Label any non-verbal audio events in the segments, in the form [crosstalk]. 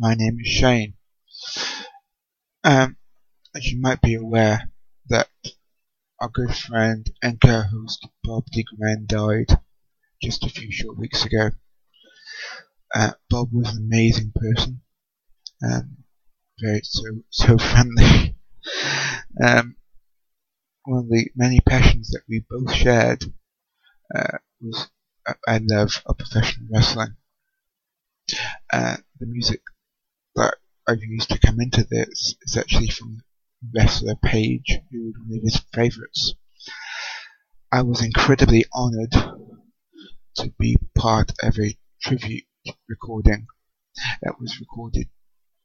My name is Shane. Um, as you might be aware, that our good friend and co-host Bob DeGran died just a few short weeks ago. Uh, Bob was an amazing person, um, very so so [laughs] friendly. um, one of the many passions that we both shared uh, was I love of professional wrestling. Uh, the music that I've used to come into this is actually from wrestler Paige, who was one of his favourites. I was incredibly honoured to be part of a tribute recording that was recorded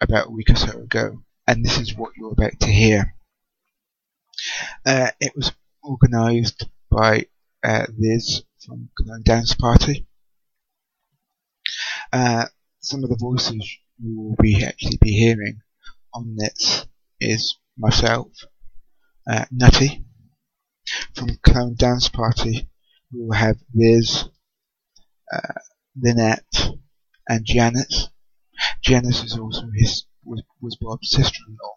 about a week or so ago, and this is what you're about to hear. Uh, it was organised by uh, Liz from Clone Dance Party. Uh, some of the voices you will be actually be hearing on this is myself, uh, Nutty from Clone Dance Party. We will have Liz, uh, Lynette, and Janice. Janice is also his was, was Bob's sister-in-law.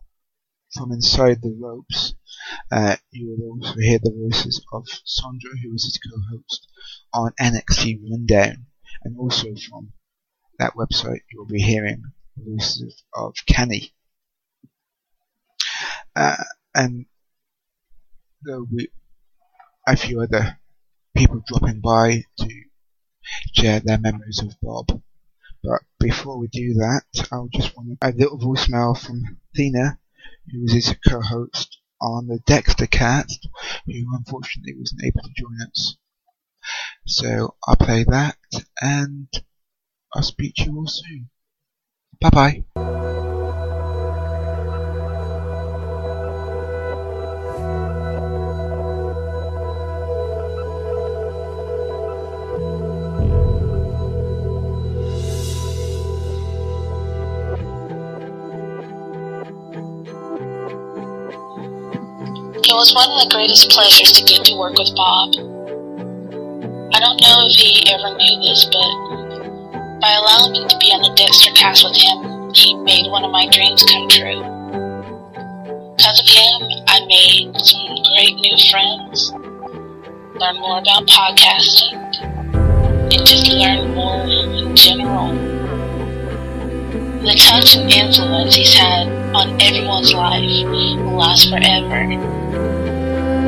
From inside the ropes, uh, you will also hear the voices of Sandra, who is his co-host on NXT Rundown, and also from that website you will be hearing voices of Kenny. Uh, and there will be a few other people dropping by to share their memories of Bob. But before we do that, I'll just want to a little voicemail from Thina, who was his co-host on the Dexter cast, who unfortunately wasn't able to join us. So I'll play that and I'll speak to you all soon. Bye bye. It was one of the greatest pleasures to get to work with Bob. I don't know if he ever knew this, but by allowing me to be on the Dexter cast with him, he made one of my dreams come true. Because of him, I made some great new friends, learned more about podcasting, and just learned more in general. The touch and influence he's had on everyone's life will last forever.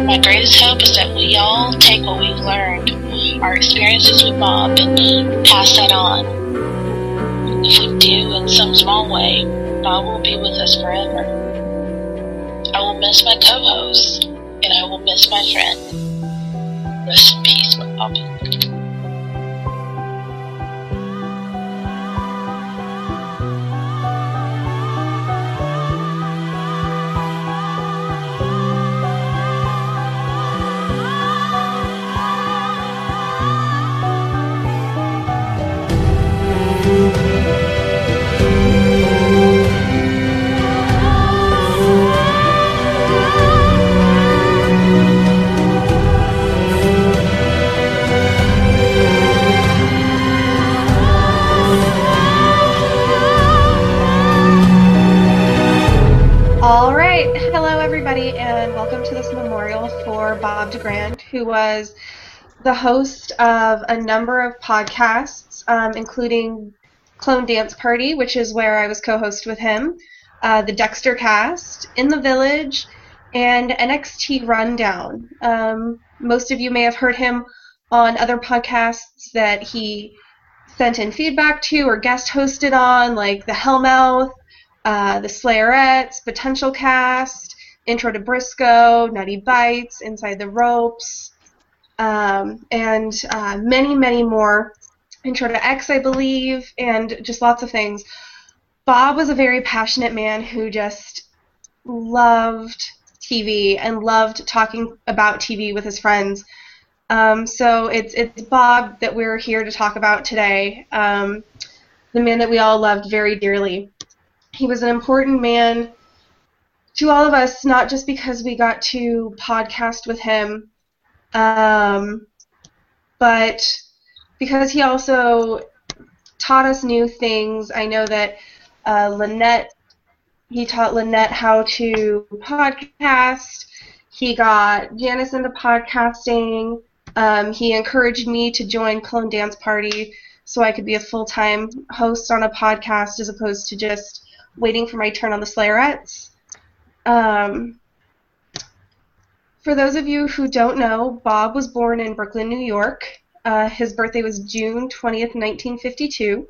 My greatest hope is that we all take what we've learned, our experiences with Bob, and pass that on. If we do in some small way, Bob will be with us forever. I will miss my co-host, and I will miss my friend. Rest in peace, Bob. The host of a number of podcasts, um, including Clone Dance Party, which is where I was co-host with him, uh, the Dexter Cast, In the Village, and NXT Rundown. Um, most of you may have heard him on other podcasts that he sent in feedback to or guest hosted on, like the Hellmouth, uh, the Slayerettes, Potential Cast, Intro to Briscoe, Nutty Bites, Inside the Ropes, um, and uh, many, many more. Intro to X, I believe, and just lots of things. Bob was a very passionate man who just loved TV and loved talking about TV with his friends. Um, so it's it's Bob that we're here to talk about today. Um, the man that we all loved very dearly. He was an important man to all of us, not just because we got to podcast with him, um, but because he also taught us new things. I know that uh, Lynette, he taught Lynette how to podcast. He got Janice into podcasting. Um, he encouraged me to join Clone Dance Party so I could be a full time host on a podcast as opposed to just waiting for my turn on the Slayerettes. Um, for those of you who don't know, Bob was born in Brooklyn, New York. Uh, his birthday was June 20th, 1952.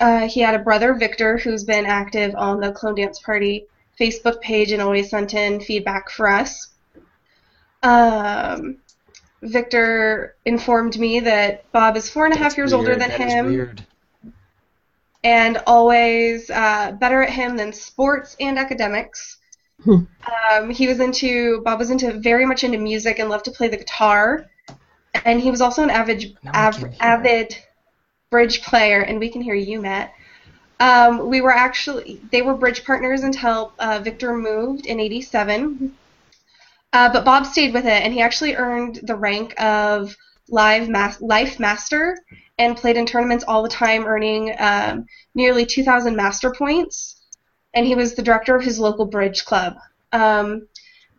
Uh, he had a brother, Victor, who's been active on the Clone Dance Party Facebook page and always sent in feedback for us. Um, Victor informed me that Bob is four and a half That's years weird. older than That him and always uh, better at him than sports and academics. Um, he was into Bob was into very much into music and loved to play the guitar, and he was also an avid av- avid bridge player. And we can hear you, Matt. Um, we were actually they were bridge partners until uh, Victor moved in '87. Uh, but Bob stayed with it, and he actually earned the rank of live mas- life master and played in tournaments all the time, earning um, nearly 2,000 master points. And he was the director of his local bridge club. Um,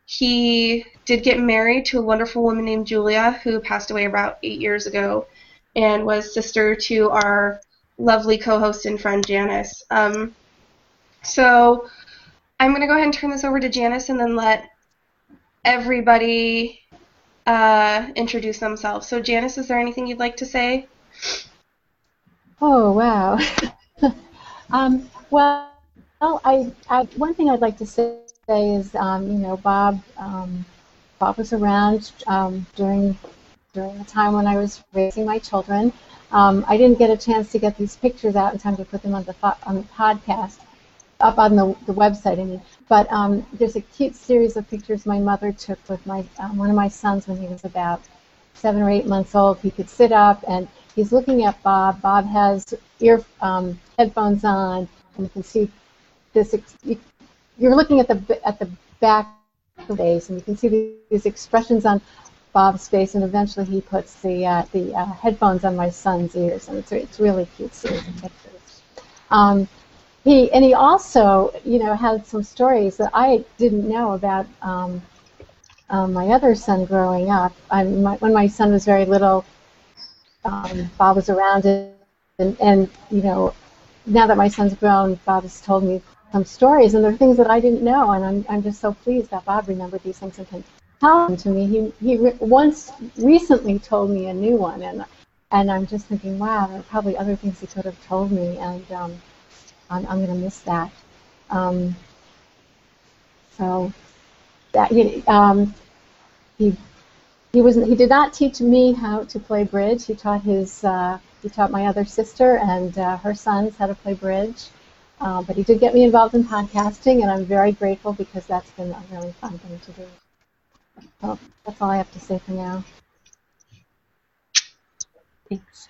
he did get married to a wonderful woman named Julia, who passed away about eight years ago, and was sister to our lovely co-host and friend Janice. Um, so I'm going to go ahead and turn this over to Janice, and then let everybody uh, introduce themselves. So Janice, is there anything you'd like to say? Oh wow. [laughs] um, well, well, I, I one thing I'd like to say is um, you know Bob um, Bob was around um, during during the time when I was raising my children. Um, I didn't get a chance to get these pictures out in time to put them on the on the podcast up on the, the website. I mean, but um, there's a cute series of pictures my mother took with my um, one of my sons when he was about seven or eight months old. He could sit up and he's looking at Bob. Bob has ear headphones on, and you can see this. You're looking at the at the back the face, and you can see these expressions on Bob's face, and eventually he puts the uh, the uh, headphones on my son's ears, and it's it's really cute series of pictures. Um, he and he also, you know, had some stories that I didn't know about. Um, um, my other son growing up. I, my, when my son was very little, um, Bob was around, and, and, and you know, now that my son's grown, Bob has told me some stories, and they're things that I didn't know, and I'm, I'm just so pleased that Bob remembered these things and can tell them to me. He, he re- once recently told me a new one, and and I'm just thinking, wow, there are probably other things he could have told me, and um, I'm, I'm going to miss that. Um, so that he, um, he he was he did not teach me how to play bridge. He taught his uh, he taught my other sister and uh, her sons how to play bridge. Uh, but he did get me involved in podcasting, and I'm very grateful because that's been a really fun thing to do. So that's all I have to say for now. Thanks.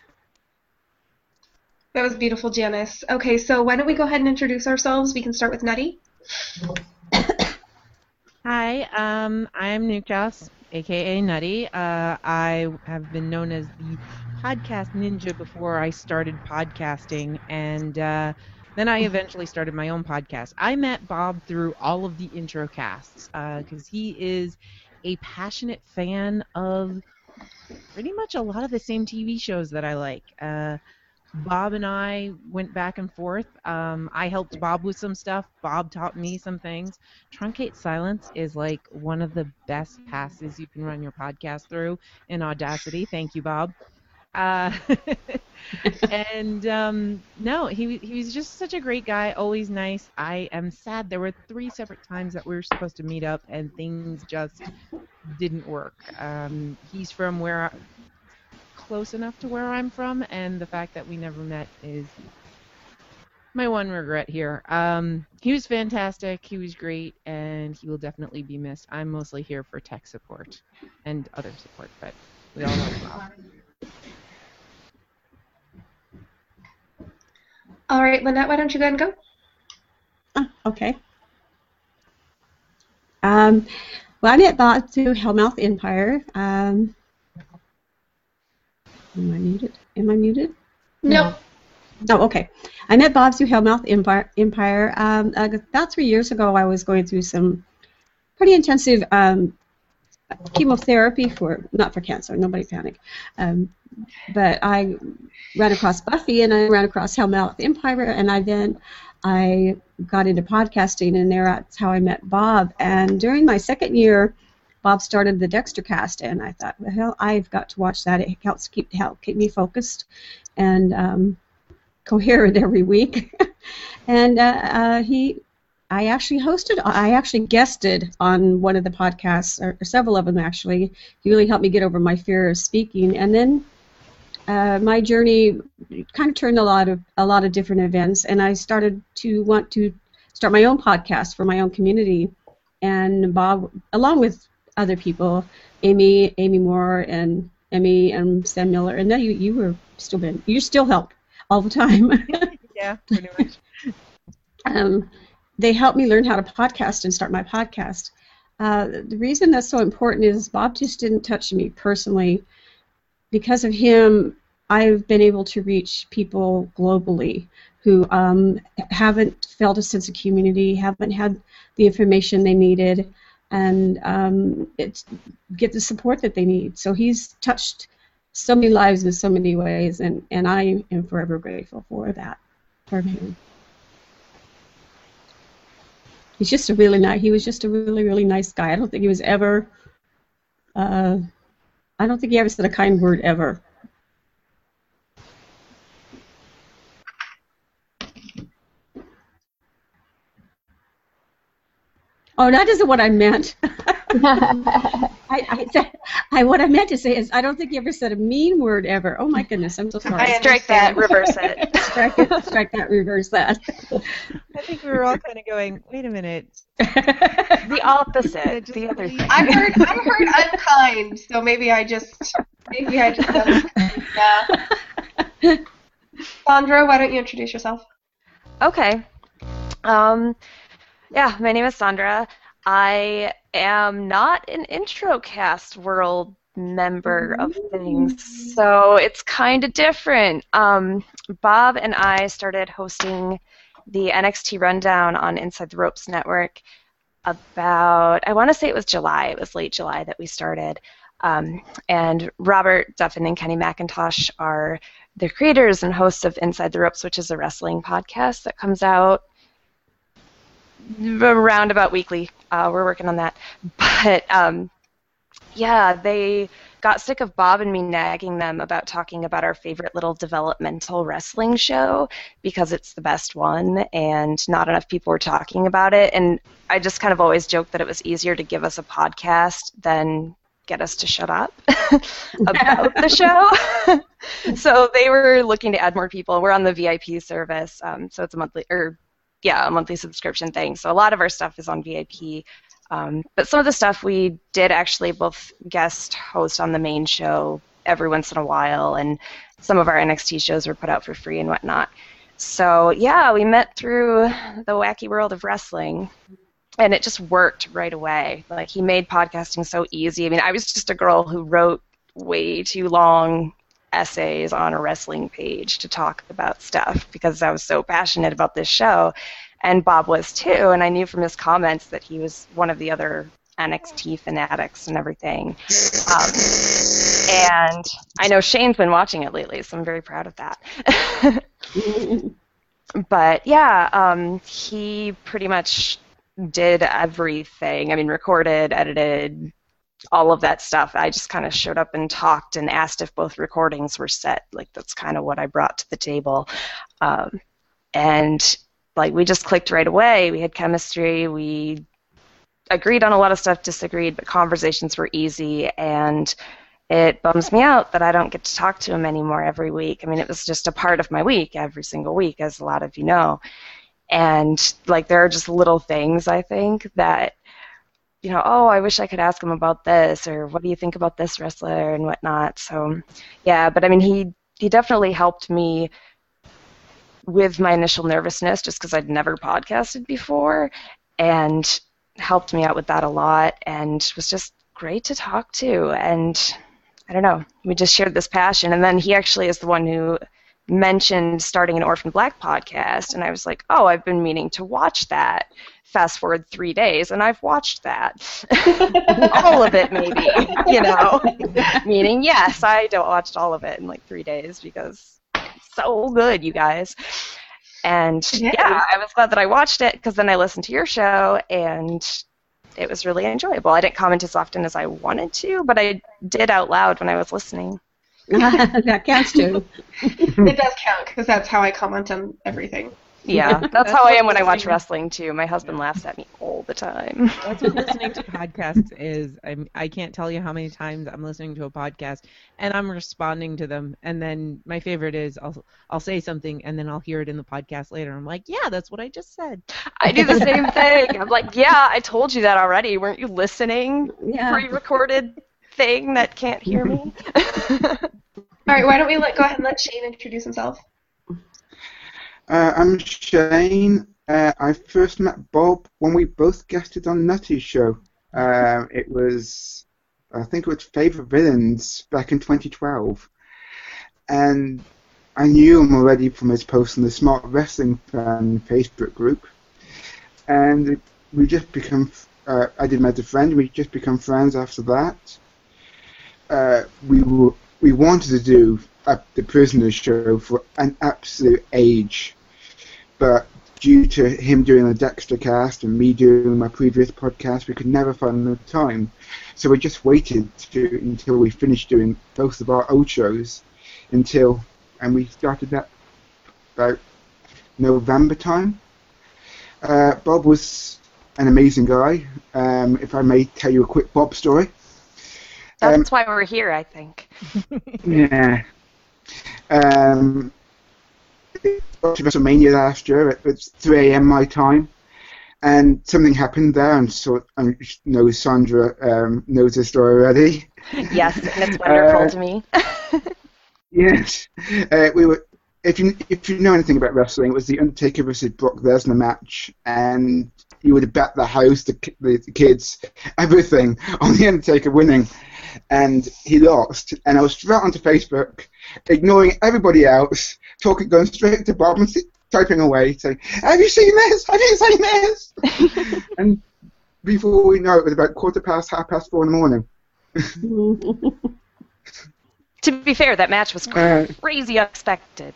That was beautiful, Janice. Okay, so why don't we go ahead and introduce ourselves? We can start with Nutty. Hi, um, I'm Nuke Joss, aka Nutty. Uh, I have been known as the podcast ninja before I started podcasting, and uh, then I eventually started my own podcast. I met Bob through all of the intro casts because he is a passionate fan of pretty much a lot of the same TV shows that I like. Uh, Bob and I went back and forth. Um, I helped Bob with some stuff. Bob taught me some things. Truncate Silence is like one of the best passes you can run your podcast through in Audacity. Thank you, Bob. Uh, [laughs] and um, no, he he was just such a great guy, always nice. I am sad there were three separate times that we were supposed to meet up and things just didn't work. Um, he's from where close enough to where I'm from, and the fact that we never met is my one regret here. Um, he was fantastic, he was great, and he will definitely be missed. I'm mostly here for tech support and other support, but we all love Bob. All right, Lynette, why don't you go ahead and go? Ah, okay. Um, well, I met Bob through Hellmouth Empire. Um, am I muted? Am I muted? Nope. Oh, okay. I met Bob through Hellmouth Empire. Empire. Um, about three years ago, I was going through some pretty intensive um, chemotherapy for not for cancer. Nobody panic. Um, but I ran across Buffy and I ran across Hellmouth Empire, and I then I got into podcasting, and there that's how I met Bob. And during my second year, Bob started the Dexter Cast, and I thought, well, hell, I've got to watch that. It helps keep help keep me focused and um, coherent [laughs] every week. [laughs] and uh, uh, he I actually hosted, I actually guested on one of the podcasts, or, several of them actually. He really helped me get over my fear of speaking. And then uh, my journey kind of turned a lot of a lot of different events, and I started to want to start my own podcast for my own community. And Bob, along with other people, Amy, Amy Moore, and Emmy and Sam Miller, and then you you were still been you still help all the time. [laughs] yeah, pretty much. [laughs] um, they helped me learn how to podcast and start my podcast. Uh, the reason that's so important is Bob just didn't touch me personally. Because of him, I've been able to reach people globally who um, haven't felt a sense of community, haven't had the information they needed, and um, get the support that they need. So he's touched so many lives in so many ways, and, and I am forever grateful for that from him. He's just a really nice. He was just a really really nice guy. I don't think he was ever. Uh, I don't think he ever said a kind word ever. Oh, that isn't what I meant. [laughs] [laughs] I, I, said, I, what I meant to say is, I don't think you ever said a mean word ever. Oh my goodness, I'm so sorry. I strike that, reverse it. [laughs] strike it, strike that, reverse that. I think we were all kind of going, wait a minute. the opposite, the other thing. I heard, I heard unkind, so maybe I just, maybe I just, yeah. Sandra, why don't you introduce yourself? Okay. Um, yeah, my name is Sandra. I am not an IntroCast world member of things, so it's kind of different. Um, Bob and I started hosting the NXT Rundown on Inside the Ropes Network about, I want to say it was July, it was late July that we started. Um, and Robert Duffin and Kenny McIntosh are the creators and hosts of Inside the Ropes, which is a wrestling podcast that comes out around about weekly. Uh, we're working on that. But um, yeah, they got sick of Bob and me nagging them about talking about our favorite little developmental wrestling show because it's the best one and not enough people were talking about it. And I just kind of always joked that it was easier to give us a podcast than get us to shut up [laughs] about the show. [laughs] so they were looking to add more people. We're on the VIP service, um, so it's a monthly or yeah, a monthly subscription thing. So a lot of our stuff is on VIP. Um, but some of the stuff we did actually both guest host on the main show every once in a while, and some of our NXT shows were put out for free and whatnot. So yeah, we met through the wacky world of wrestling, and it just worked right away. Like he made podcasting so easy. I mean, I was just a girl who wrote way too long essays on a wrestling page to talk about stuff because I was so passionate about this show. And Bob was too, and I knew from his comments that he was one of the other NXT fanatics and everything. Um, and I know Shane's been watching it lately, so I'm very proud of that. [laughs] but yeah, um, he pretty much did everything. I mean, recorded, edited, all of that stuff. I just kind of showed up and talked and asked if both recordings were set. Like that's kind of what I brought to the table, um, and like we just clicked right away. We had chemistry. We agreed on a lot of stuff, disagreed, but conversations were easy and. It bums me out that I don't get to talk to him anymore every week. I mean, it was just a part of my week every single week, as a lot of you know. And like, there are just little things I think that you know, oh, I wish I could ask him about this, or what do you think about this wrestler and whatnot. So, yeah, but I mean, he he definitely helped me with my initial nervousness, just because I'd never podcasted before, and helped me out with that a lot, and was just great to talk to. And I don't know, we just shared this passion, and then he actually is the one who mentioned starting an Orphan Black podcast, and I was like, oh, I've been meaning to watch that. Fast forward three days, and I've watched that. [laughs] all of it, maybe, [laughs] you know. Meaning, yes, I don't watched all of it in like three days because it's so good, you guys. And Yeah. yeah, I was glad that I watched it because then I listened to your show and it was really enjoyable. I didn't comment as often as I wanted to, but I did out loud when I was listening. [laughs] that counts too. it does count because that's how I comment on everything. Yeah, [laughs] that's, That's how I am when I watch wrestling too. My husband laughs at me all the time. That's what [laughs] listening to podcasts is. I'm, I can't tell you how many times I'm listening to a podcast and I'm responding to them. And then my favorite is I'll I'll say something and then I'll hear it in the podcast later. I'm like, yeah, that's what I just said. I do the [laughs] same thing. I'm like, yeah, I told you that already. Weren't you listening? Yeah. Pre-recorded thing that can't hear me. All right, why don't we let go ahead and let Shane introduce himself? Uh, I'm Shane. Uh, I first met Bob when we both guested on Nutty's show. Uh, it was, I think it was Favorite Villains back in 2012. And I knew him already from his post on the Smart Wrestling Fan Facebook group. And we just become, uh, I did met a friend, we just become friends after that. Uh, we were, we wanted to do uh, the Prisoners show for an absolute age but due to him doing the Dexter cast and me doing my previous podcast, we could never find the time. So we just waited to, until we finished doing both of our old shows, until and we started that about November time. Uh, Bob was an amazing guy. Um, if I may tell you a quick Bob story. Um, That's why we're here, I think. [laughs] yeah. Um, to WrestleMania last year. It was 3 a.m. my time, and something happened there. And so I know Sandra um, knows story already. Yes, and it's wonderful Uh, to me. [laughs] Yes, uh, we were. If you if you know anything about wrestling, it was the Undertaker versus Brock Lesnar match, and you would have bet the house, the, the, the kids, everything [laughs] on the Undertaker winning, and he lost. And I was straight onto Facebook, ignoring everybody else, talking, going straight to Bob and typing away, saying, "Have you seen this? Have you seen this?" [laughs] and before we know it, it was about quarter past, half past four in the morning. [laughs] to be fair, that match was Uh, crazy unexpected.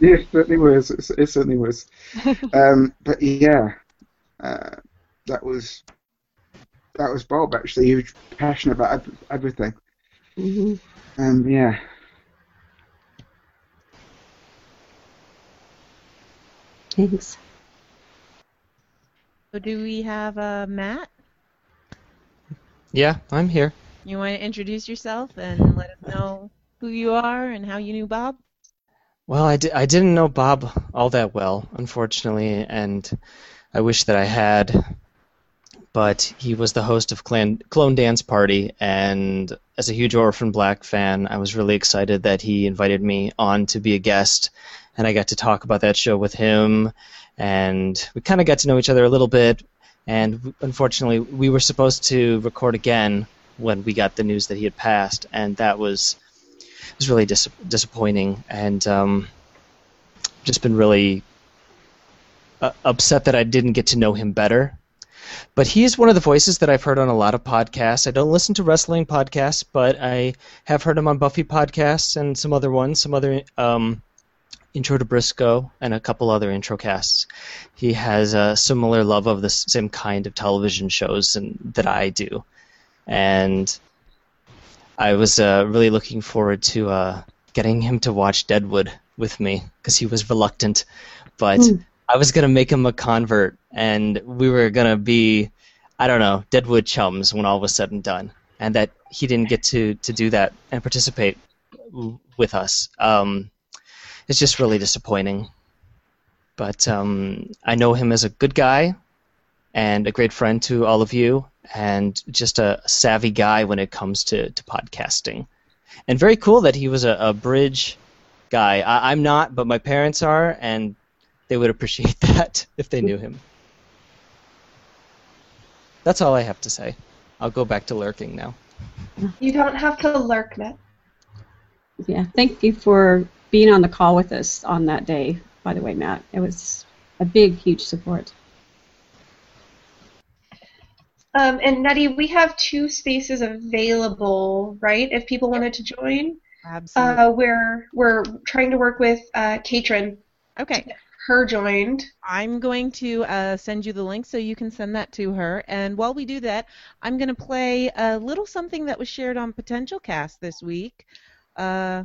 Yeah, [laughs] it certainly was. It, certainly was. um, but yeah, uh, that was that was Bob actually. He was passionate about ev- everything. Mhm. Um, yeah. Thanks. So do we have uh, Matt? Yeah, I'm here. You want to introduce yourself and let us know who you are and how you knew Bob? Well, I, di- I didn't know Bob all that well, unfortunately, and I wish that I had. But he was the host of Clan- Clone Dance Party, and as a huge Orphan Black fan, I was really excited that he invited me on to be a guest, and I got to talk about that show with him, and we kind of got to know each other a little bit. And unfortunately, we were supposed to record again when we got the news that he had passed, and that was was really dis- disappointing, and um, just been really uh, upset that I didn't get to know him better. But he is one of the voices that I've heard on a lot of podcasts. I don't listen to wrestling podcasts, but I have heard him on Buffy podcasts and some other ones, some other um, Intro to Briscoe and a couple other intro casts. He has a similar love of the same kind of television shows and, that I do, and I was uh, really looking forward to uh, getting him to watch Deadwood with me because he was reluctant, but Hmm. I was gonna make him a convert, and we were gonna be, I don't know, Deadwood chums when all was said and done, and that he didn't get to to do that and participate with us. Um, it's just really disappointing. But um, I know him as a good guy and a great friend to all of you, and just a savvy guy when it comes to, to podcasting. And very cool that he was a, a bridge guy. I, I'm not, but my parents are, and they would appreciate [laughs] that if they knew him. That's all I have to say. I'll go back to lurking now. You don't have to lurk, Matt. Yeah. Thank you for being on the call with us on that day. By the way, Matt, it was a big, huge support. Um, and Nettie, we have two spaces available, right? If people wanted to join, Absolutely. uh, we're we're trying to work with uh, Katrin, okay. Her joined. I'm going to uh, send you the link so you can send that to her. And while we do that, I'm going to play a little something that was shared on Potential Cast this week uh,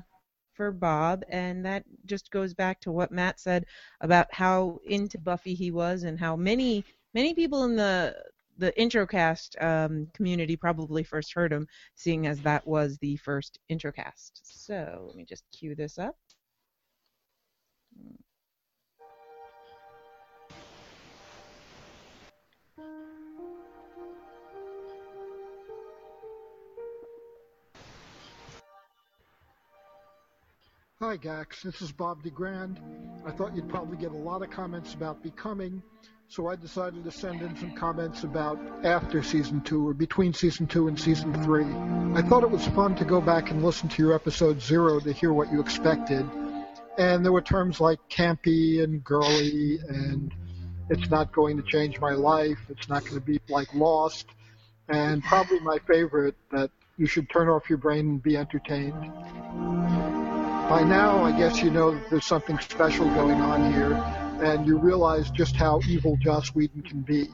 for Bob. And that just goes back to what Matt said about how into Buffy he was and how many many people in the the introcast um, community probably first heard him, seeing as that was the first introcast. So let me just cue this up. Hi, Gax. This is Bob DeGrand. I thought you'd probably get a lot of comments about Becoming, so I decided to send in some comments about after season two or between season two and season three. I thought it was fun to go back and listen to your episode zero to hear what you expected. And there were terms like campy and girly and it's not going to change my life, it's not going to be like Lost, and probably my favorite that you should turn off your brain and be entertained. By now, I guess you know that there's something special going on here, and you realize just how evil Joss Whedon can be.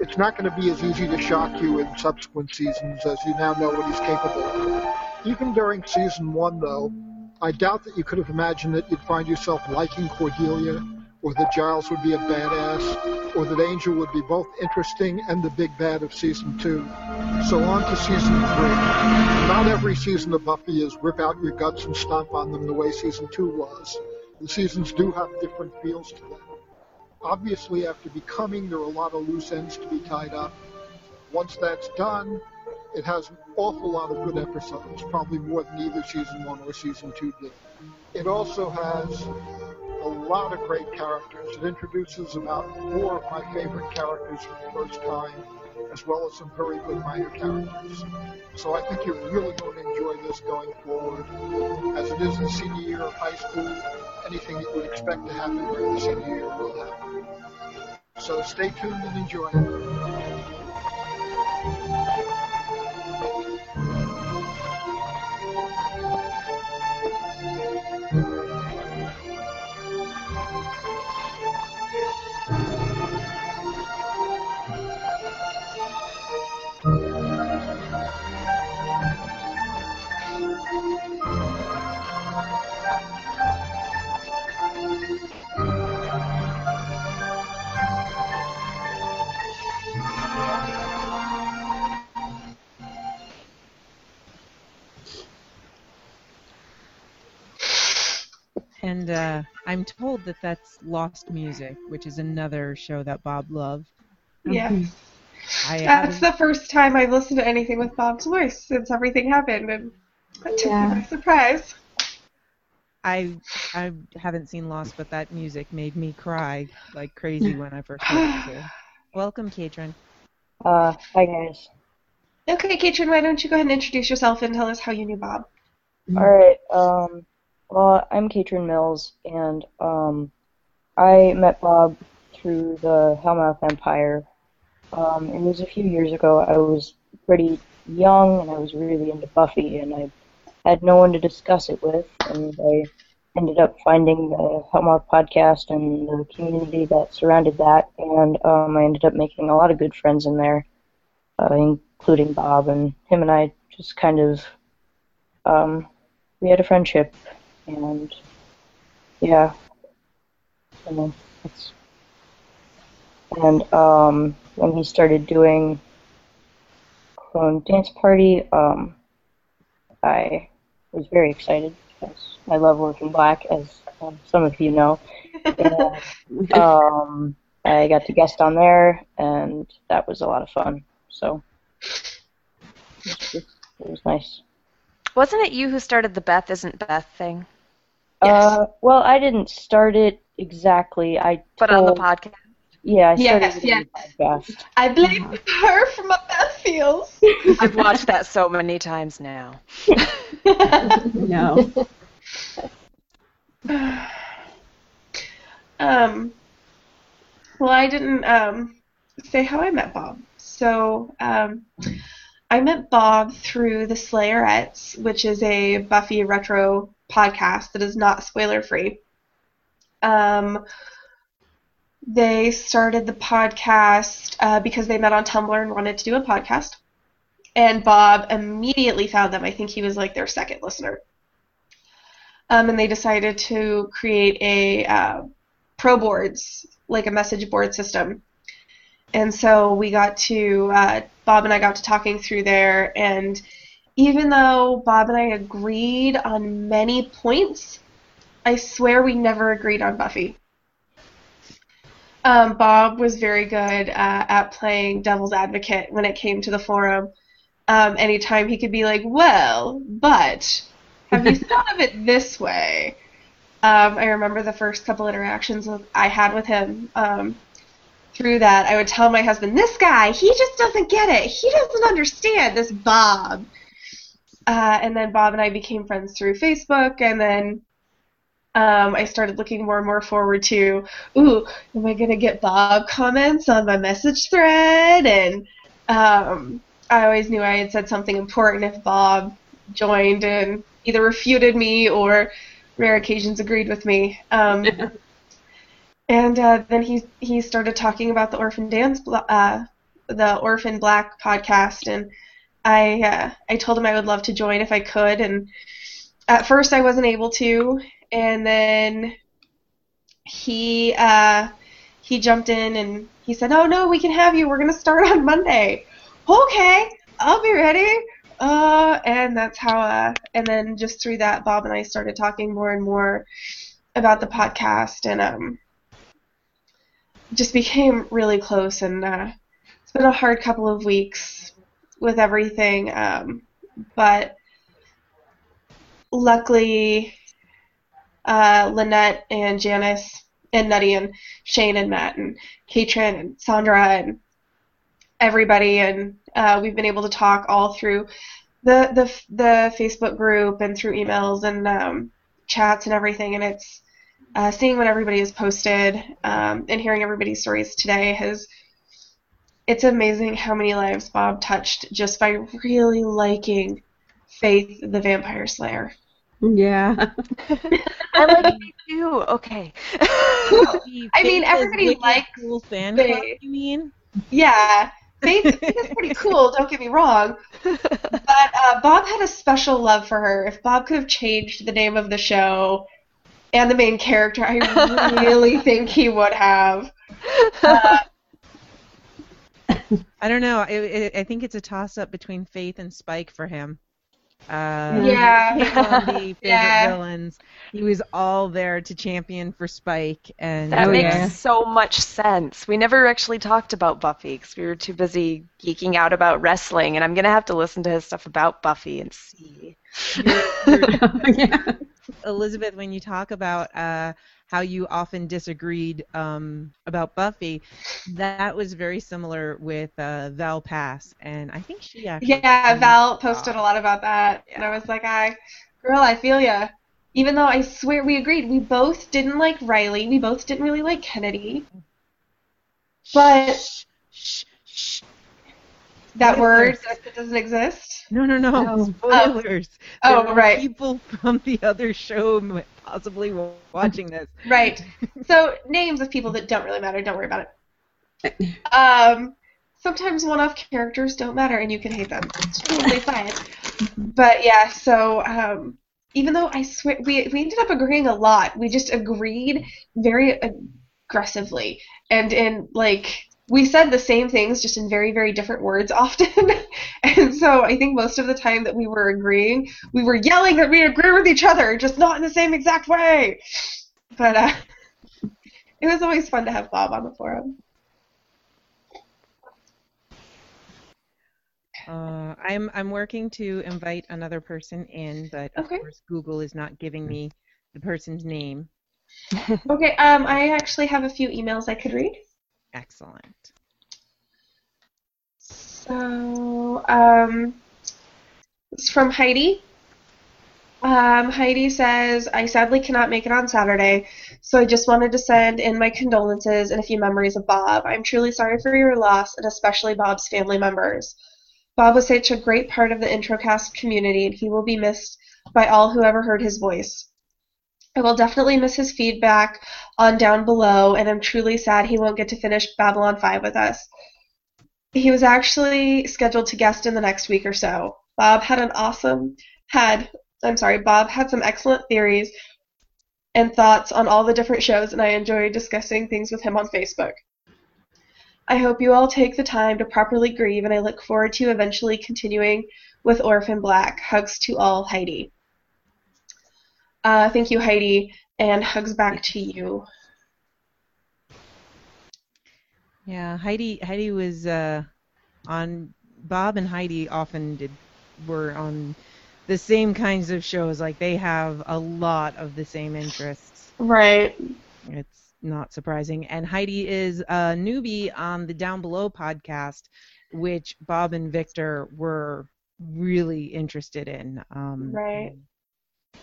It's not going to be as easy to shock you in subsequent seasons as you now know what he's capable of. Even during season one, though, I doubt that you could have imagined that you'd find yourself liking Cordelia, or that Giles would be a badass, or that Angel would be both interesting and the big bad of season two. So on to season three. Not every season of Buffy is rip out your guts and stomp on them the way season two was. The seasons do have different feels to them. Obviously, after becoming, there are a lot of loose ends to be tied up. Once that's done, it has an awful lot of good episodes, probably more than either season one or season two did. It also has a lot of great characters. It introduces about four of my favorite characters for the first time, as well as some very good minor characters. So I think you're really going to enjoy this going forward. As it is the senior year of high school, anything you would expect to happen during the senior year will happen. So stay tuned and enjoy And uh, I'm told that that's Lost Music, which is another show that Bob loved. Yeah. [laughs] I That's haven't- the first time I've listened to anything with Bob's voice since everything happened, and that took Yeah. me by surprise. I I haven't seen Lost, but that music made me cry like crazy when I first heard it. [sighs] Welcome, Katrin. Uh, hi guys. Okay, Katrin, why don't you go ahead and introduce yourself and tell us how you knew Bob? All right. Um, well, I'm Katrin Mills, and um, I met Bob through the Hellmouth Empire. Um, it was a few years ago. I was pretty young, and I was really into Buffy, and I had no one to discuss it with, and I ended up finding the Hellmouth podcast and the community that surrounded that, and um, I ended up making a lot of good friends in there, uh, including Bob, and him and I just kind of um, we had a friendship, and yeah, and that's and um, when he started doing Clone Dance Party, um, I was very excited because I love Orphan Black, as um, some of you know. [laughs] And, um, I got to guest on there, and that was a lot of fun. So it was, it was nice. Wasn't it you who started the Beth isn't Beth thing? Uh, well, I didn't start it exactly. I But on the podcast. Yeah, I started Yes, yes. on the podcast. I blame her for my bad feels. [laughs] I've watched that so many times now. [laughs] No. [sighs] um, well, I didn't um, say how I met Bob. So um, I met Bob through the Slayerettes, which is a Buffy retro podcast that is not spoiler free. Um, they started the podcast uh, because they met on Tumblr and wanted to do a podcast. And Bob immediately found them. I think he was like their second listener. Um, and they decided to create a uh, pro boards, like a message board system. And so we got to, uh, Bob and I got to talking through there. And even though Bob and I agreed on many points, I swear we never agreed on Buffy. Um, Bob was very good uh, at playing devil's advocate when it came to the forum. Um, anytime he could be like, well, but have you [laughs] thought of it this way? Um, I remember the first couple interactions I had with him um, through that. I would tell my husband, this guy, he just doesn't get it. He doesn't understand this Bob. Uh, and then Bob and I became friends through Facebook, and then um, I started looking more and more forward to, ooh, am I going to get Bob comments on my message thread? And um, I always knew I had said something important if Bob joined and either refuted me or rare occasions agreed with me. Um, [laughs] and uh, then he he started talking about the Orphan Dance, uh, the Orphan Black podcast, and I uh, I told him I would love to join if I could. And at first I wasn't able to, and then he uh, he jumped in and he said, "Oh no, we can have you. We're gonna start on Monday." Okay, I'll be ready. Uh, and that's how. Uh, and then just through that, Bob and I started talking more and more about the podcast, and um, just became really close. And uh, it's been a hard couple of weeks with everything, um, but luckily uh, Lynette and Janice and Nutty and Shane and Matt and Katrin and Sandra and everybody, and uh, we've been able to talk all through the the the Facebook group and through emails and um, chats and everything. And it's uh, seeing what everybody has posted um, and hearing everybody's stories today has. It's amazing how many lives Bob touched just by really liking Faith the Vampire Slayer. Yeah. [laughs] I like it too. Okay. [laughs] I mean, everybody likes cool fan club, Faith. you mean? Yeah, Faith, Faith is pretty cool. Don't get me wrong, but uh, Bob had a special love for her. If Bob could have changed the name of the show and the main character, I really [laughs] think he would have. Uh, [laughs] I don't know. I, I, I think it's a toss up between Faith and Spike for him. Uh, Yeah. one of the favorite Yeah. villains. He was all there to champion for Spike, and That Oh, makes yeah. so much sense. We never actually talked about Buffy because we were too busy geeking out about wrestling, and I'm gonna have to listen to his stuff about Buffy and see. [laughs] yeah. [laughs] Elizabeth, when you talk about uh, how you often disagreed um, about Buffy, that was very similar with uh, Val Pass, and I think she actually. yeah, Val posted a lot about that, and I was like, "I, girl, I feel ya." Even though I swear we agreed, we both didn't like Riley, we both didn't really like Kennedy. But Shh, shh. that word that doesn't exist. No, no, no. [laughs] Oh. Spoilers. Oh, There are right. People from the other show possibly watching this. Right. [laughs] So names of people that don't really matter. Don't worry about it. [laughs] Um, sometimes one-off characters don't matter, and you can hate them. It's totally fine. But yeah, so um, even though I swear we we ended up agreeing a lot, we just agreed very aggressively, and in like we said the same things just in very very different words [laughs] often. and so I think most of the time that we were agreeing, we were yelling that we agree with each other, just not in the same exact way. But uh, [laughs] it was always fun to have Bob on the forum. Uh, I'm I'm working to invite another person in, but of Okay. course Google is not giving me the person's name. Okay, um, I actually have a few emails I could read. Excellent. So, um, it's from Heidi. Um, Heidi says, I sadly cannot make it on Saturday, so I just wanted to send in my condolences and a few memories of Bob. I'm truly sorry for your loss, and especially Bob's family members. Bob was such a great part of the Introcast community, and he will be missed by all who ever heard his voice. I will definitely miss his feedback on Down Below, and I'm truly sad he won't get to finish Babylon 5 with us. He was actually scheduled to guest in the next week or so. Bob had an awesome, had I'm sorry, Bob had some excellent theories and thoughts on all the different shows, and I enjoyed discussing things with him on Facebook. I hope you all take the time to properly grieve, and I look forward to eventually continuing with Orphan Black. Hugs to all, Heidi. Uh, thank you, Heidi, and hugs back to you. Yeah, Heidi. Heidi was uh, on. Bob and Heidi often did were on the same kinds of shows. Like they have a lot of the same interests. Right. It's not surprising. And Heidi is a newbie on the Down Below podcast, which Bob and Victor were really interested in. Um, Right.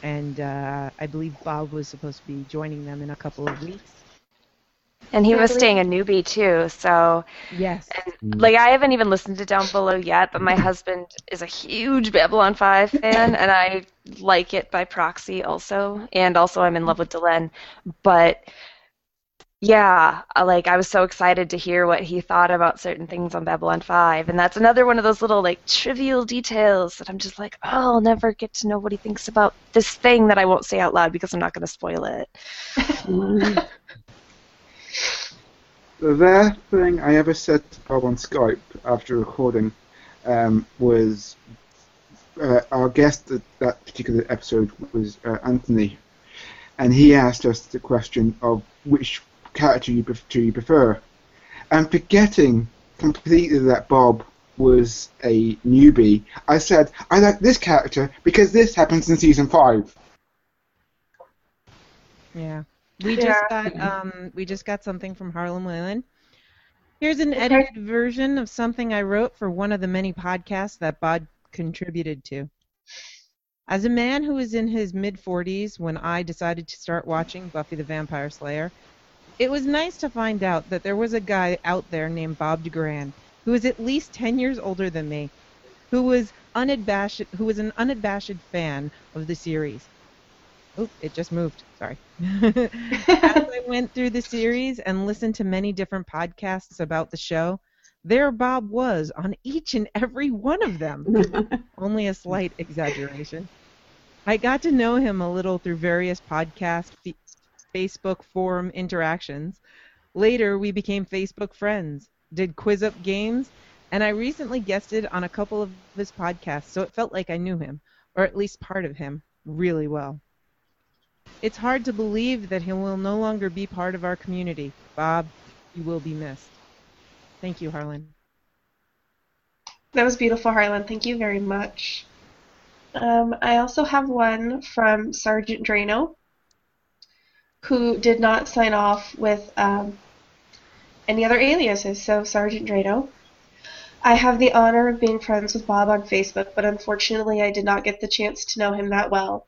And uh, I believe Bob was supposed to be joining them in a couple of weeks. And he was staying a newbie too, so Yes. and like I haven't even listened to Down Below yet, but my husband is a huge Babylon 5 fan and I like it by proxy also. And also I'm in love with Delenn. But yeah, like I was so excited to hear what he thought about certain things on Babylon 5 and that's another one of those little like trivial details that I'm just like, "Oh, I'll never get to know what he thinks about this thing that I won't say out loud because I'm not going to spoil it." [laughs] The last thing I ever said to Bob on Skype after recording um, was uh, our guest at that particular episode was uh, Anthony, and he asked us the question of which character you do you prefer, and forgetting completely that Bob was a newbie, I said I like this character because this happens in season five. Yeah. We Yeah. just got um we just got something from Harlan Whalen. Here's an edited version of something I wrote for one of the many podcasts that Bob contributed to. As a man who was in his mid 40s when I decided to start watching Buffy the Vampire Slayer, it was nice to find out that there was a guy out there named Bob DeGrand who was at least 10 years older than me, who was unabashed who was an unabashed fan of the series. Oh, it just moved. Sorry. [laughs] As I went through the series and listened to many different podcasts about the show, there Bob was on each and every one of them. [laughs] Only a slight exaggeration. I got to know him a little through various podcast, fe- Facebook forum interactions. Later, we became Facebook friends, did quiz up games, and I recently guested on a couple of his podcasts, so it felt like I knew him, or at least part of him, really well. It's hard to believe that he will no longer be part of our community. Bob, you will be missed. Thank you, Harlan. That was beautiful, Harlan. Thank you very much. Um, I also have one from Sergeant Drano, who did not sign off with um, any other aliases. So, Sergeant Drano. I have the honor of being friends with Bob on Facebook, but unfortunately, I did not get the chance to know him that well.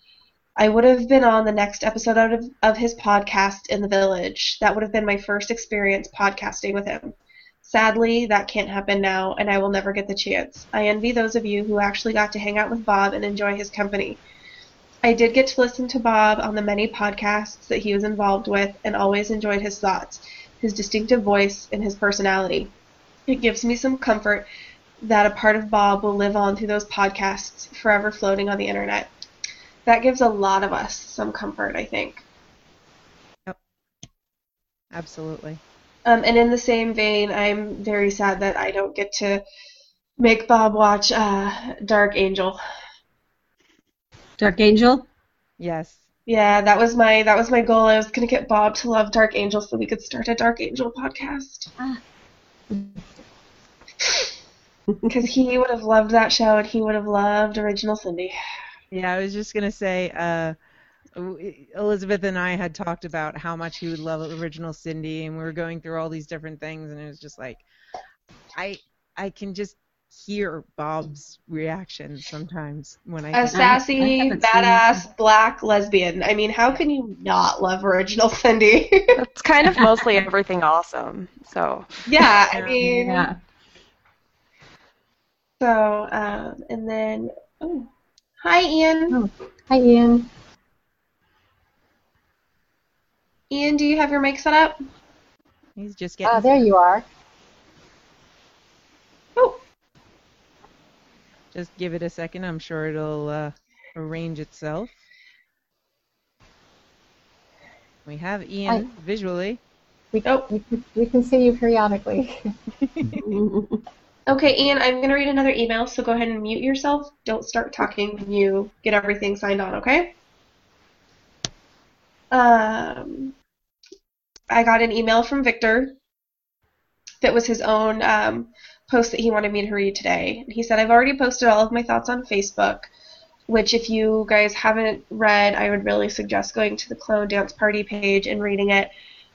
I would have been on the next episode of, of his podcast in the village. That would have been my first experience podcasting with him. Sadly, that can't happen now, and I will never get the chance. I envy those of you who actually got to hang out with Bob and enjoy his company. I did get to listen to Bob on the many podcasts that he was involved with and always enjoyed his thoughts, his distinctive voice, and his personality. It gives me some comfort that a part of Bob will live on through those podcasts, forever floating on the internet. That gives a lot of us some comfort, I think. Yep. Absolutely. Um, and in the same vein, I'm very sad that I don't get to make Bob watch uh, Dark Angel. Dark Angel. Yes. Yeah, that was my that was my goal. I was gonna get Bob to love Dark Angel so we could start a Dark Angel podcast. Ah. [sighs] Because he would have loved that show and he would have loved Original Cindy. Yeah, I was just gonna say, uh, Elizabeth and I had talked about how much he would love original Cindy, and we were going through all these different things, and it was just like, I I can just hear Bob's reaction sometimes when I A think- I sassy, badass, black lesbian. I mean, how can you not love original Cindy? [laughs] It's kind of mostly everything awesome. So yeah, I mean, Yeah. so, um, and then, oh, hi, Ian. Oh. Hi, Ian. Ian, do you have your mic set up? he's just getting Ah, there you are. Oh, Just give it a second. I'm sure it'll uh, arrange itself. We have Ian visually. We, Oh. we, can- we can see you periodically. [laughs] okay, Ian, I'm going to read another email, so go ahead and mute yourself. Don't start talking when you get everything signed on, okay? Um, I got an email from Victor that was his own um, post that he wanted me to read today. He said, I've already posted all of my thoughts on Facebook, which, if you guys haven't read, I would really suggest going to the Clone Dance Party page and reading it.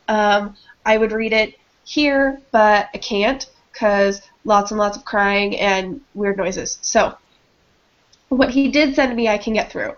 Um, I would read it here, but I can't because lots and lots of crying and weird noises. So, what he did send me, I can get through.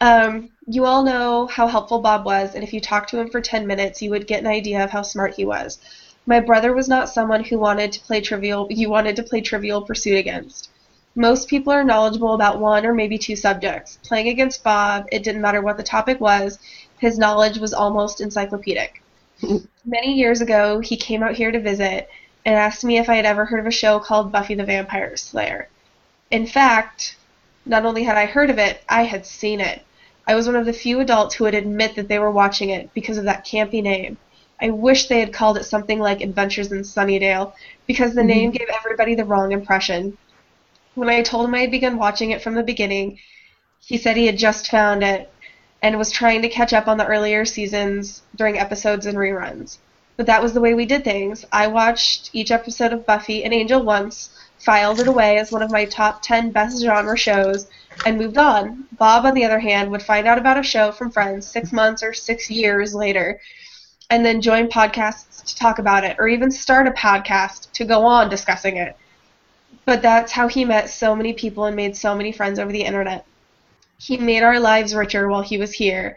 Um, you all know how helpful Bob was, and if you talked to him for 10 minutes, you would get an idea of how smart he was. My brother was not someone who wanted to play trivial you wanted to play trivial pursuit against. Most people are knowledgeable about one or maybe two subjects. Playing against Bob, it didn't matter what the topic was, his knowledge was almost encyclopedic. [laughs] Many years ago, he came out here to visit and asked me if I had ever heard of a show called Buffy the Vampire Slayer. In fact, not only had I heard of it, I had seen it. I was one of the few adults who would admit that they were watching it because of that campy name. I wish they had called it something like Adventures in Sunnydale, because the mm-hmm. name gave everybody the wrong impression. When I told him I had begun watching it from the beginning, he said he had just found it and was trying to catch up on the earlier seasons during episodes and reruns. But that was the way we did things. I watched each episode of Buffy and Angel once, filed it away as one of my top 10 best genre shows, and moved on. Bob, on the other hand, would find out about a show from friends six months or six years later, and then join podcasts to talk about it, or even start a podcast to go on discussing it. But that's how he met so many people and made so many friends over the internet. He made our lives richer while he was here,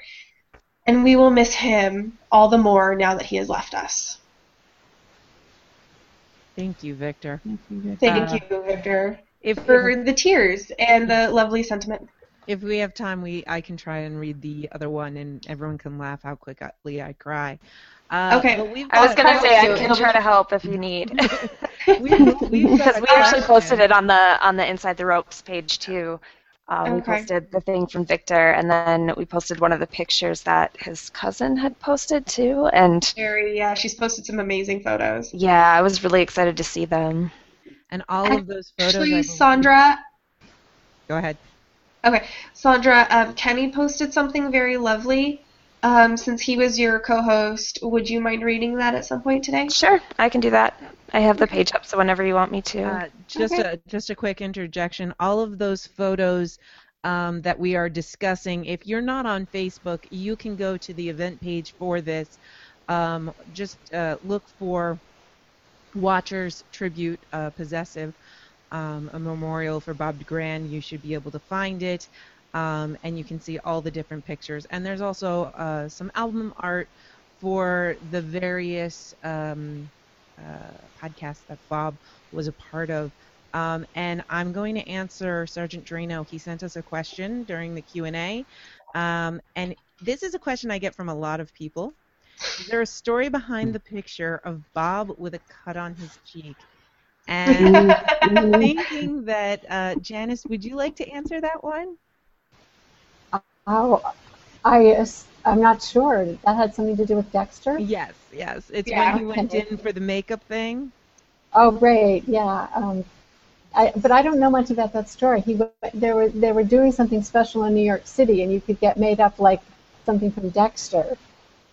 and we will miss him all the more now that he has left us. Thank you, Victor. Thank Uh, you, Victor, If, for if the tears and the lovely sentiment. If we have time, we I can try and read the other one, and everyone can laugh how quickly I cry. Uh, Okay. we've I was gonna say I can try to help if you [laughs] need, we've, we've [laughs] because we actually posted it on the on the Inside the Ropes page too. Um, We posted the thing from Victor, and then we posted one of the pictures that his cousin had posted too. And Sherry, yeah, she's posted some amazing photos. yeah, I was really excited to see them. And all of those photos. I Actually, Sandra, Go ahead. Okay, Sandra, um, Kenny posted something very lovely. Um, since he was your co-host, would you mind reading that at some point today? Sure, I can do that. I have the page up, so whenever you want me to. Uh, just Okay. a just a quick interjection. All of those photos um, that we are discussing, if you're not on Facebook, you can go to the event page for this. Um, just uh, look for Watchers Tribute uh, Possessive, um, a memorial for Bob DeGrand. You should be able to find it. Um, and you can see all the different pictures. And there's also uh, some album art for the various um, uh, podcasts that Bob was a part of. Um, and I'm going to answer Sergeant Drano. He sent us a question during the Q&A. Um, and this is a question I get from a lot of people. Is there a story behind the picture of Bob with a cut on his cheek? And I'm [laughs] thinking that, uh, Janice, would you like to answer that one? Oh, I, I'm not sure. That had something to do with Dexter? Yes, yes. It's Yeah. when he went in for the makeup thing. Oh, right, yeah. Um, I, but I don't know much about that story. He they were they were doing something special in New York City, and you could get made up like something from Dexter.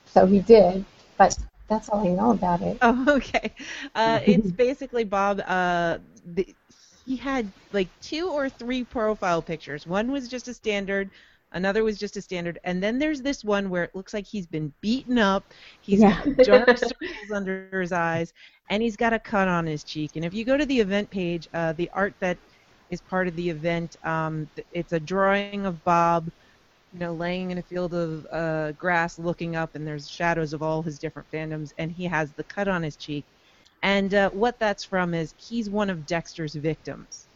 So he did, but that's all I know about it. Oh, [laughs] okay. Uh, [laughs] it's basically Bob. Uh, the, he had like two or three profile pictures. One was just a standard Another was just a standard, and then there's this one where it looks like he's been beaten up. He's Yeah. got dark [laughs] circles under his eyes, and he's got a cut on his cheek. And if you go to the event page, uh, the art that is part of the event, um, it's a drawing of Bob, you know, laying in a field of uh, grass, looking up, and there's shadows of all his different fandoms, and he has the cut on his cheek. And uh, what that's from is he's one of Dexter's victims.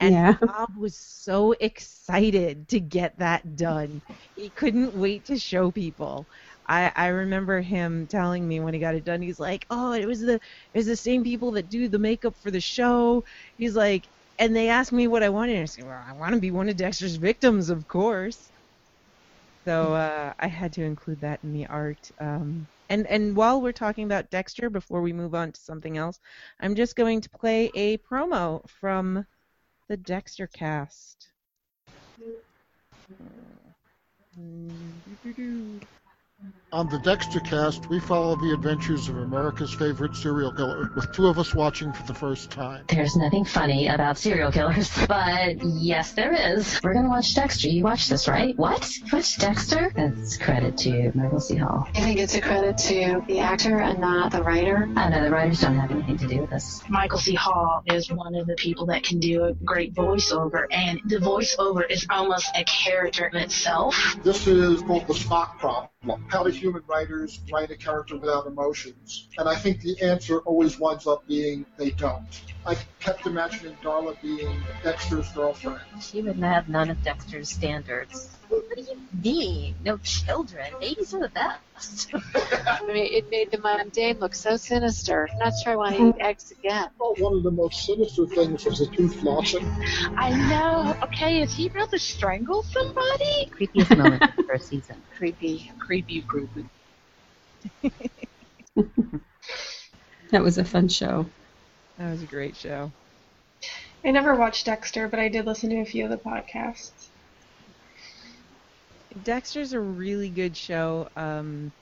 And Yeah. [laughs] Bob was so excited to get that done. He couldn't wait to show people. I, I remember him telling me when he got it done, he's like, Oh, it was the it was the same people that do the makeup for the show. He's like and they asked me what I wanted, and I said, Well, I want to be one of Dexter's victims, of course. So uh, I had to include that in the art. Um, and and while we're talking about Dexter, before we move on to something else, I'm just going to play a promo from the Dexter cast. On the Dexter cast, we follow the adventures of America's favorite serial killer, with two of us watching for the first time. There's nothing funny about serial killers, [laughs] but yes, there is. We're gonna watch Dexter. You watched this, right? What? You watched Dexter? That's credit to Michael C. Hall. I think it's a credit to the actor and not the writer. I know the writers don't have anything to do with this. Michael C. Hall is one of the people that can do a great voiceover, and the voiceover is almost a character in itself. This is called the Spock problem. How do human writers write a character without emotions? And I think the answer always winds up being they don't. I kept imagining Darla being Dexter's girlfriend. She would not have none of Dexter's standards. What do you mean? No children. Babies are the best. [laughs] I mean, it made the mundane look so sinister. I'm not sure I want to eat eggs again. Well, one of the most sinister things was the tooth flossing. I know. Okay, is he about to strangle somebody? Creepiest moment of the first season. [laughs] Creepy, creepy, creepy. [laughs] That was a fun show. That was a great show. I never watched Dexter, but I did listen to a few of the podcasts. Dexter's a really good show. Um,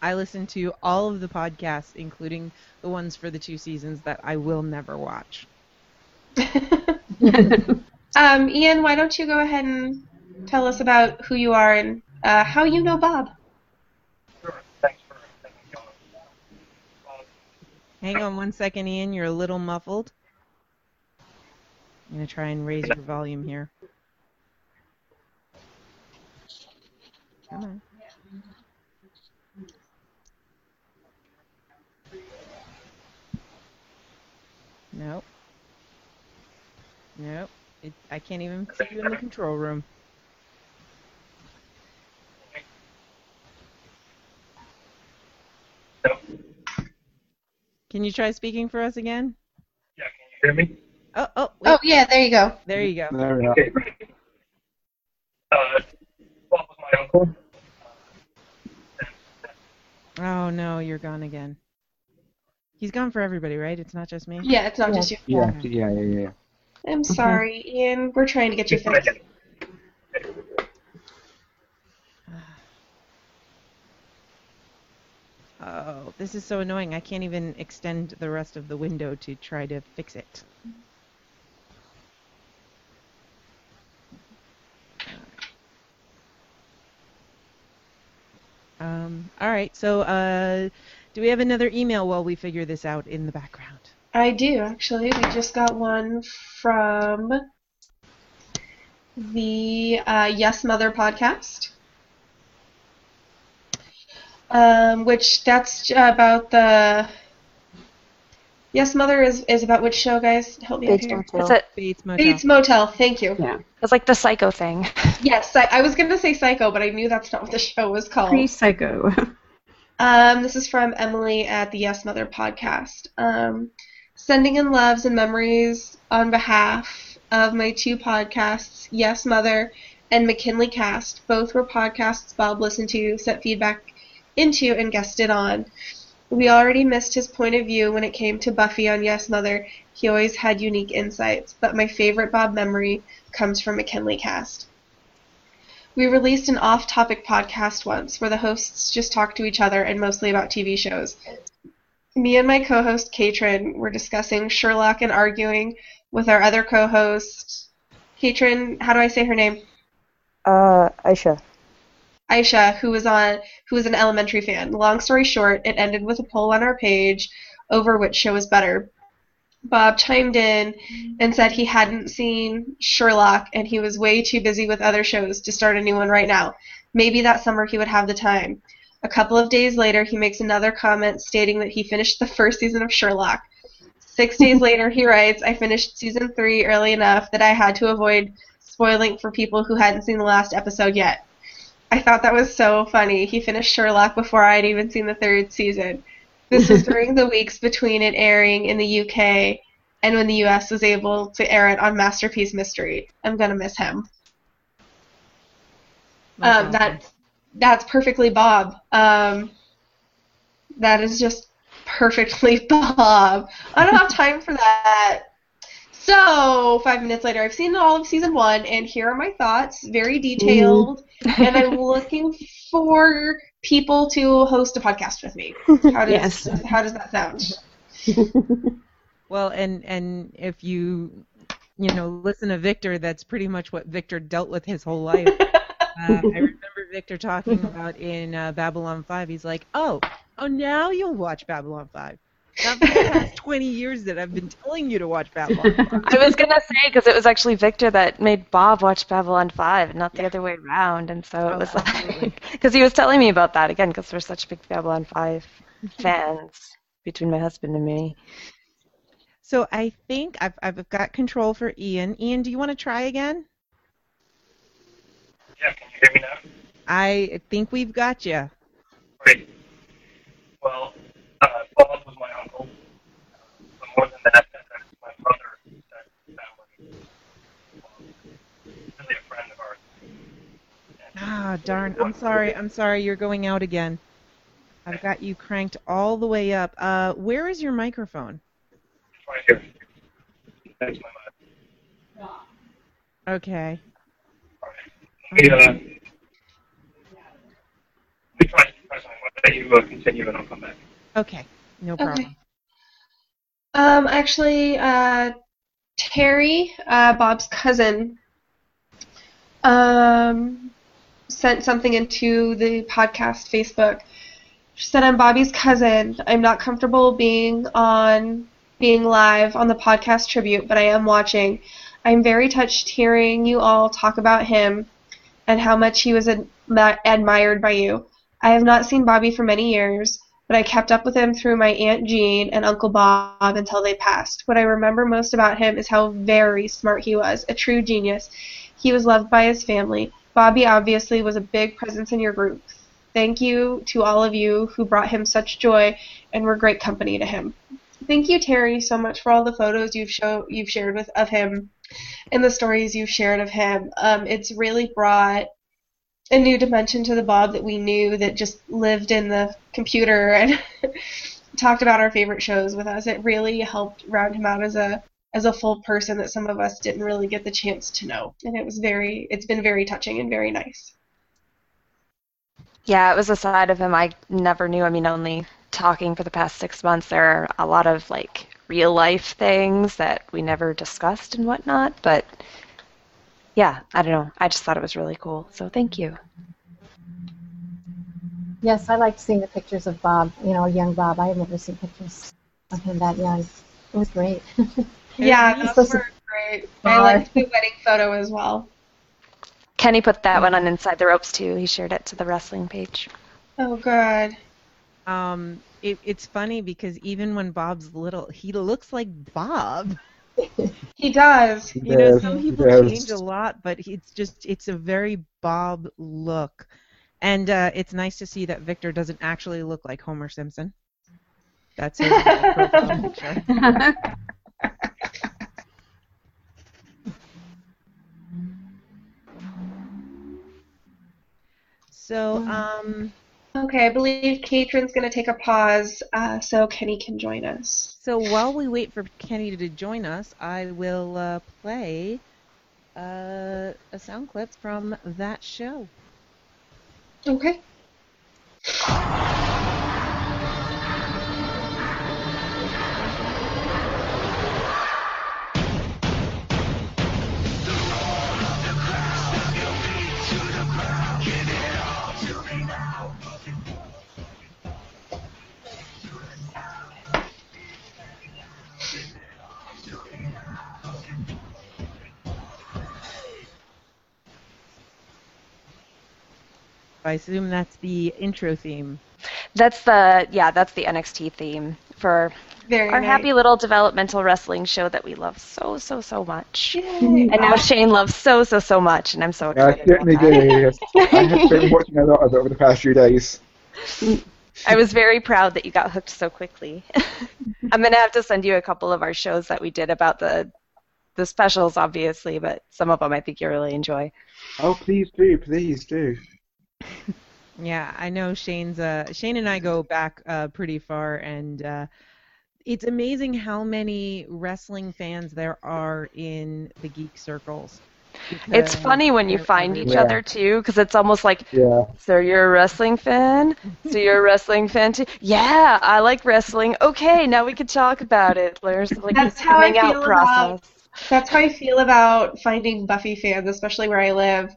I listen to all of the podcasts, including the ones for the two seasons that I will never watch. [laughs] Um, Ian, why don't you go ahead and tell us about who you are and uh, how you know Bob? Hang on one second, Ian. You're a little muffled. I'm going to try and raise your volume here. Come on. Nope. Nope. It, I can't even see you in the control room. Can you try speaking for us again? Yeah, hear me? Oh, oh, Oh, yeah, there you go. there you go. There we are. Okay. Uh, Bob was my uncle. Oh no, you're gone again. He's gone for everybody, right? It's not just me. Yeah, it's not just you. Yeah, yeah, yeah, yeah. I'm sorry, Ian. We're trying to get you fixed. Oh, this is so annoying. I can't even extend the rest of the window to try to fix it. Um, all right, so uh, do we have another email while we figure this out in the background? I do, actually. We just got one from the uh, Yes Mother podcast. Um, which that's about the Yes Mother is, is about which show, guys? Help me out Bates here. Motel. It's a- Bates Motel. Bates Motel. Thank you. Yeah. It's like the psycho thing. [laughs] Yes, I, I was going to say Psycho, but I knew that's not what the show was called. Pre-psycho. [laughs] Um, this is from Emily at the Yes Mother podcast. Um, sending in loves and memories on behalf of my two podcasts, Yes Mother and McKinley Cast. Both were podcasts Bob listened to, sent feedback into, and guested on. We already missed his point of view when it came to Buffy on Yes Mother. He always had unique insights, but my favorite Bob memory comes from McKinley Cast. We released an off topic podcast once where the hosts just talked to each other and mostly about TV shows. Me and my co host Katrin were discussing Sherlock and arguing with our other co host. Katrin, how do I say her name? Uh, Aisha. Aisha, who was on who was an elementary fan. Long story short, it ended with a poll on our page over which show was better. Bob chimed in and said he hadn't seen Sherlock and he was way too busy with other shows to start a new one right now. Maybe that summer he would have the time. A couple of days later, he makes another comment stating that he finished the first season of Sherlock. Six [laughs] days later, he writes, I finished season three early enough that I had to avoid spoiling for people who hadn't seen the last episode yet. I thought that was so funny. He finished Sherlock before I'd even seen the third season. This was [laughs] during the weeks between it airing in the UK and when the US was able to air it on Masterpiece Mystery. I'm gonna miss him. Um, that that's perfectly Bob. Um, that is just perfectly [laughs] Bob. I don't have time for that. So five minutes later, I've seen all of season one, and here are my thoughts, very detailed, and I'm [laughs] looking for people to host a podcast with me. How does Yes. how does that sound? [laughs] Well, and and if you you know listen to Victor, that's pretty much what Victor dealt with his whole life. [laughs] uh, I remember Victor talking about in uh, Babylon 5. He's like, "Oh, oh, now you'll watch Babylon 5." Not for the past [laughs] 20 years that I've been telling you to watch Babylon 5. [laughs] I was gonna say because it was actually Victor that made Bob watch Babylon Five, not the other way around, and so it oh, was like because [laughs] he was telling me about that again because we're such big Babylon Five fans between my husband and me. So I think I've I've got control for Ian. Ian, do you want to try again? Yeah, can you hear me now? I think we've got you. Great. Well, uh, Bob was my uncle. But more than that, that's my brother. That's family. Really a friend of ours. Ah, darn. I'm sorry. I'm sorry. You're going out again. I've got you cranked all the way up. Uh, where is your microphone? Right here. That's my mother. Okay. Let me, uh, let me try, try something. Why don't you uh, continue and I'll come back. Okay. No problem. Okay. Um, actually, uh, Terry, uh, Bob's cousin, um, sent something into the podcast Facebook. She said, "I'm Bobby's cousin. I'm not comfortable being on being live on the podcast tribute, but I am watching. I'm very touched hearing you all talk about him and how much he was ad- admired by you. I have not seen Bobby for many years, but I kept up with him through my Aunt Jean and Uncle Bob until they passed. What I remember most about him is how very smart he was, a true genius. He was loved by his family. Bobby obviously was a big presence in your group. Thank you to all of you who brought him such joy and were great company to him. Thank you, Terry, so much for all the photos you've show you've shared with of him and the stories you've shared of him. Um, it's really brought a new dimension to the Bob that we knew that just lived in the computer and [laughs] talked about our favorite shows with us. It really helped round him out as a as a full person that some of us didn't really get the chance to know. And it was very it's been very touching and very nice. Yeah, it was a side of him I never knew. I mean, only talking for the past six months, there are a lot of like real life things that we never discussed and whatnot. But yeah, I don't know. I just thought it was really cool. So thank you. Yes, I liked seeing the pictures of Bob, you know, young Bob. I had never seen pictures of him that young. It was great. [laughs] Yeah, He's those supposed to- were great. I liked the wedding photo as well. Kenny put that one on Inside the Ropes too. He shared it to the wrestling page. Oh, good. Um, it, it's funny because even when Bob's little, he looks like Bob. [laughs] He does. You know, some people change a lot, but it's just it's a very Bob look, and uh, it's nice to see that Victor doesn't actually look like Homer Simpson. That's his profile [laughs] picture. So, um, Okay, I believe Katrin's going to take a pause uh, so Kenny can join us. so while we wait for Kenny to join us, I will uh, play uh, a sound clip from that show. Okay. I assume that's the intro theme. That's the yeah, that's the NXT theme for Very our nice. happy little developmental wrestling show that we love so so so much. Yay. And now Shane loves so so so much, and I'm so I excited. about certainly that. do. Yes. I have been watching a lot of it over the past few days. I was very proud that you got hooked so quickly. [laughs] I'm gonna have to send you a couple of our shows that we did about the the specials, obviously, but some of them I think you really enjoy. Oh, please do, please do. [laughs] Yeah, I know Shane's. Uh, Shane and I go back uh, pretty far, and uh, it's amazing how many wrestling fans there are in the geek circles. It's funny when you find each everywhere. other too, because it's almost like, Yeah. so you're a wrestling fan? So you're a wrestling fan too? Yeah, I like wrestling. Okay, now we can talk about it. There's like That's this how I coming out feel process. about. That's how I feel about finding Buffy fans, especially where I live.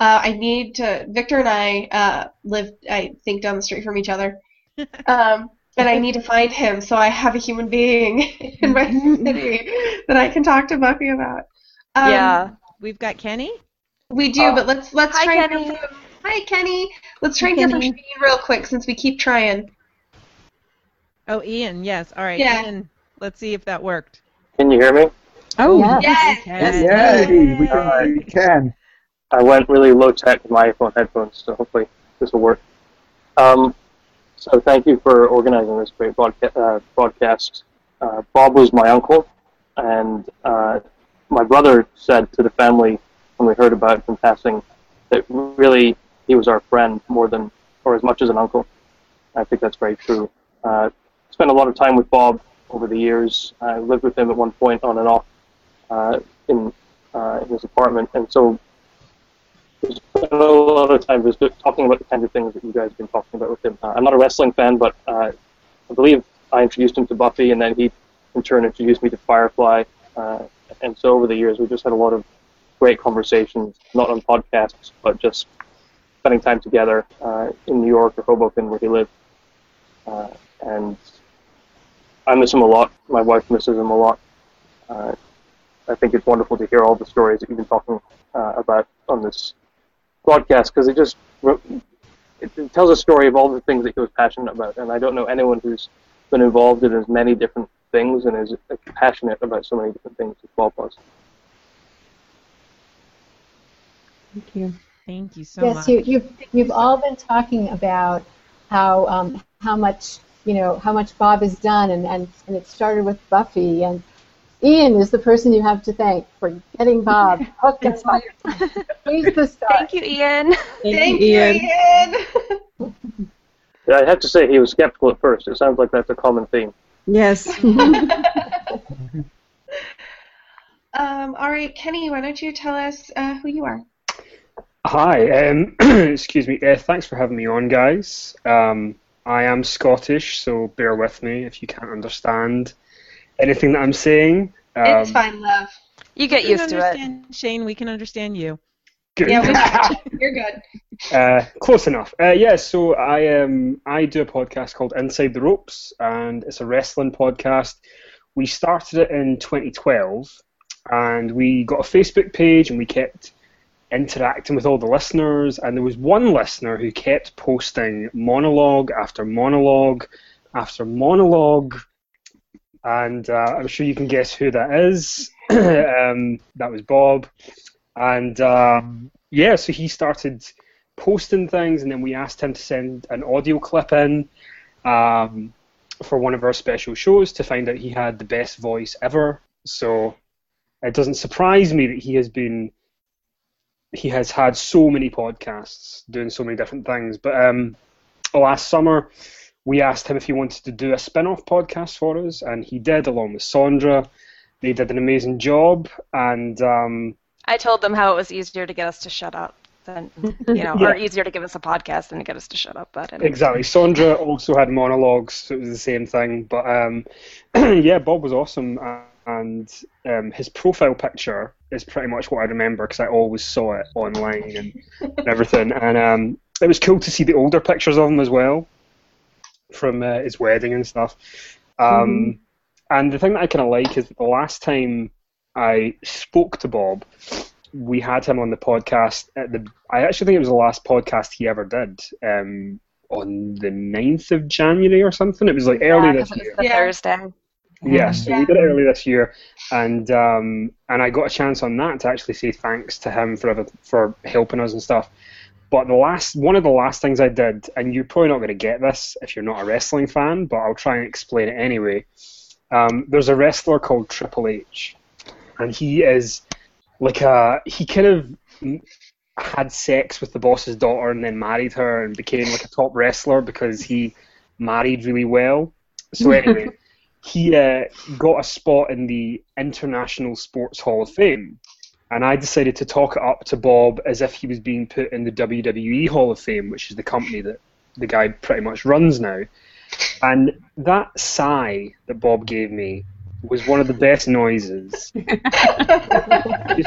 Uh, I need to. Victor and I uh, live, I think, down the street from each other, [laughs] um, and I need to find him. So I have a human being [laughs] in my city that I can talk to Buffy about. Um, yeah. We've got Kenny. we do. but let's let's Hi, try and Kenny. hear from. Hi, Kenny. Let's try and hear from Kenny. Shane real quick since we keep trying. Oh, Ian. Yes. All right. Yeah. Ian. Let's see if that worked. Can you hear me? Oh, Yes. Yes. Yay! We can. We can. I went really low tech with my iPhone headphones, so hopefully this will work. Um, so thank you for organizing this great broadca- uh, broadcast. Uh, Bob was my uncle, and uh, my brother said to the family when we heard about him passing that really he was our friend more than, or as much as an uncle. I think that's very true. Uh, spent a lot of time with Bob over the years. I lived with him at one point on and off uh, in, uh, in his apartment, and so spent a lot of time just talking about the kinds of things that you guys have been talking about with him. Uh, I'm not a wrestling fan, but uh, I believe I introduced him to Buffy, and then he, in turn, introduced me to Firefly. Uh, and so over the years, we just had a lot of great conversations, not on podcasts, but just spending time together uh, in New York or Hoboken, where he lived. Uh, and I miss him a lot. My wife misses him a lot. Uh, I think it's wonderful to hear all the stories that you've been talking about on this broadcast because it just it, it tells a story of all the things that he was passionate about. And I don't know anyone who's been involved in as many different things and is passionate about so many different things as Bob was. Thank you. Thank you so yes, much. you, you've you've all been talking about how um, how much you know how much Bob has done, and, and and it started with Buffy, and Ian is the person you have to thank for getting Bob [laughs] hooked up. He's the star. Thank you, Ian. Thank you, Ian. [laughs] Yeah, I have to say he was skeptical at first. It sounds like that's a common theme. Yes. [laughs] Um, all right, Kenny, why don't you tell us uh, who you are? Hi, um, [clears throat] excuse me. Uh, thanks for having me on, guys. Um, I am Scottish, so bear with me if you can't understand anything that I'm saying. Um, it's fine, love. You get used to it. Shane, we can understand you. Good. Yeah, we, [laughs] you're good. Uh, close enough. Uh, yeah, so I um I do a podcast called Inside the Ropes, and it's a wrestling podcast. We started it in 2012, and we got a Facebook page, and we kept interacting with all the listeners. And there was one listener who kept posting monologue after monologue after monologue, and uh, I'm sure you can guess who that is. [clears throat] um, that was Bob, and um, yeah, so he started posting things, and then we asked him to send an audio clip in um, for one of our special shows to find out he had the best voice ever. So it doesn't surprise me that he has been he has had so many podcasts doing so many different things. But um, last summer we asked him if he wanted to do a spin-off podcast for us, and he did along with Sandra. They did an amazing job, and um, I told them how it was easier to get us to shut up than you know, [laughs] or easier to give us a podcast than to get us to shut up. But anyway. Exactly. Sandra also had monologues, so it was the same thing. But um, [clears throat] yeah, Bob was awesome, and um, his profile picture is pretty much what I remember because I always saw it online and, and everything. And um, it was cool to see the older pictures of him as well from uh, his wedding and stuff. Um, Mhm. And the thing that I kind of like is that the last time I spoke to Bob, we had him on the podcast. At the I actually think it was the last podcast he ever did. Um, on the 9th of January or something. It was like early yeah, this 'cause it year. was the Thursday. Yeah, so we did it early this year, and um, and I got a chance on that to actually say thanks to him for for helping us and stuff. But the last one of the last things I did, and you're probably not going to get this if you're not a wrestling fan, but I'll try and explain it anyway. Um, there's a wrestler called Triple H, and he is like a he kind of had sex with the boss's daughter and then married her and became like a top wrestler because he married really well. So [laughs] anyway, he uh, got a spot in the International Sports Hall of Fame, and I decided to talk it up to Bob as if he was being put in the WWE Hall of Fame, which is the company that the guy pretty much runs now. And that sigh that Bob gave me was one of the best noises. [laughs] [laughs]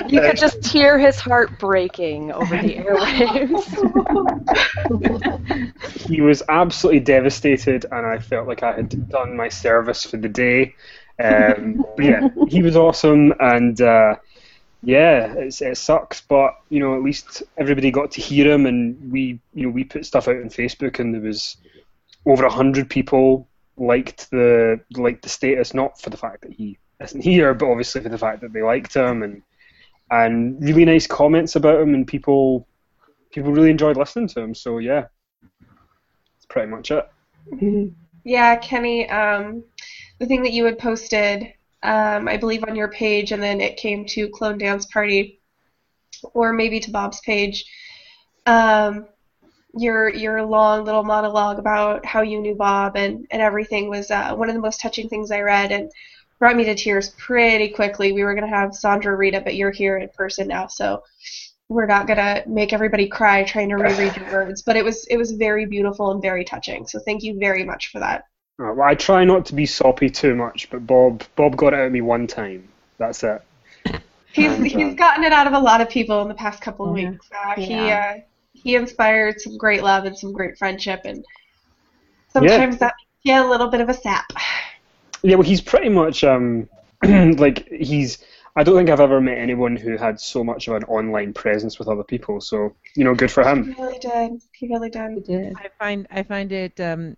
You could just hear his heart breaking over the airwaves. [laughs] he was absolutely devastated, and I felt like I had done my service for the day. Um, but yeah, he was awesome, and uh, yeah, it sucks, but you know, at least everybody got to hear him, and we, you know, we put stuff out on Facebook, and there was over a hundred people liked the liked the status, not for the fact that he isn't here, but obviously for the fact that they liked him, and and really nice comments about him, and people people really enjoyed listening to him. So yeah, that's pretty much it. [laughs] Yeah, Kenny, um, the thing that you had posted, um, I believe on your page, and then it came to Clone Dance Party, or maybe to Bob's page. Um, your your long little monologue about how you knew Bob and, and everything was uh, one of the most touching things I read and brought me to tears pretty quickly. We were gonna have Sandra read it, but you're here in person now, so we're not gonna make everybody cry trying to reread your words. But it was it was very beautiful and very touching. So thank you very much for that. Uh, well, I try not to be soppy too much, but Bob Bob got it out of me one time. That's it. [laughs] He's And, uh, he's gotten it out of a lot of people in the past couple of Yeah. weeks. Uh, He uh, he inspired some great love and some great friendship, and sometimes that makes you a little bit of a sap. Yeah, well, he's pretty much um, [clears throat] like he's. I don't think I've ever met anyone who had so much of an online presence with other people. So you know, good for him. He really did. He really did. I find I find it. Um,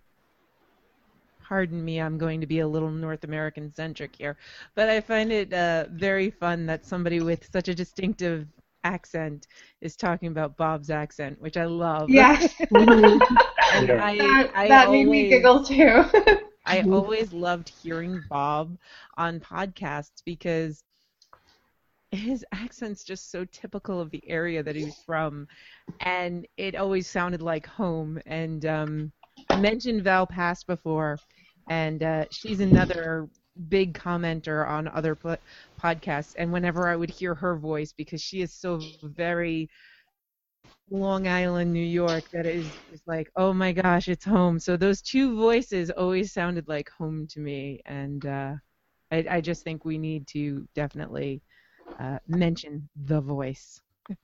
pardon me, I'm going to be a little North American centric here, but I find it uh, very fun that somebody with such a distinctive accent is talking about Bob's accent, which I love. Yes. [laughs] and Yeah. I, That- I that made me giggle too. [laughs] I always loved hearing Bob on podcasts because his accent's just so typical of the area that he's from, and it always sounded like home. And um, I mentioned Val Pass before, and uh, she's another big commenter on other po- podcasts. And whenever I would hear her voice, because she is so very Long Island, New York, that is is like, oh my gosh, it's home. So those two voices always sounded like home to me, and uh, I, I just think we need to definitely uh, mention the voice.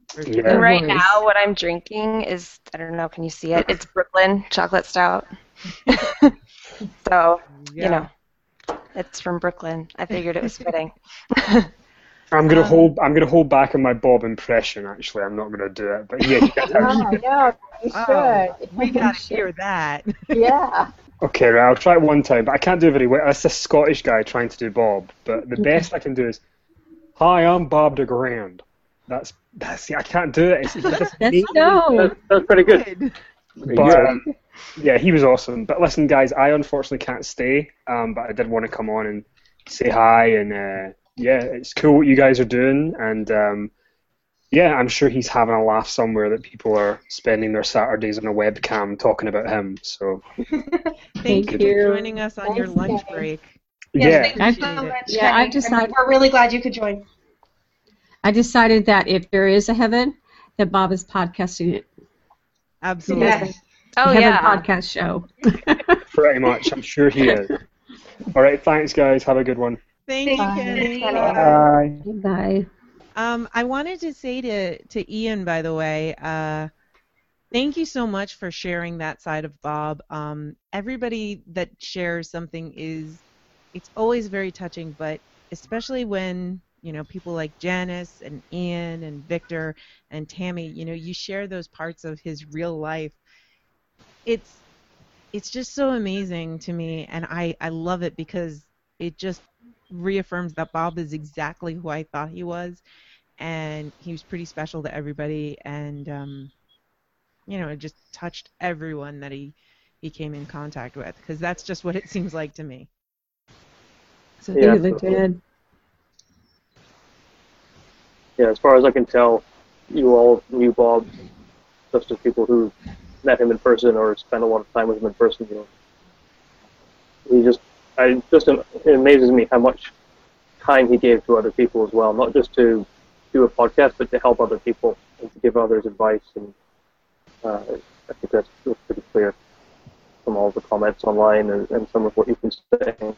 for sure. And right now, what I'm drinking is I don't know. Can you see it? It's Brooklyn chocolate stout. [laughs] so you know, it's from Brooklyn. I figured it was fitting. [laughs] I'm gonna um, hold. I'm gonna hold back on my Bob impression. Actually, I'm not gonna do it. But yeah, you get [laughs] Oh, no, you Oh, should. we gotta hear that. Yeah. Okay, right, I'll try it one time, but I can't do it very well. That's a Scottish guy trying to do Bob. But the best I can do is, "Hi, I'm Bob DeGrand." That's that's. I can't do it. It's, it's just That's me. no. That's pretty good. But um, yeah, he was awesome. But listen, guys, I unfortunately can't stay. Um, but I did want to come on and say hi, and uh, yeah, it's cool what you guys are doing, and um, yeah, I'm sure he's having a laugh somewhere that people are spending their Saturdays on a webcam talking about him. So [laughs] Thank you you. for joining us on your lunch break. yeah, Thank you so much, yeah, I've decided- We're really glad you could join. I decided that if there is a heaven, that Bob is podcasting it. Absolutely. Yes. Oh the heaven yeah. podcast show. [laughs] pretty much. I'm sure he is. All right, thanks, guys. Have a good one. Thank you, Thank Bye. Bye. Um, I wanted to say to to Ian, by the way, uh, Thank you so much for sharing that side of Bob. Um, everybody that shares something is, it's always very touching, but especially when you know people like Janice and Ian and Victor and Tammy, you know, you share those parts of his real life. It's it's just so amazing to me, and I I love it because it just reaffirms that Bob is exactly who I thought he was, and he was pretty special to everybody, and um, you know, it just touched everyone that he he came in contact with, because that's just what it [laughs] seems like to me. So Yeah, thank you, absolutely. Yeah, as far as I can tell, you all knew Bob just as people who met him in person or spent a lot of time with him in person. You know, he just, I just it amazes me how much time he gave to other people as well, not just to do a podcast, but to help other people and to give others advice. And uh, I think that's, that's pretty clear from all the comments online and, and some of what you've been saying.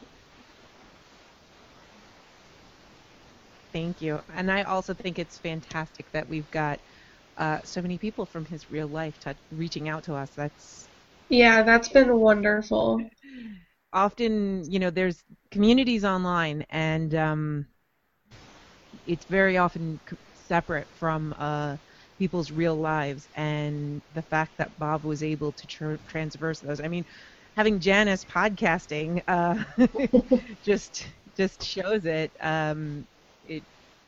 Thank you. And I also think it's fantastic that we've got uh, so many people from his real life touch, reaching out to us. That's Yeah, that's been wonderful. often, you know, there's communities online, and um, it's very often separate from uh, people's real lives. And the fact that Bob was able to tr- transverse those. I mean, having Janice podcasting uh, [laughs] just just shows it. Um, it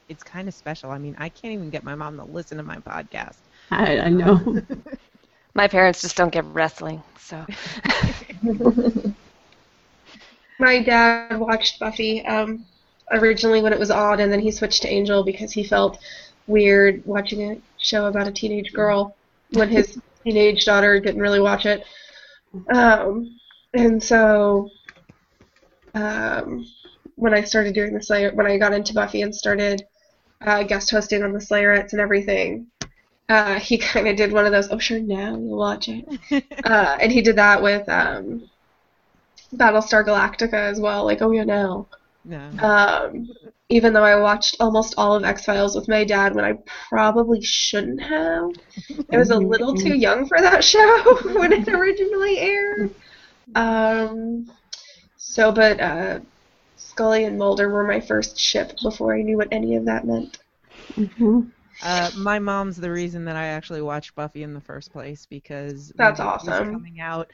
it's kind of special. I mean, I can't even get my mom to listen to my podcast. I, I know. [laughs] My parents just don't get wrestling, so. [laughs] My dad watched Buffy um, originally when it was odd, and then he switched to Angel because he felt weird watching a show about a teenage girl when his [laughs] teenage daughter didn't really watch it. Um, and so um, when I started doing the Slayer, when I got into Buffy and started uh, guest hosting on the Slayerettes and everything, uh, he [laughs] kind of did one of those, oh, sure, now you'll watch it. [laughs] uh, and he did that with um, Battlestar Galactica as well, like, oh, yeah, now. No. Um, even though I watched almost all of X Files with my dad when I probably shouldn't have. I was a little too young for that [laughs] show when it originally aired. Um, so, but uh, Scully and Mulder were my first ship before I knew what any of that meant. Mm-hmm. Uh, my mom's the reason that I actually watched Buffy in the first place because That's when it was awesome. coming out,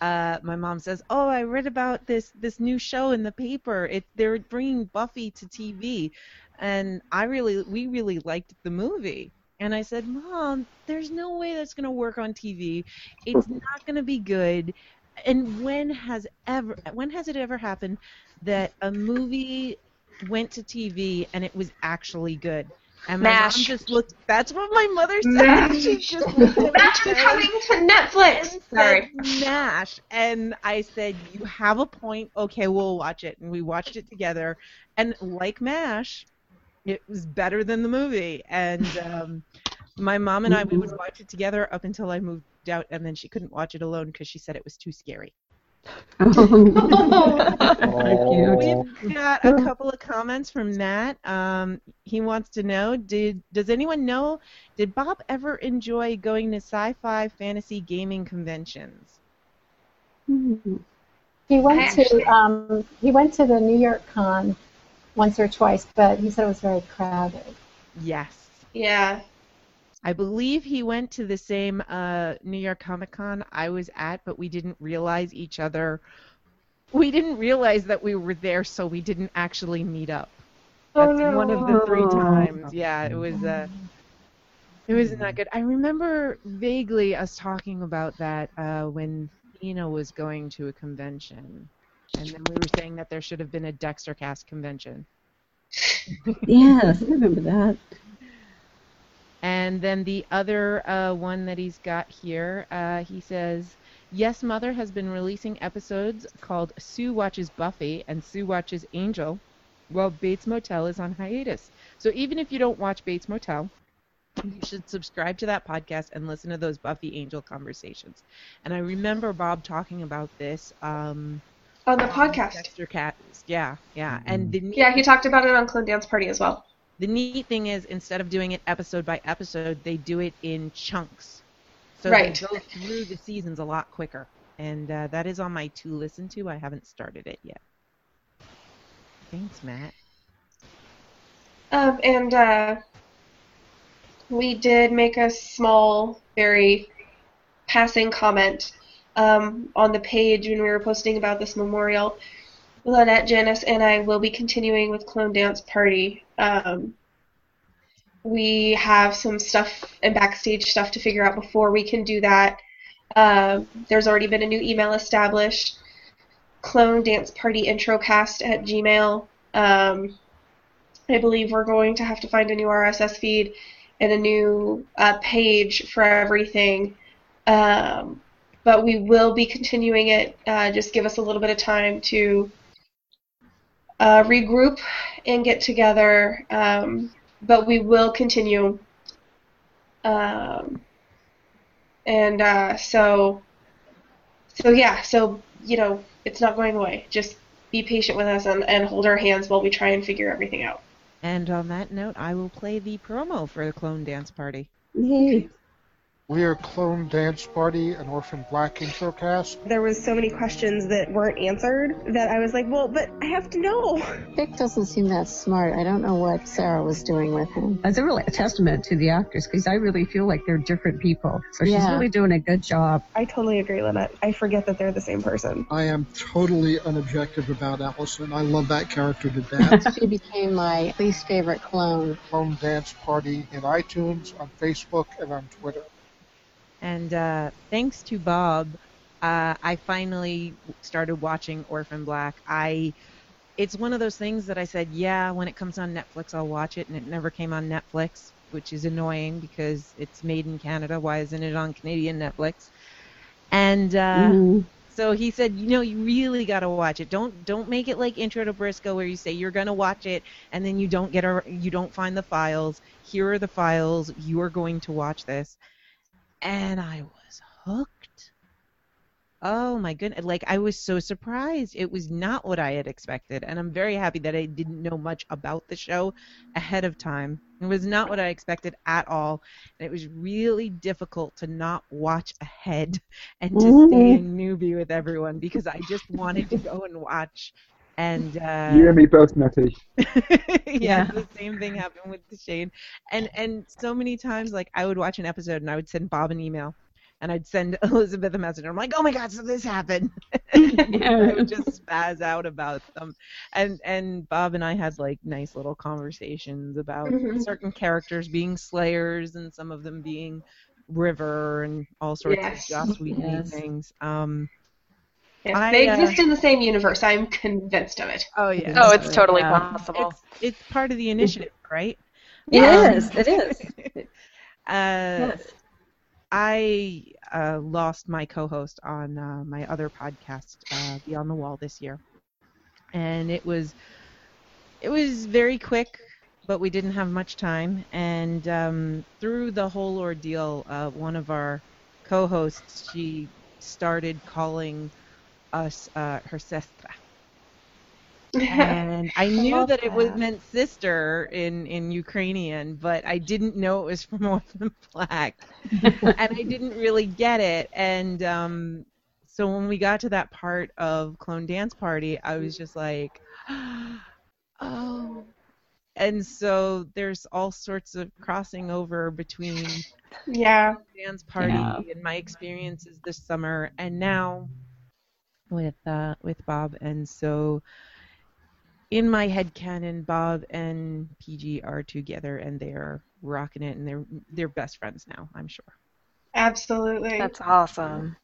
uh, my mom says, "Oh, I read about this this new show in the paper. It they're bringing Buffy to TV," and I really we really liked the movie. And I said, "Mom, there's no way that's gonna work on TV. It's [laughs] not gonna be good." And when has ever when has it ever happened that a movie went to TV and it was actually good? And my MASH. mom just looked. That's what my mother said. MASH. She just looked at That's me and coming to Netflix. Sorry. MASH, and I said, "You have a point. Okay, we'll watch it." And we watched it together, and like MASH, it was better than the movie. And um, my mom and I, we would watch it together up until I moved out, and then she couldn't watch it alone because she said it was too scary. We've got a couple of comments from Matt. Um, he wants to know: Did does anyone know? Did Bob ever enjoy going to sci-fi fantasy gaming conventions? He went to um, he went to the New York Con once or twice, but he said it was very crowded. Yes. Yeah. I believe he went to the same uh, New York Comic Con I was at, but we didn't realize each other. We didn't realize that we were there, so we didn't actually meet up. Oh, That's one of the three times. Yeah, it was. Uh, it was not that good. I remember vaguely us talking about that uh, when Ina was going to a convention, and then we were saying that there should have been a Dexter Cast convention. yes, I remember that. And then the other uh, one that he's got here, uh, he says, Yes, Mother has been releasing episodes called Sue Watches Buffy and Sue Watches Angel, while Bates Motel is on hiatus. So even if you don't watch Bates Motel, you should subscribe to that podcast and listen to those Buffy Angel conversations. And I remember Bob talking about this. Um, On the podcast. Dexter Cast, yeah, yeah. And the Yeah, he talked about it on Clone Dance Party as well. The neat thing is, instead of doing it episode by episode, they do it in chunks. So Right. they go through the seasons a lot quicker. And uh, that is on my to listen to. I haven't started it yet. Thanks, Matt. Um, and uh, we did make a small, very passing comment um, on the page when we were posting about this memorial. Lynette, Janice, and I will be continuing with Clone Dance Party. Um, we have some stuff and backstage stuff to figure out before we can do that. Um, there's already been a new email established. Clone Dance Party Introcast at Gmail. Um, I believe we're going to have to find a new RSS feed and a new uh, page for everything. Um, but we will be continuing it. Uh, just give us a little bit of time to uh, regroup and get together. Um, but we will continue. Um, and uh, so, so yeah, so you know, it's not going away. Just be patient with us and, and hold our hands while we try and figure everything out. And on that note, I will play the promo for the Clone Dance Party. Yay. We are Clone Dance Party, an Orphan Black introcast. There was so many questions that weren't answered that I was like, well, but I have to know. Vic doesn't seem that smart. I don't know what Sarah was doing with him. It's a really a testament to the actors because I really feel like they're different people. So she's really doing a good job. I totally agree, Lynette. I forget that they're the same person. I am totally unobjective about Allison. I love that character to [laughs] death. she became my least favorite clone. Clone Dance Party in iTunes, on Facebook, and on Twitter. And uh, thanks to Bob, uh, I finally started watching Orphan Black. I, it's one of those things that I said, yeah, when it comes on Netflix, I'll watch it, and it never came on Netflix, which is annoying because it's made in Canada. Why isn't it on Canadian Netflix? And uh, Mhm. so he said, you know, you really got to watch it. Don't don't make it like Intro to Briscoe, where you say you're gonna watch it and then you don't get a, you don't find the files. Here are the files. You are going to watch this and I was hooked. Oh my goodness. Like I was so surprised. It was not what I had expected. And I'm very happy that I didn't know much about the show ahead of time. It was not what I expected at all. And it was really difficult to not watch ahead [laughs] and to stay a newbie with everyone because I just wanted to go and watch. And uh, you and me both, Nutty. [laughs] [laughs] yeah, the same thing happened with Shane. And and so many times like I would watch an episode and I would send Bob an email and I'd send [laughs] Elizabeth a message. I'm like, oh my god, so this happened. and I would just spaz out about them. And and Bob and I had like nice little conversations about Mhm. certain characters being slayers and some of them being River and all sorts Yes. of Joss Whedon Yes. things. Um Yes, I, they uh, exist in the same universe. I'm convinced of it. Oh yeah. Oh, it's totally Yeah. possible. It's, it's part of the initiative, right? [laughs] It Um, is, it is. [laughs] Uh, I uh, lost my co-host on uh, my other podcast, uh, Beyond the Wall, this year, and it was it was very quick, but we didn't have much time. And um, through the whole ordeal, uh, one of our co-hosts she started calling us uh, her sestra. [laughs] and I knew love that it was meant sister in in Ukrainian, but I didn't know it was [laughs] from Orphan Black, and I didn't really get it. And um, so when we got to that part of Clone Dance Party, I was just like, [gasps] oh. And so there's all sorts of crossing over between Yeah. dance party Yeah. and my experiences this summer, and now with uh, with Bob. And so in my head canon, Bob and Paige are together, and they're rocking it, and they're they're best friends now. I'm sure. Absolutely. That's awesome.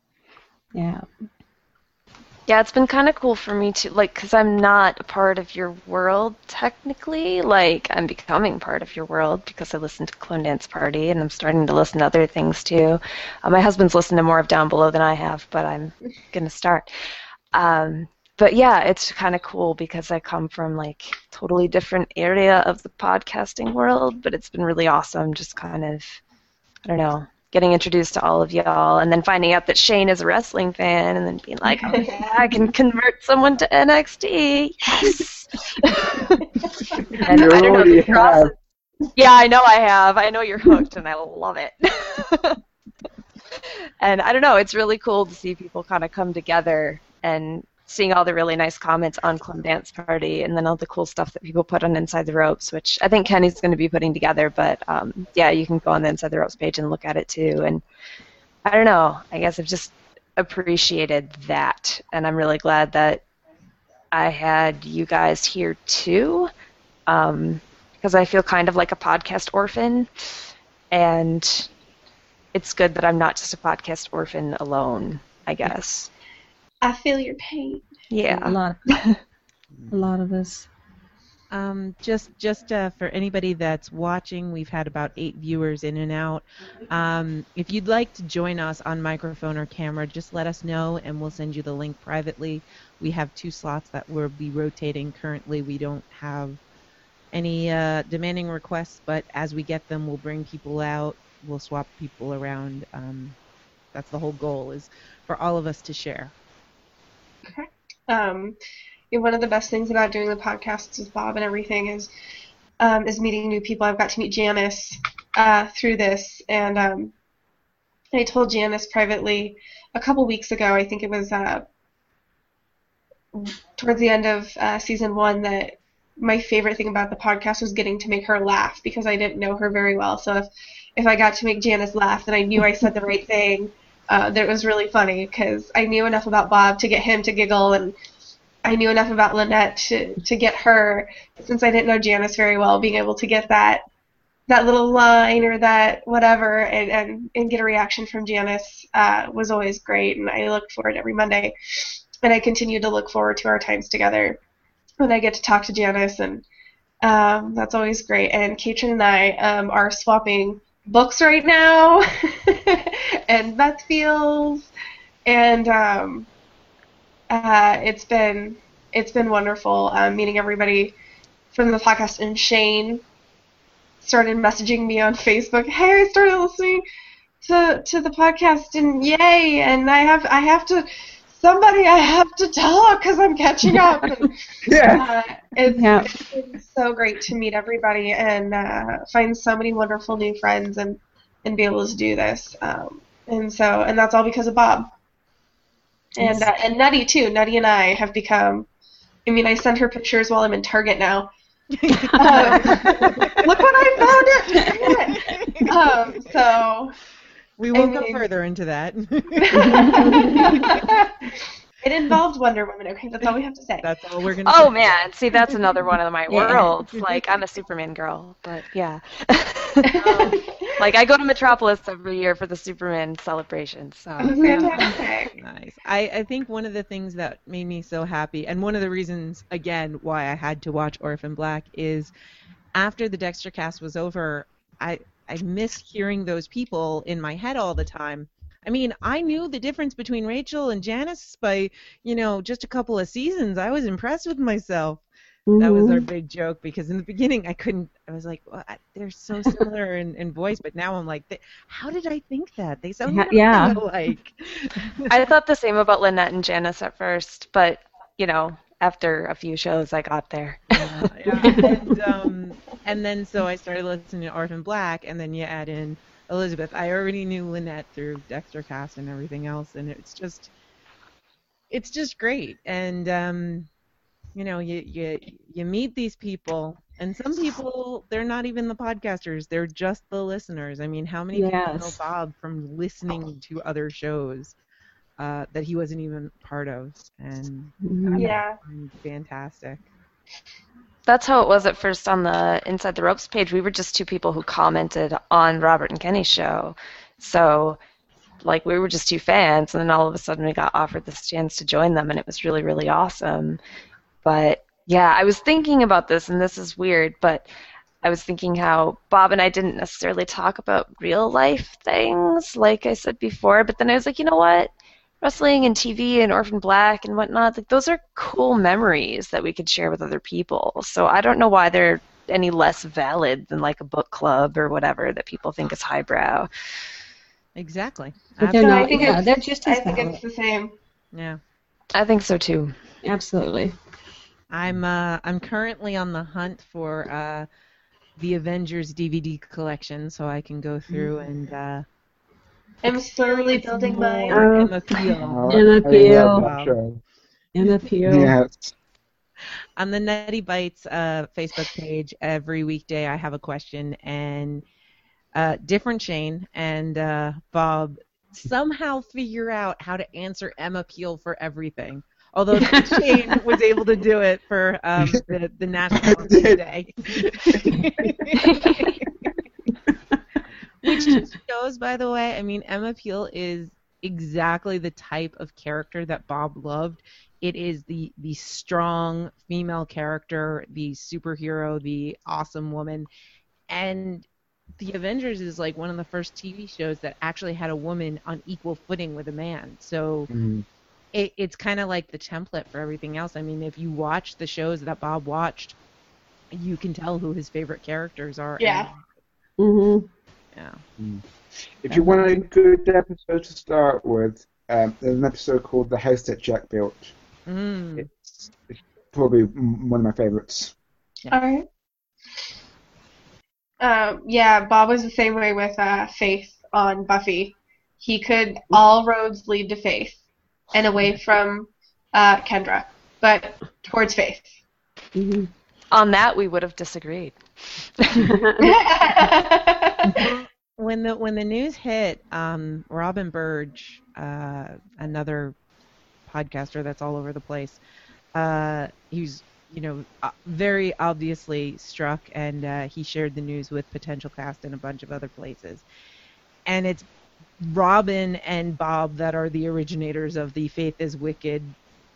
Yeah. Yeah, it's been kind of cool for me to like, cause I'm not a part of your world technically. Like, I'm becoming part of your world because I listen to Clone Dance Party, and I'm starting to listen to other things too. Uh, my husband's listened to more of Down Below than I have, but I'm [laughs] gonna start. Um, but yeah, it's kind of cool because I come from like totally different area of the podcasting world, but it's been really awesome. Just kind of, I don't know, getting introduced to all of y'all, and then finding out that Shane is a wrestling fan, and then being like, oh yeah, I can convert someone to NXT. Yes. [laughs] and You I don't know if. Yeah, I know I have. I know you're hooked, and I love it. [laughs] and I don't know, it's really cool to see people kind of come together and seeing all the really nice comments on Clone Dance Party and then all the cool stuff that people put on Inside the Ropes, which I think Kenny's going to be putting together. But um, yeah, you can go on the Inside the Ropes page and look at it too. And I don't know, I guess I've just appreciated that. And I'm really glad that I had you guys here too. Um, because I feel kind of like a podcast orphan. And it's good that I'm not just a podcast orphan alone, I guess. I feel your pain. Yeah. A lot. [laughs] a lot of us. Um, just just uh, for anybody that's watching, we've had about eight viewers in and out. Um, if you'd like to join us on microphone or camera, just let us know and we'll send you the link privately. We have two slots that we'll be rotating currently. We don't have any uh, demanding requests, but as we get them, we'll bring people out. We'll swap people around. Um, that's the whole goal is for all of us to share. Um, you know, one of the best things about doing the podcasts with Bob and everything is um, is meeting new people. I've got to meet Janice uh, through this, and um, I told Janice privately a couple weeks ago. I think it was uh, towards the end of uh, season one that my favorite thing about the podcast was getting to make her laugh because I didn't know her very well. So if if I got to make Janice laugh, then I knew I said the right thing. Uh, that was really funny because I knew enough about Bob to get him to giggle, and I knew enough about Lynette to to get her. Since I didn't know Janice very well, being able to get that that little line or that whatever and, and, and get a reaction from Janice uh, was always great, and I looked forward every Monday, and I continue to look forward to our times together when I get to talk to Janice, and um, that's always great. And Katrin and I um, are swapping books right now, [laughs] and Beth feels, and um, uh, it's been it's been wonderful um, meeting everybody from the podcast. And Shane started messaging me on Facebook. Hey, I started listening to to the podcast, and yay! And I have I have to somebody I have to talk because I'm catching up. [laughs] And, Yeah. uh, it's, Yeah. it's been so great to meet everybody and uh, find so many wonderful new friends and and be able to do this. Um, and so and that's all because of Bob. And Yes. uh, and Nutty too. Nutty and I have become. I mean, I send her pictures while I'm in Target now. [laughs] um, [laughs] look what I found it. um, so We won't go further into that. [laughs] it involved Wonder Woman. Okay, that's all we have to say. That's all we're gonna. Oh say. man, see that's another one of my [laughs] Yeah. worlds. Like I'm a Superman girl, but yeah. Um, [laughs] like I go to Metropolis every year for the Superman celebration. So Fantastic. Nice. I, I think one of the things that made me so happy, and one of the reasons, again, why I had to watch Orphan Black is after the Dexter cast was over, I, I miss hearing those people in my head all the time. I mean, I knew the difference between Rachel and Janice by, you know, just a couple of seasons. I was impressed with myself. That was our Mhm. big joke because in the beginning I couldn't. I was like, well, I, they're so similar in, in voice, but now I'm like, "Th- how did I think that? They sound Yeah, nothing yeah. alike. I thought the same about Lynette and Janice at first, but you know, after a few shows, I got there. Yeah, [laughs] yeah. And, um, and then so I started listening to Orphan Black, and then you add in Elizabeth. I already knew Lynette through Dexter Cast and everything else, and it's just, it's just great. And um, you know, you you you meet these people, and some people they're not even the podcasters; they're just the listeners. I mean, how many people know Bob from listening to other shows? Uh, that he wasn't even part of, and. Yeah. fantastic. That's how it was at first on the Inside the Ropes page. We were just two people who commented on Robert and Kenny's show. So, like, we were just two fans, and then all of a sudden we got offered this chance to join them, and it was really, really awesome. But, yeah, I was thinking about this, and this is weird, but I was thinking how Bob and I didn't necessarily talk about real life things, like I said before, but then I was like, you know what? Wrestling and TV and Orphan Black and whatnot, like those are cool memories that we could share with other people. So I don't know why they're any less valid than like a book club or whatever that people think is highbrow. Exactly. But they're No, not. I think yeah, it's- they're just I think valid. it's the same. Yeah. I think so too. Absolutely. I'm uh, I'm currently on the hunt for uh, the Avengers DVD collection, so I can go through and uh, I'm slowly building my. More. Emma Peel. Emma I Peel. love that show. Emma Peel. Yes. On the Nutty Bites uh, Facebook page, every weekday I have a question, and uh, different Shane and uh, Bob somehow figure out how to answer Emma Peel for everything. Although [laughs] Shane was able to do it for um, the, the National [laughs] Honor Day. [laughs] Which just shows, by the way, I mean, Emma Peel is exactly the type of character that Bob loved. It is the the strong female character, the superhero, the awesome woman, and the Avengers is like one of the first TV shows that actually had a woman on equal footing with a man. So Mhm. it, it's kind of like the template for everything else. I mean, if you watch the shows that Bob watched, you can tell who his favorite characters are. Yeah. Mm-hmm. Yeah. If you want a good episode to start with, um, there's an episode called "The House That Jack Built." Mm. It's, it's probably one of my favorites. All right. Um, yeah, Bob was the same way with uh, Faith on Buffy. He could all roads lead to Faith, and away [laughs] from uh, Kendra, but towards Faith. Mm-hmm. On that, we would have disagreed. [laughs] when the when the news hit, um, Robin Burge, uh, another podcaster that's all over the place, uh, he's you know uh, very obviously struck, and uh, he shared the news with Potential Cast and a bunch of other places, and it's Robin and Bob that are the originators of the Faith is Wicked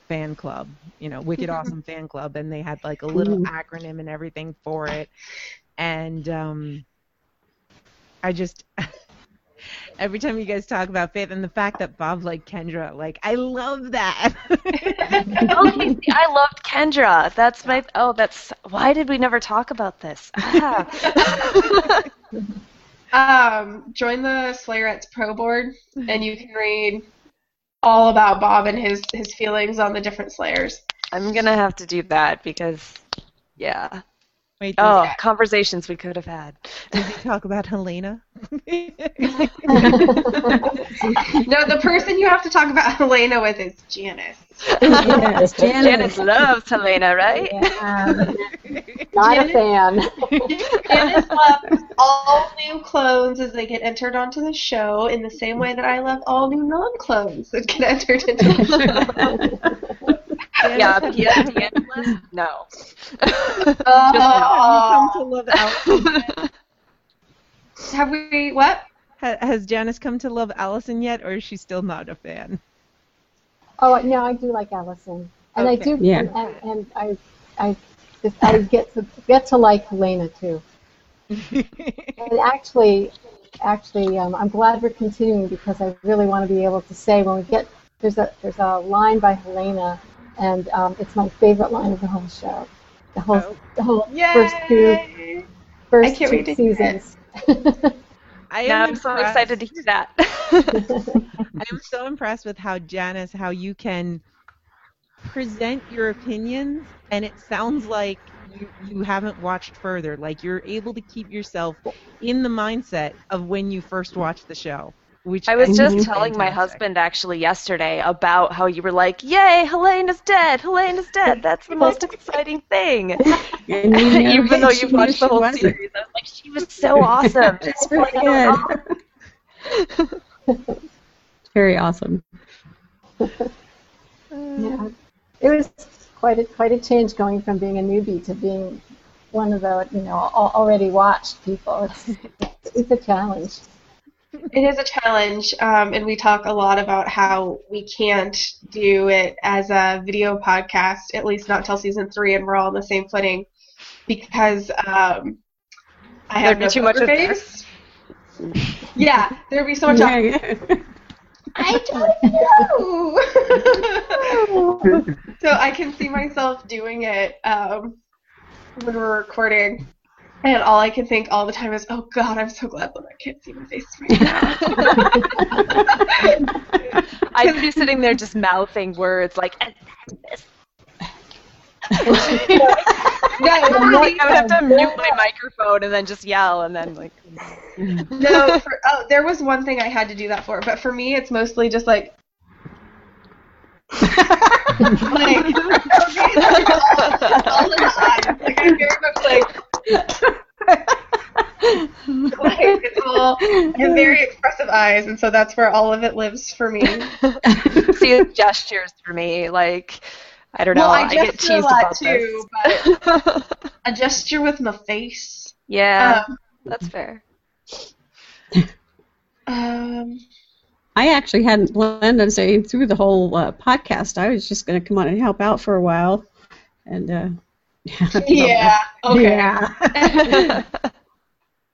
fan club, you know, Wicked [laughs] Awesome fan club, and they had like a little Ooh. acronym and everything for it, and um, I just [laughs] every time you guys talk about faith and the fact that Bob liked Kendra, like I love that. [laughs] oh, Casey, I loved Kendra. That's my. Oh, that's. Why did we never talk about this? Ah. Um, join the Slayerettes Pro Board, and you can read all about Bob and his his feelings on the different Slayers. I'm gonna have to do that because, yeah. Wait, Oh, does, conversations we could have had. does he talk about Helena? [laughs] [laughs] No, the person you have to talk about Helena with is Janice. Yes, [laughs] Janice. Janice loves Helena, right? Yeah. Not a Janice- fan. Janice loves all new clones as they get entered onto the show in the same way that I love all new non-clones that get entered into the show. Yeah, PSPN [laughs] list? No. Come to love [laughs] Allison. Have we what? Ha- Has Janice come to love Allison yet, or is she still not a fan? Oh no, I do like Allison, and I do, Yeah. and, and I, I, I get to get to like Helena too. [laughs] And actually, actually, um, I'm glad we're continuing because I really want to be able to say when we get there's a there's a line by Helena, and um, it's my favorite line of the whole show, the whole Oh. the whole first two Yay! first I can't two wait to hear it. seasons. [laughs] I Now am I'm so excited to hear that. [laughs] I'm so impressed with how Janice, how you can present your opinions, and it sounds like you, you haven't watched further. Like you're able to keep yourself in the mindset of when you first watched the show. Which I was just is telling my husband actually yesterday about how you were like, "Yay, Helene is dead! Helene is dead! [laughs] That's the most exciting thing." [laughs] You [laughs] Even though you've watched the whole wasn't. series, I was like, "She was so awesome." It's Just really good. Very awesome. Uh. Yeah, it was quite a quite a change going from being a newbie to being one of the you know al- already watched people. It's it's a challenge. It is a challenge, um, and we talk a lot about how we can't do it as a video podcast, at least not till season three, and we're all on the same footing because um, I have no too much face. Yeah, there'd be so much. Yeah, yeah. [laughs] I don't know. [laughs] so I can see myself doing it um, when we're recording, and all I can think all the time is, "Oh God, I'm so glad that I can't see my face right now." [laughs] I'd be sitting there just mouthing words like, "And then this." No, [laughs] like, I would have to mute my microphone and then just yell and then like. no, for, oh, there was one thing I had to do that for, but for me, it's mostly just like. Like, all eyes. Like, I'm very much like. like, it's all. I have very expressive eyes, and so that's where all of it lives for me. [laughs] See gestures for me, like I don't know. I I get teased lot about too, this. but [laughs] a gesture with my face. Yeah, Um, that's fair. Um, I actually hadn't planned on staying through the whole uh, podcast. I was just going to come on and help out for a while, and uh, [laughs] yeah. Okay. yeah, [laughs]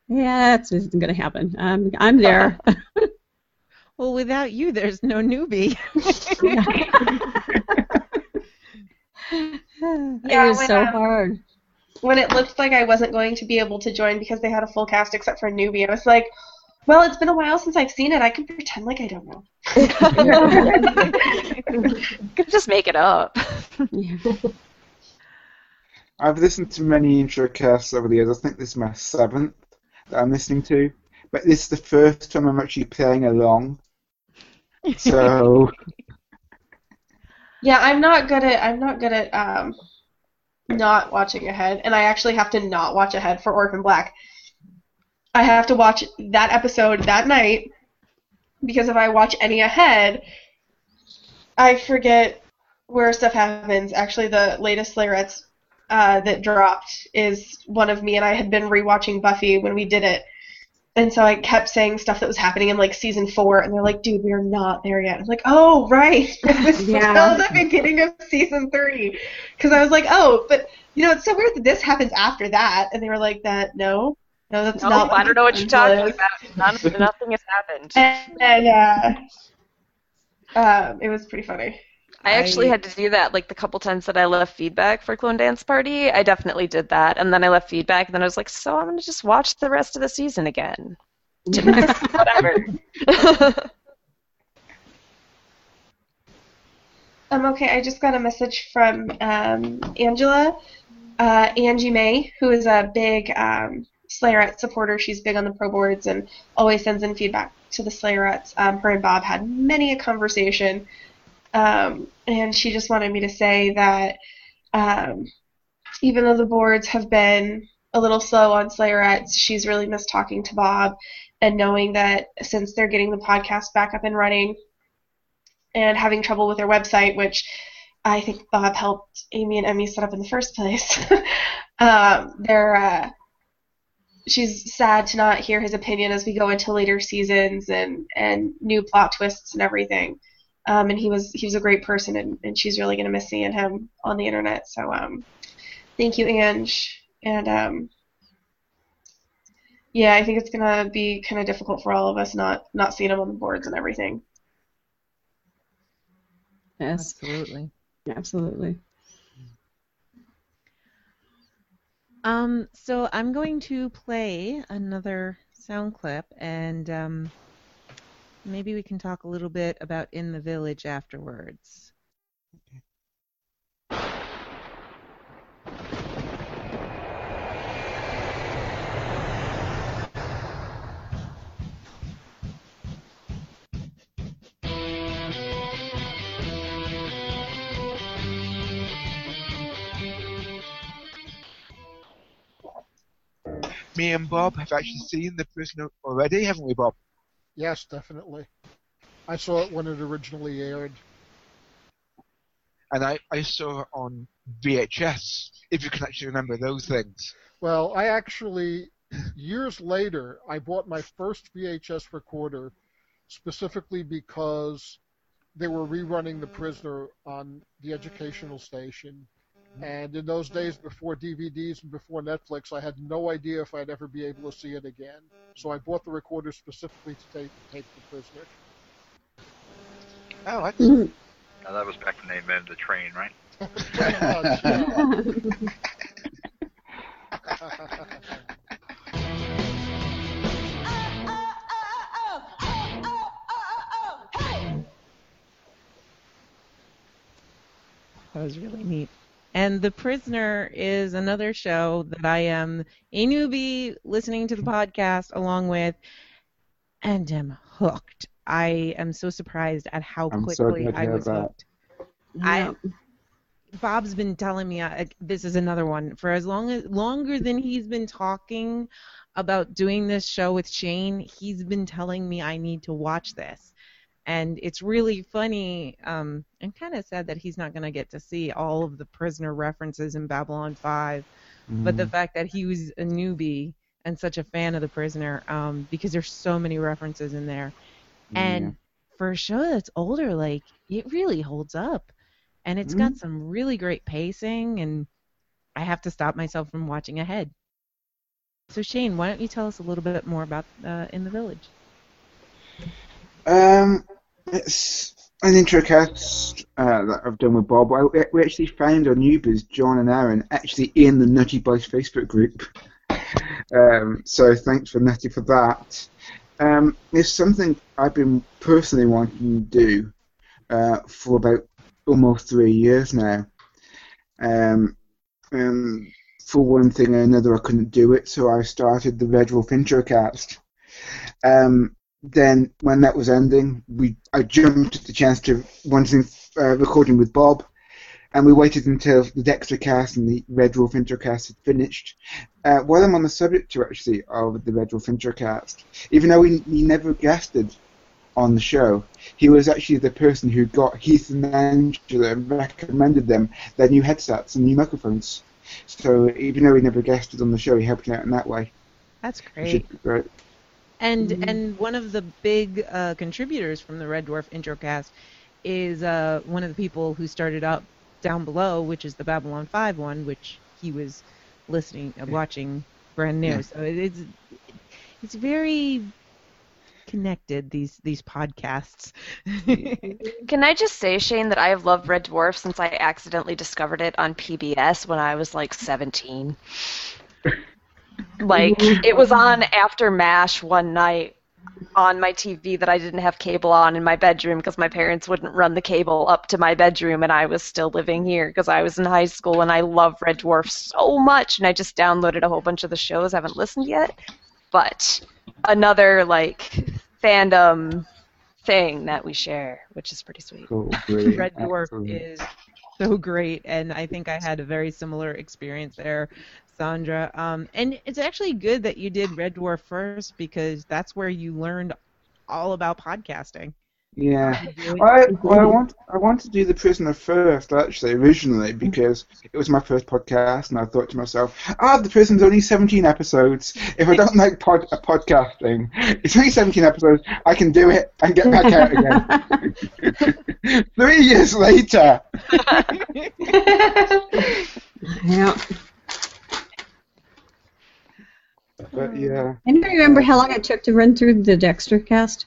yeah, that's isn't going to happen. I'm I'm there. [laughs] Well, without you, there's no newbie. Yeah, it was so um, hard. when it looked like I wasn't going to be able to join because they had a full cast except for a newbie, I was like, well, it's been a while since I've seen it. I can pretend like I don't know. [laughs] Could just make it up. [laughs] I've listened to many intro casts over the years. I think this is my seventh that I'm listening to, but this is the first time I'm actually playing along. So [laughs] Yeah, I'm not good at I'm not good at um not watching ahead, and I actually have to not watch ahead for Orphan Black. I have to watch that episode that night because if I watch any ahead, I forget where stuff happens. Actually, the latest Slayerettes uh, that dropped is one of me and I had been rewatching Buffy when we did it. And so I kept saying stuff that was happening in like season four, and they're like, "Dude, we are not there yet." I'm like, "Oh, right, [laughs] this is Yeah. still the beginning of season three," because I was like, "Oh, but you know, it's so weird that this happens after that," and they were like, "That no, no, that's No, not." I don't know what you're talking was." about. None, nothing has happened. [laughs] And, and uh, um, it was pretty funny. I actually I- had to do that like the couple times that I left feedback for Clone Dance Party. I definitely did that, and then I left feedback, and then I was like, so I'm gonna just watch the rest of the season again. [laughs] Whatever. [laughs] Um, okay, I just got a message from um, Angela, uh, Angie May, who is a big um, Slayerette supporter. She's big on the pro boards and always sends in feedback to the Slayerettes. Um, her and Bob had many a conversation, um, and she just wanted me to say that um, even though the boards have been a little slow on Slayerettes, she's really missed talking to Bob and knowing that since they're getting the podcast back up and running, and having trouble with their website, which I think Bob helped Amy and Emmy set up in the first place. [laughs] um, they're uh, she's sad to not hear his opinion as we go into later seasons and and new plot twists and everything. Um, and he was he was a great person, and, and she's really gonna miss seeing him on the internet. So um, thank you, Ange, and um, yeah, I think it's gonna be kind of difficult for all of us not not seeing him on the boards and everything. Yes, Absolutely. absolutely. Um, so I'm going to play another sound clip, and um, maybe we can talk a little bit about In the Village afterwards. Me and Bob have actually seen the prisoner already, haven't we, Bob? Yes, definitely. I saw it when it originally aired. And I, I saw it on VHS, if you can actually remember those things. Well, I actually, years later, I bought my first VHS recorder specifically because they were rerunning The Prisoner on the educational station. And in those days before DVDs and before Netflix, I had no idea if I'd ever be able to see it again. So I bought the recorder specifically to take, take The Prisoner. Oh, that's... [laughs] Now that was back when they invented the train, right? [laughs] That was really neat. And The Prisoner is another show that I am a newbie listening to the podcast along with, and am hooked. I am so surprised at how I'm quickly glad to I was that. hooked. I Bob's been telling me uh, this is another one for as long as longer than he's been talking about doing this show with Shane. He's been telling me I need to watch this, and it's really funny um, and kind of sad that he's not going to get to see all of the prisoner references in Babylon 5. But the Mm. fact that he was a newbie and such a fan of the prisoner, um, because there's so many references in there, and for a show that's older, like it really holds up, and it's got some really great pacing, and I have to stop myself from watching ahead. So Shane, why don't you tell us a little bit more about uh, In the Village? Um, it's an intro cast uh, that I've done with Bob. I, we actually found our newbies, John and Aaron, actually in the Nutty Boys Facebook group. Um, so thanks for Nutty for that. Um, it's something I've been personally wanting to do uh, for about almost three years now. Um, for one thing or another, I couldn't do it, so I started the Red Dwarf intro cast. Um, then when that was ending, we I jumped at the chance to wanting uh, recording with Bob, and we waited until the Dexter cast and the Red Dwarf Introcast had finished. Uh, while I'm on the subject to actually of the Red Dwarf Introcast, even though he, he never guested on the show, he was actually the person who got Heath and Angela and recommended them their new headsets and new microphones. So even though he never guested on the show, he helped out in that way. That's Which is great. And Mhm. and one of the big uh, contributors from the Red Dwarf Introcast is uh, one of the people who started up down below, which is the Babylon 5 one, which he was listening, uh, watching brand new. Yeah. So it, it's it's very connected these these podcasts. [laughs] Can I just say, Shane, that I have loved Red Dwarf since I accidentally discovered it on PBS when I was like 17. [laughs] Like, [laughs] it was on after MASH one night on my TV that I didn't have cable on in my bedroom because my parents wouldn't run the cable up to my bedroom and I was still living here because I was in high school and I love Red Dwarf so much and I just downloaded a whole bunch of the shows. I haven't listened yet. But another, like, fandom thing that we share, which is pretty sweet. Cool, [laughs] Red Dwarf excellent. is so great, and I think I had a very similar experience there, Sandra. Um, and it's actually good that you did Red Dwarf first because that's where you learned all about podcasting. Yeah. I well, I want I want to do the prisoner first actually originally because it was my first podcast and I thought to myself, ah, the prisoner's only seventeen episodes. If I don't like pod, uh, podcasting, it's only seventeen episodes. I can do it and get back out again. [laughs] [laughs] Three years later. [laughs] Yeah. But yeah. Anybody remember how long it took to run through the Dexter cast?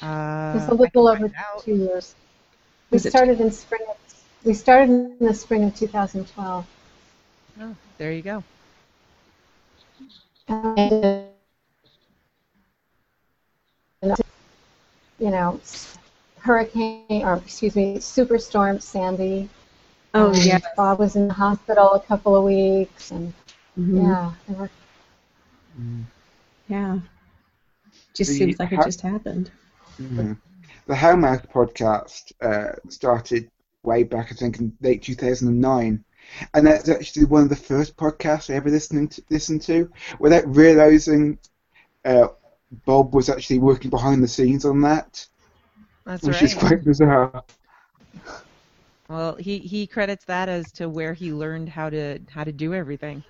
Uh, It's a little over two years. We Was started in spring. Of, we started in the spring of 2012. Oh, there you go. And, you know, hurricane, or excuse me, superstorm Sandy. Oh, yeah. Bob was in the hospital a couple of weeks, and Mhm. yeah, there were Yeah. Just The seems like it just happened. Mhm. The Hellmouth podcast uh, started way back, I think, in late 2009. And that's actually one of the first podcasts I ever listening to, listened to without realizing uh, Bob was actually working behind the scenes on that, That's which right. is quite bizarre. Well, he, he credits that as to where he learned how to how to do everything.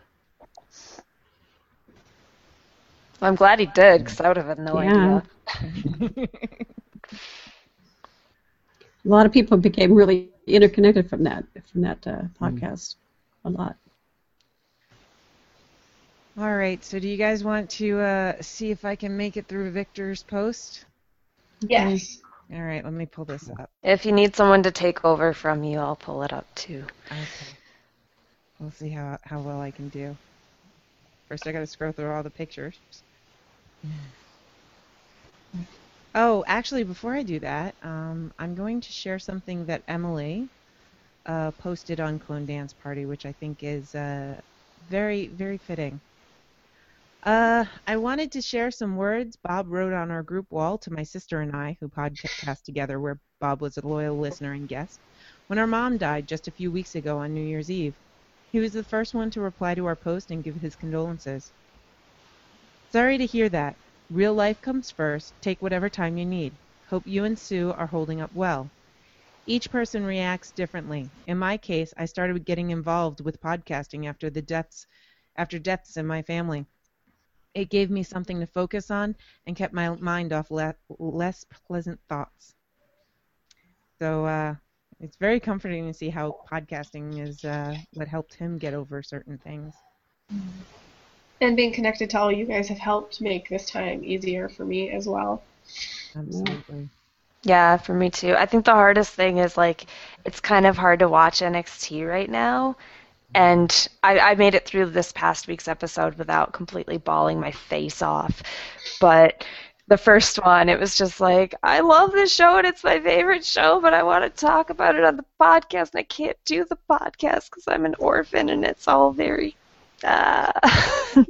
I'm glad he did because I would have had no Yeah. idea. [laughs] A lot of people became really interconnected from that from that uh, podcast. A lot. All right. So, do you guys want to uh, see if I can make it through Victor's post? Yes. All right. Let me pull this up. If you need someone to take over from you, I'll pull it up too. Okay. We'll see how how well I can do. First, I got to scroll through all the pictures. Oh, actually, before I do that, um, I'm going to share something that Emily uh, posted on Clone Dance Party, which I think is uh, very, very fitting. Uh, I wanted to share some words Bob wrote on our group wall to my sister and I, who podcast together, where Bob was a loyal listener and guest, when our mom died just a few weeks ago on New Year's Eve. He was the first one to reply to our post and give his condolences. Sorry to hear that. Real life comes first. Take whatever time you need. Hope you and Sue are holding up well. Each person reacts differently. In my case, I started getting involved with podcasting after the deaths after deaths in my family. It gave me something to focus on and kept my mind off le- less pleasant thoughts. So uh, it's very comforting to see how podcasting is uh, what helped him get over certain things. And being connected to all you guys have helped make this time easier for me as well. Absolutely. Yeah, for me too. I think the hardest thing is like it's kind of hard to watch NXT right now. And I, I made it through this past week's episode without completely bawling my face off. But the first one, it was just like, I love this show and it's my favorite show, but I want to talk about it on the podcast and I can't do the podcast because I'm an orphan and it's all very. Uh... [laughs]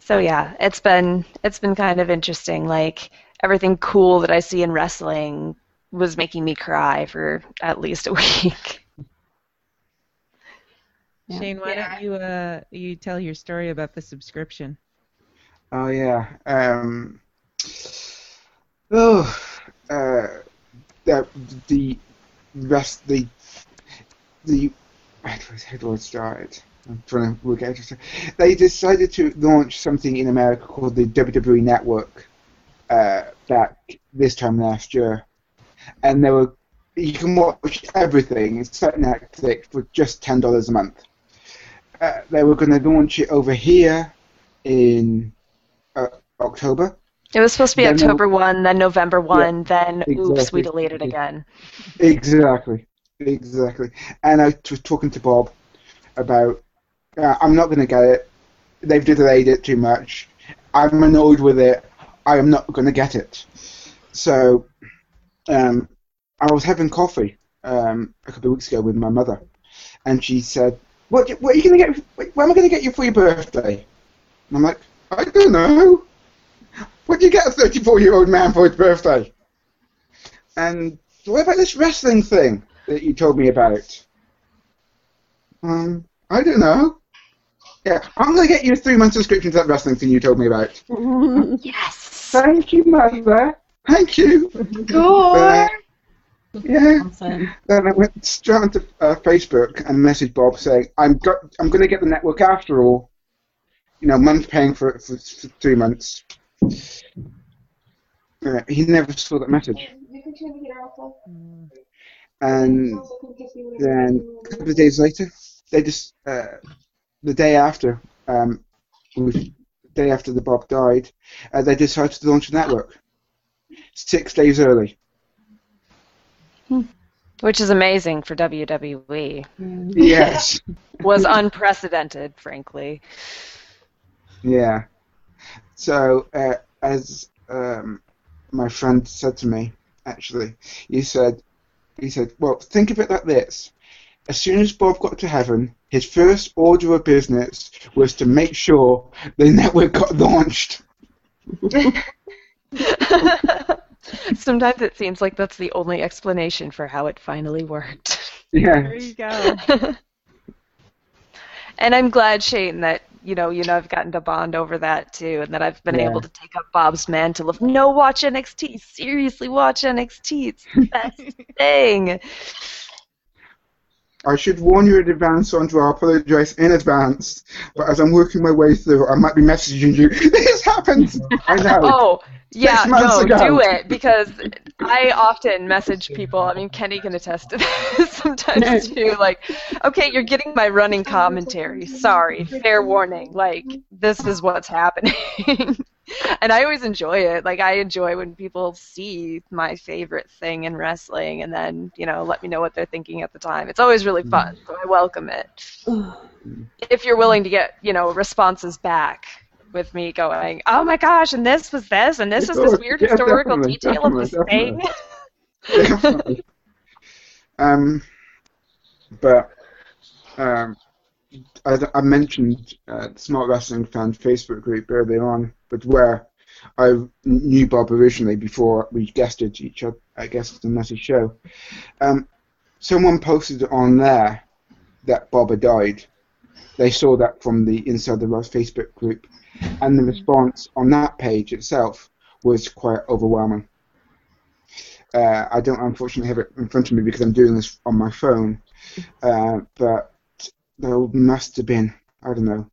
so yeah, it's been it's been kind of interesting. Like everything cool that I see in wrestling was making me cry for at least a [laughs] week. Shane, why don't you uh, you tell your story about the subscription? Oh yeah. Um, oh, uh, the the rest the the do I start? I'm trying to work out. They decided to launch something in America called the WWE Network uh, back this time last year, and they were you can watch everything. It's set Netflix for just ten dollars a month. Uh, they were going to launch it over here in uh, October. It was supposed to be Then October 1, then November 1, then oops, exactly. we delayed it again. Exactly, exactly. And I was talking to Bob about, uh, I'm not going to get it. They've delayed it too much. I'm annoyed with it. I am not going to get it. So, um, I was having coffee um, a couple of weeks ago with my mother, and she said, "What? What are you going to get? When am I going to get you for your birthday?" And I'm like, "I don't know. What do you get a 34 year old man for his birthday?" And what about this wrestling thing that you told me about? Um, I don't know. Yeah, I'm gonna get you a three month subscription to that wrestling thing you told me about. [laughs] yes. Thank you, mother. Thank you. Cool. Yeah. Then I went straight onto uh, Facebook and messaged Bob saying, "I'm got, I'm going to get the network after all. You know, mum's paying for it for, for three months." Uh, he never saw that message. And then a couple of days later, they just uh, the day after, um, was the day after the Bob died, uh, they decided to launch a network. Six days early. Which is amazing for WWE. Yes. [laughs] Was unprecedented, frankly. Yeah. So, uh, as um, my friend said to me, actually, he said, he said, well, think of it like this. As soon as Bob got to heaven, his first order of business was to make sure the network got [laughs] launched. [laughs] Sometimes it seems like that's the only explanation for how it finally worked. Yeah. There you go. [laughs] and I'm glad, Shane, that you know, you know, I've gotten to bond over that too, and that I've been Yeah. able to take up Bob's mantle of no, watch NXT. Seriously, watch NXT. It's the [laughs] best thing. I should warn you in advance, Sandra. I apologize in advance. But as I'm working my way through, I might be messaging you. [laughs] This happened. I know. Oh, yeah, no, ago. do it because I often message people. I mean, Kenny can attest to this [laughs] sometimes too. Like, okay, you're getting my running commentary. Sorry, fair warning. Like, this is what's happening. [laughs] and I always enjoy it. Like, I enjoy when people see my favorite thing in wrestling and then, you know, let me know what they're thinking at the time. It's always really fun, so I welcome it. If you're willing to get, you know, responses back with me going, oh my gosh, and this was this, and this is this weird Yeah, historical detail of this thing. Definitely. [laughs] Um, but um, I, I mentioned uh, the Smart Wrestling Fan Facebook group earlier on, but where I knew Bob originally before we guested each other, I guess, on Nutty show. Um, someone posted on there that Bob had died. They saw that from the Inside the Ropes Facebook group, and the response on that page itself was quite overwhelming. Uh, I don't unfortunately have it in front of me because I'm doing this on my phone, uh, but there must have been, I don't know,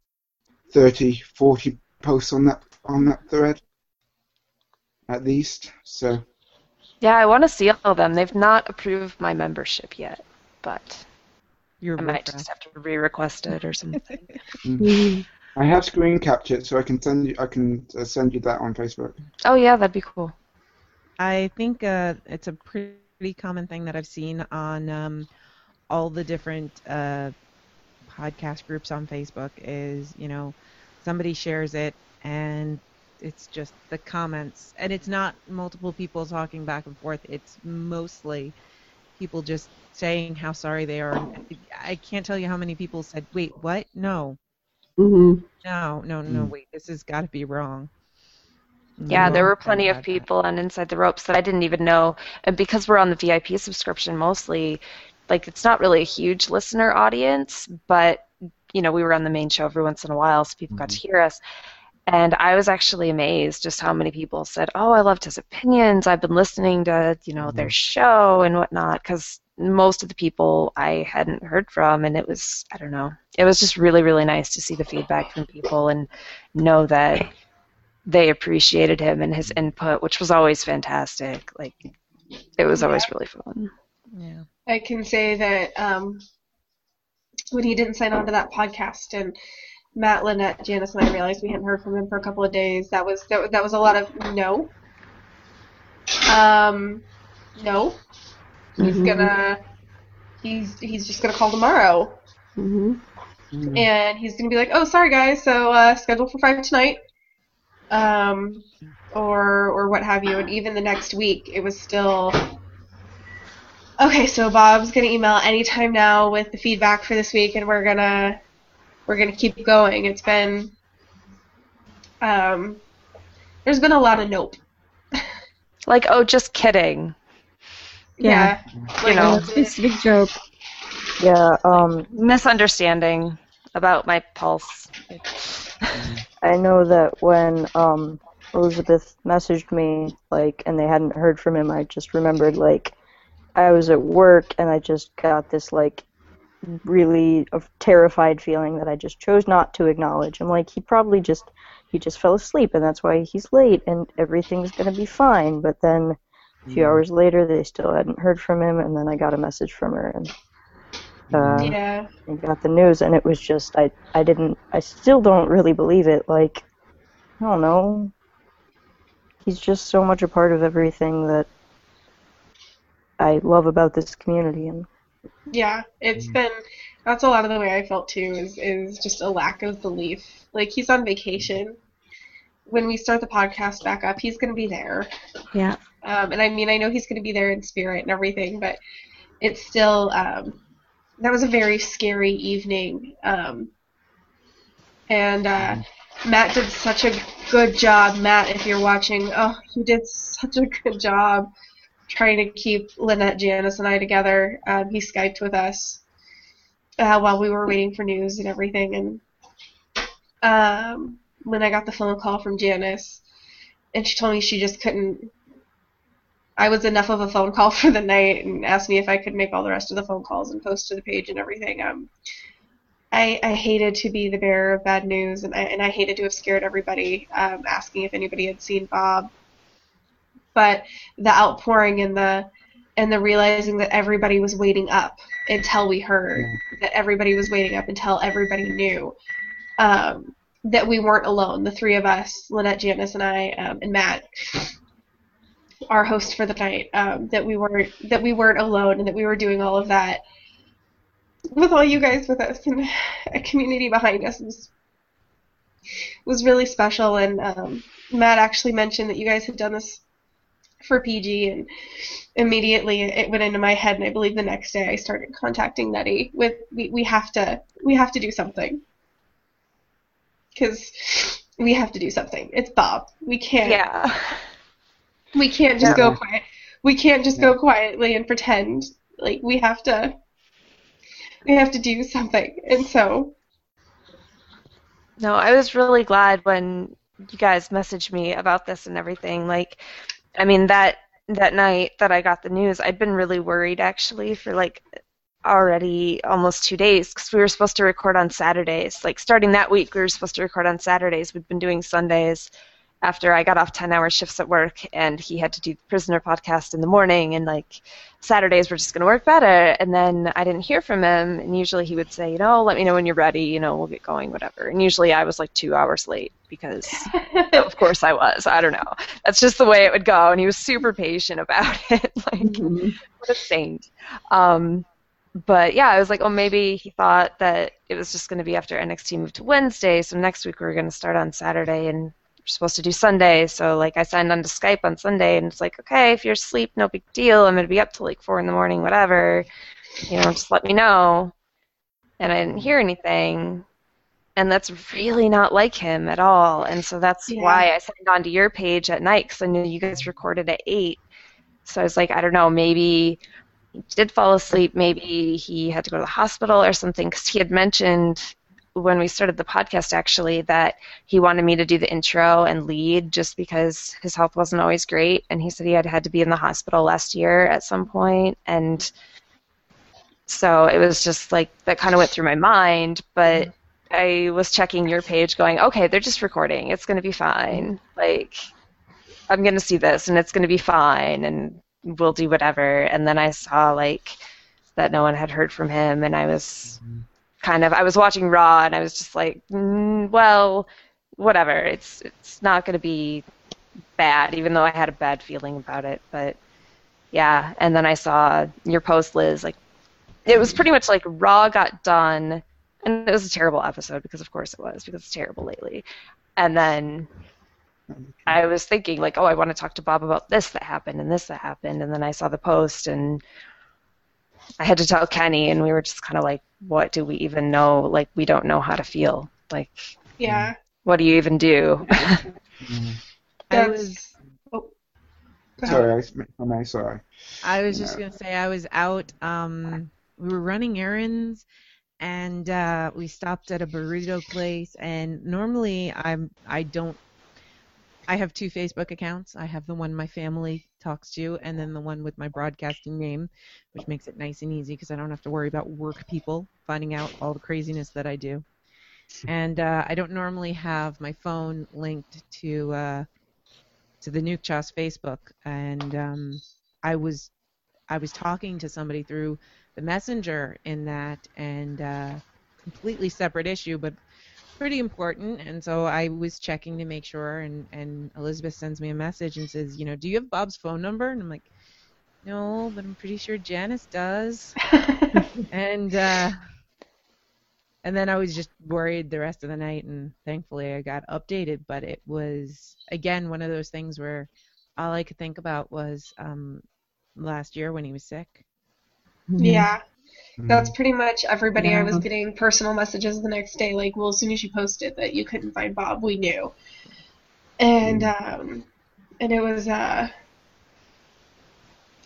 30, 40 posts on that on that thread at least. So Yeah, I want to see all of them. They've not approved my membership yet, but You're I might just have to re-request it or something. [laughs] mm. I have screen captured, so I can send you. I can uh, send you that on Facebook. oh yeah, that'd be cool. I think uh, it's a pretty common thing that I've seen on um, all the different uh, podcast groups on Facebook is, you know, somebody shares it and it's just the comments. And it's not multiple people talking back and forth, it's mostly people just saying how sorry they are. I can't tell you how many people said, wait, what? No. Mm-hmm. No, no, no, wait, this has got to be wrong. Yeah, there were plenty of people on Inside the Ropes that I didn't even know. And because we're on the VIP subscription mostly, like it's not really a huge listener audience, but you know, we were on the main show every once in a while, so people got to hear us. And I was actually amazed just how many people said, "Oh, I loved his opinions. I've been listening to you know their show and whatnot." Because most of the people I hadn't heard from, and it was I don't know, it was just really really nice to see the feedback from people and know that they appreciated him and his input, which was always fantastic. Like it was always really fun. Yeah. I can say that um, when he didn't sign on to that podcast and Matt, Lynette, Janice, and I realized we hadn't heard from him for a couple of days, that was that, was- that was a lot of no. Um, no. He's Mhm. gonna. He's he's just gonna call tomorrow, Mm-hmm. and he's gonna be like, "Oh, sorry guys, so uh, scheduled for five tonight." Um, or or what have you, and even the next week, it was still Okay, so Bob's gonna email anytime now with the feedback for this week, and we're gonna we're gonna keep going. It's been um, there's been a lot of nope. [laughs] Like, oh, just kidding. Yeah, You know, It's a big joke. Yeah, um, misunderstanding about my pulse. [laughs] I know that when um, Elizabeth messaged me, like, and they hadn't heard from him, I just remembered, like, I was at work and I just got this, like, really a terrified feeling that I just chose not to acknowledge. I'm like, he probably just, he just fell asleep and that's why he's late and everything's gonna be fine. But then a few hours later, they still hadn't heard from him, and then I got a message from her and. Uh, Yeah. I got the news, and it was just I I didn't I still don't really believe it. Like I don't know. He's just so much a part of everything that I love about this community, and Yeah, it's been that's a lot of the way I felt too is is just a lack of belief. Like he's on vacation. When we start the podcast back up, he's gonna be there. Yeah. Um, and I mean I know he's gonna be there in spirit and everything, but it's still um, that was a very scary evening. Um, and uh, Matt did such a good job. Matt, if you're watching, oh, you did such a good job trying to keep Lynette, Janice, and I together. Um, he Skyped with us uh, while we were waiting for news and everything. And um, when I got the phone call from Janice, and she told me she just couldn't. I was enough of a phone call [laughs] for the night, and asked me if I could make all the rest of the phone calls and post to the page and everything. Um, I, I hated to be the bearer of bad news, and I, and I hated to have scared everybody, um, asking if anybody had seen Bob. But the outpouring and the and the realizing that everybody was waiting up until we heard that everybody was waiting up until everybody knew um, that we weren't alone. The three of us, Lynette, Janice, and I, um, and Matt, our host for the night, um, that we weren't that we weren't alone and that we were doing all of that with all you guys with us and a community behind us was was really special. And um, Matt actually mentioned that you guys had done this for Paige, and immediately it went into my head, and I believe the next day I started contacting Nettie with we, we have to we have to do something because we have to do something. It's Bob. We can't. Yeah. We can't just Yeah. go quiet. We can't just go quietly and pretend. Like we have to. We have to do something, and so No, I was really glad when you guys messaged me about this and everything. Like, I mean that that night that I got the news, I'd been really worried actually for like already almost two days because we were supposed to record on Saturdays. Like starting that week, we were supposed to record on Saturdays. We'd been doing Sundays after I got off 10 hour shifts at work and he had to do the prisoner podcast in the morning and like Saturdays were just going to work better and then I didn't hear from him and usually he would say, you know, let me know when you're ready, you know, we'll get going, whatever. And usually I was like two hours late because [laughs] of course I was. I don't know. That's just the way it would go and he was super patient about [laughs] it. like, what a saint. Um, but yeah, I was like, oh, maybe he thought that it was just going to be after NXT moved to Wednesday, so next week we were going to start on Saturday and we're supposed to do Sunday. So like I signed on to Skype on Sunday, and it's like, okay, if you're asleep, no big deal. I'm going to be up till like four in the morning, whatever. You know, just let me know. And I didn't hear anything. And that's really not like him at all. And so that's Yeah. why I signed on to your page at night because I knew you guys recorded at eight. So I was like, I don't know, maybe he did fall asleep. Maybe he had to go to the hospital or something because he had mentioned when we started the podcast actually that he wanted me to do the intro and lead just because his health wasn't always great. And he said he had had to be in the hospital last year at some point. And so it was just like that kind of went through my mind. But I was checking your page going okay they're just recording. It's going to be fine. Like I'm going to see this and it's going to be fine and we'll do whatever. And then I saw like that no one had heard from him and I was mm-hmm. Kind of I was watching Raw and I was just like, mm, well, whatever. It's it's not going to be bad, even though I had a bad feeling about it. But yeah, and then I saw your post, Liz. Like it was pretty much like Raw got done, and it was a terrible episode because of course it was because it's terrible lately. And then I was thinking like, oh, I want to talk to Bob about this that happened and this that happened, and then I saw the post and I had to tell Kenny, and we were just kind of like, what do we even know? Like, we don't know how to feel. Like, yeah. what do you even do? [laughs] I was Sorry, I, I'm very sorry. I was just gonna say I was out. Um, we were running errands, and uh, we stopped at a burrito place. And normally I'm I don't. I have two Facebook accounts. I have the one my family talks to, and then the one with my broadcasting name, which makes it nice and easy because I don't have to worry about work people finding out all the craziness that I do. And uh, I don't normally have my phone linked to uh, to the Nuke Chas Facebook, and um, I was I was talking to somebody through the messenger in that, and uh, completely separate issue, but pretty important. And so I was checking to make sure, and and Elizabeth sends me a message and says, you know, do you have Bob's phone number? And I'm like, no, but I'm pretty sure Janice does. [laughs] and uh, and then I was just worried the rest of the night, and thankfully I got updated. But it was again one of those things where all I could think about was um, last year when he was sick. Yeah. That's pretty much everybody. I was getting personal messages the next day, like, well, as soon as you posted that you couldn't find Bob, we knew. And um and it was uh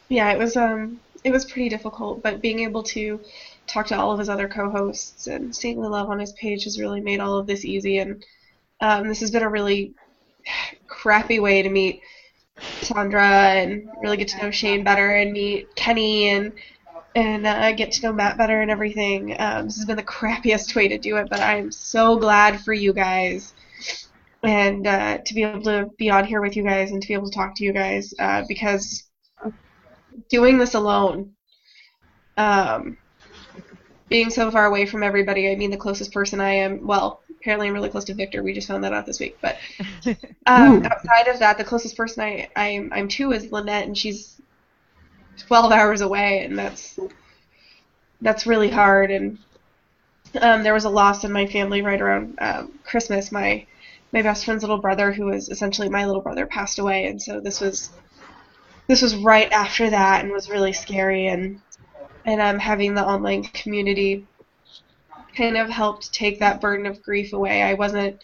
yeah, it was um it was pretty difficult, but being able to talk to all of his other co-hosts and seeing the love on his page has really made all of this easy. And um, this has been a really crappy way to meet Sandra and really get to know Shane better and meet Kenny and and uh, get to know Matt better and everything. Um, this has been the [laughs] crappiest way to do it, but I'm so glad for you guys and uh, to be able to be on here with you guys and to be able to talk to you guys uh, because doing this alone, um, being so far away from everybody, I mean, the closest person I am, well, apparently I'm really close to Victor. We just found that out this week, but [laughs] um, outside of that, the closest person I, I'm, I'm to is Lynette, and she's 12 hours away, and that's that's really hard. And um, there was a loss in my family right around um, Christmas. My my best friend's little brother, who was essentially my little brother, passed away, and so this was this was right after that and was really scary and and um, having the online community kind of helped take that burden of grief away. I wasn't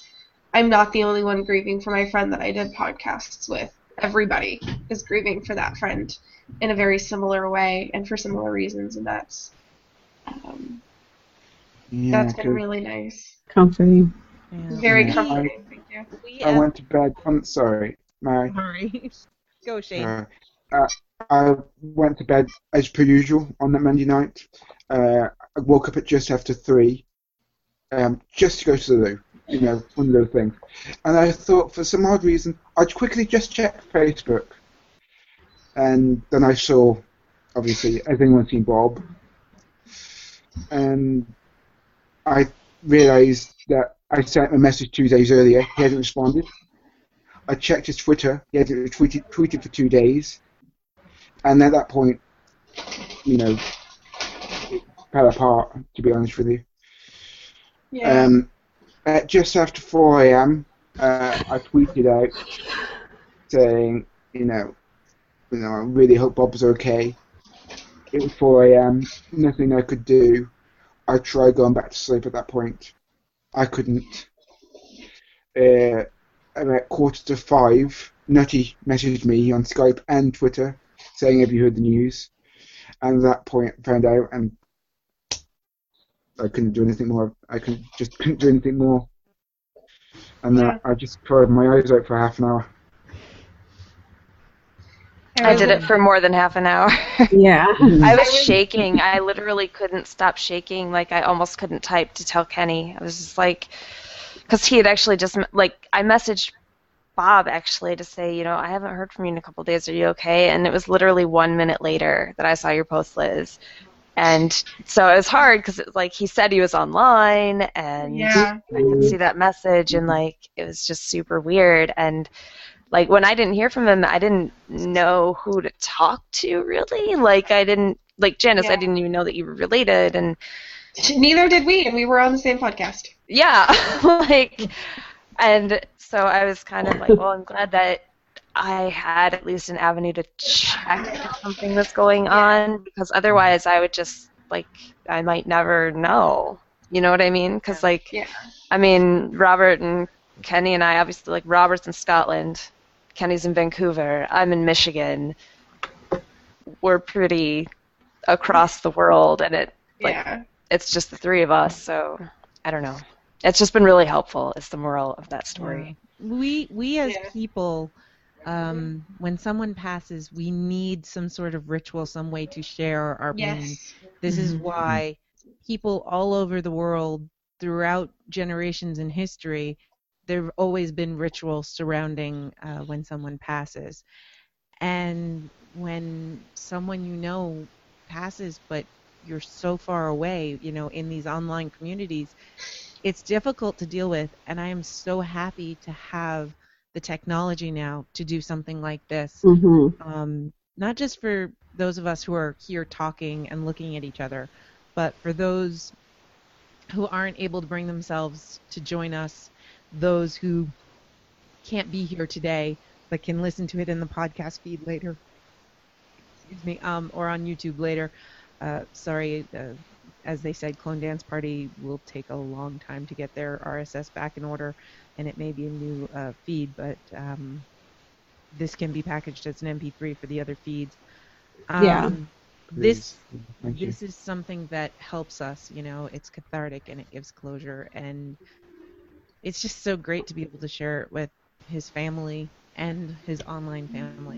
I'm not the only one grieving for my friend that I did podcasts with. Everybody is grieving for that friend in a very similar way and for similar reasons and that's um, Yeah, that's been 'cause really nice. Comforting. Very Yeah. comforting. Thank you. I went to bed. I'm sorry, Mary. Sorry. [laughs] Go, Shane. Uh, uh, I went to bed as per usual on that Monday night. Uh, I woke up at just after three, um, just to go to the loo. You know, one of those things. And I thought, for some odd reason, I'd quickly just check Facebook. And then I saw, obviously, has anyone seen Bob? And I realised that I sent him a message two days earlier. He hadn't responded. I checked his Twitter. He hadn't tweeted, tweeted for two days. And at that point, you know, it fell apart, to be honest with you. Yeah. Um, at just after 4 a.m., uh, I tweeted out saying, you know, you know, I really hope Bob's okay. It was 4 a.m. Nothing I could do. I tried going back to sleep at that point. I couldn't. Uh, about quarter to five, Nutty messaged me on Skype and Twitter saying, "Have you heard the news?" And at that point, I found out, and I couldn't do anything more. I couldn't just couldn't do anything more. And that I just cried my eyes out for half an hour. I did it for more than half an hour. [laughs] Yeah. I was shaking. I literally couldn't stop shaking. Like I almost couldn't type to tell Kenny. I was just like, because he had actually just like I messaged Bob actually to say, you know, I haven't heard from you in a couple days. Are you okay? And it was literally one minute later that I saw your post, Liz. And so it was hard because like he said he was online, and Yeah. I could see that message, and like it was just super weird. And like when I didn't hear from him, I didn't know who to talk to really. Like I didn't like Janice. I didn't even know that you were related, and Neither did we, and we were on the same podcast. yeah, [laughs] like, and so I was kind of like, well, I'm glad that I had at least an avenue to check if something was going on, because otherwise I would just like I might never know. You know what I mean? Because like, Yeah. I mean, Robert and Kenny and I obviously like Robert's in Scotland, Kenny's in Vancouver, I'm in Michigan. We're pretty across the world, and it like Yeah. it's just the three of us. So I don't know. It's just been really helpful. It's the moral of that story. We we as people, um, when someone passes, we need some sort of ritual, some way to share our pain. Yes. This is Mhm. why people all over the world, throughout generations in history, there have always been rituals surrounding uh, when someone passes. And when someone you know passes, but you're so far away, you know, in these online communities, it's difficult to deal with. And I am so happy to have the technology now to do something like this. Mhm. Um, not just for those of us who are here talking and looking at each other, but for those who aren't able to bring themselves to join us, those who can't be here today but can listen to it in the podcast feed later, excuse me, um, or on YouTube later. Uh, sorry, uh, as they said, Clone Dance Party will take a long time to get their RSS back in order, and it may be a new uh, feed, but um, this can be packaged as an MP3 for the other feeds. Um, Yeah. This Thank you. this is something that helps us. You know, it's cathartic and it gives closure, and it's just so great to be able to share it with his family and his online family.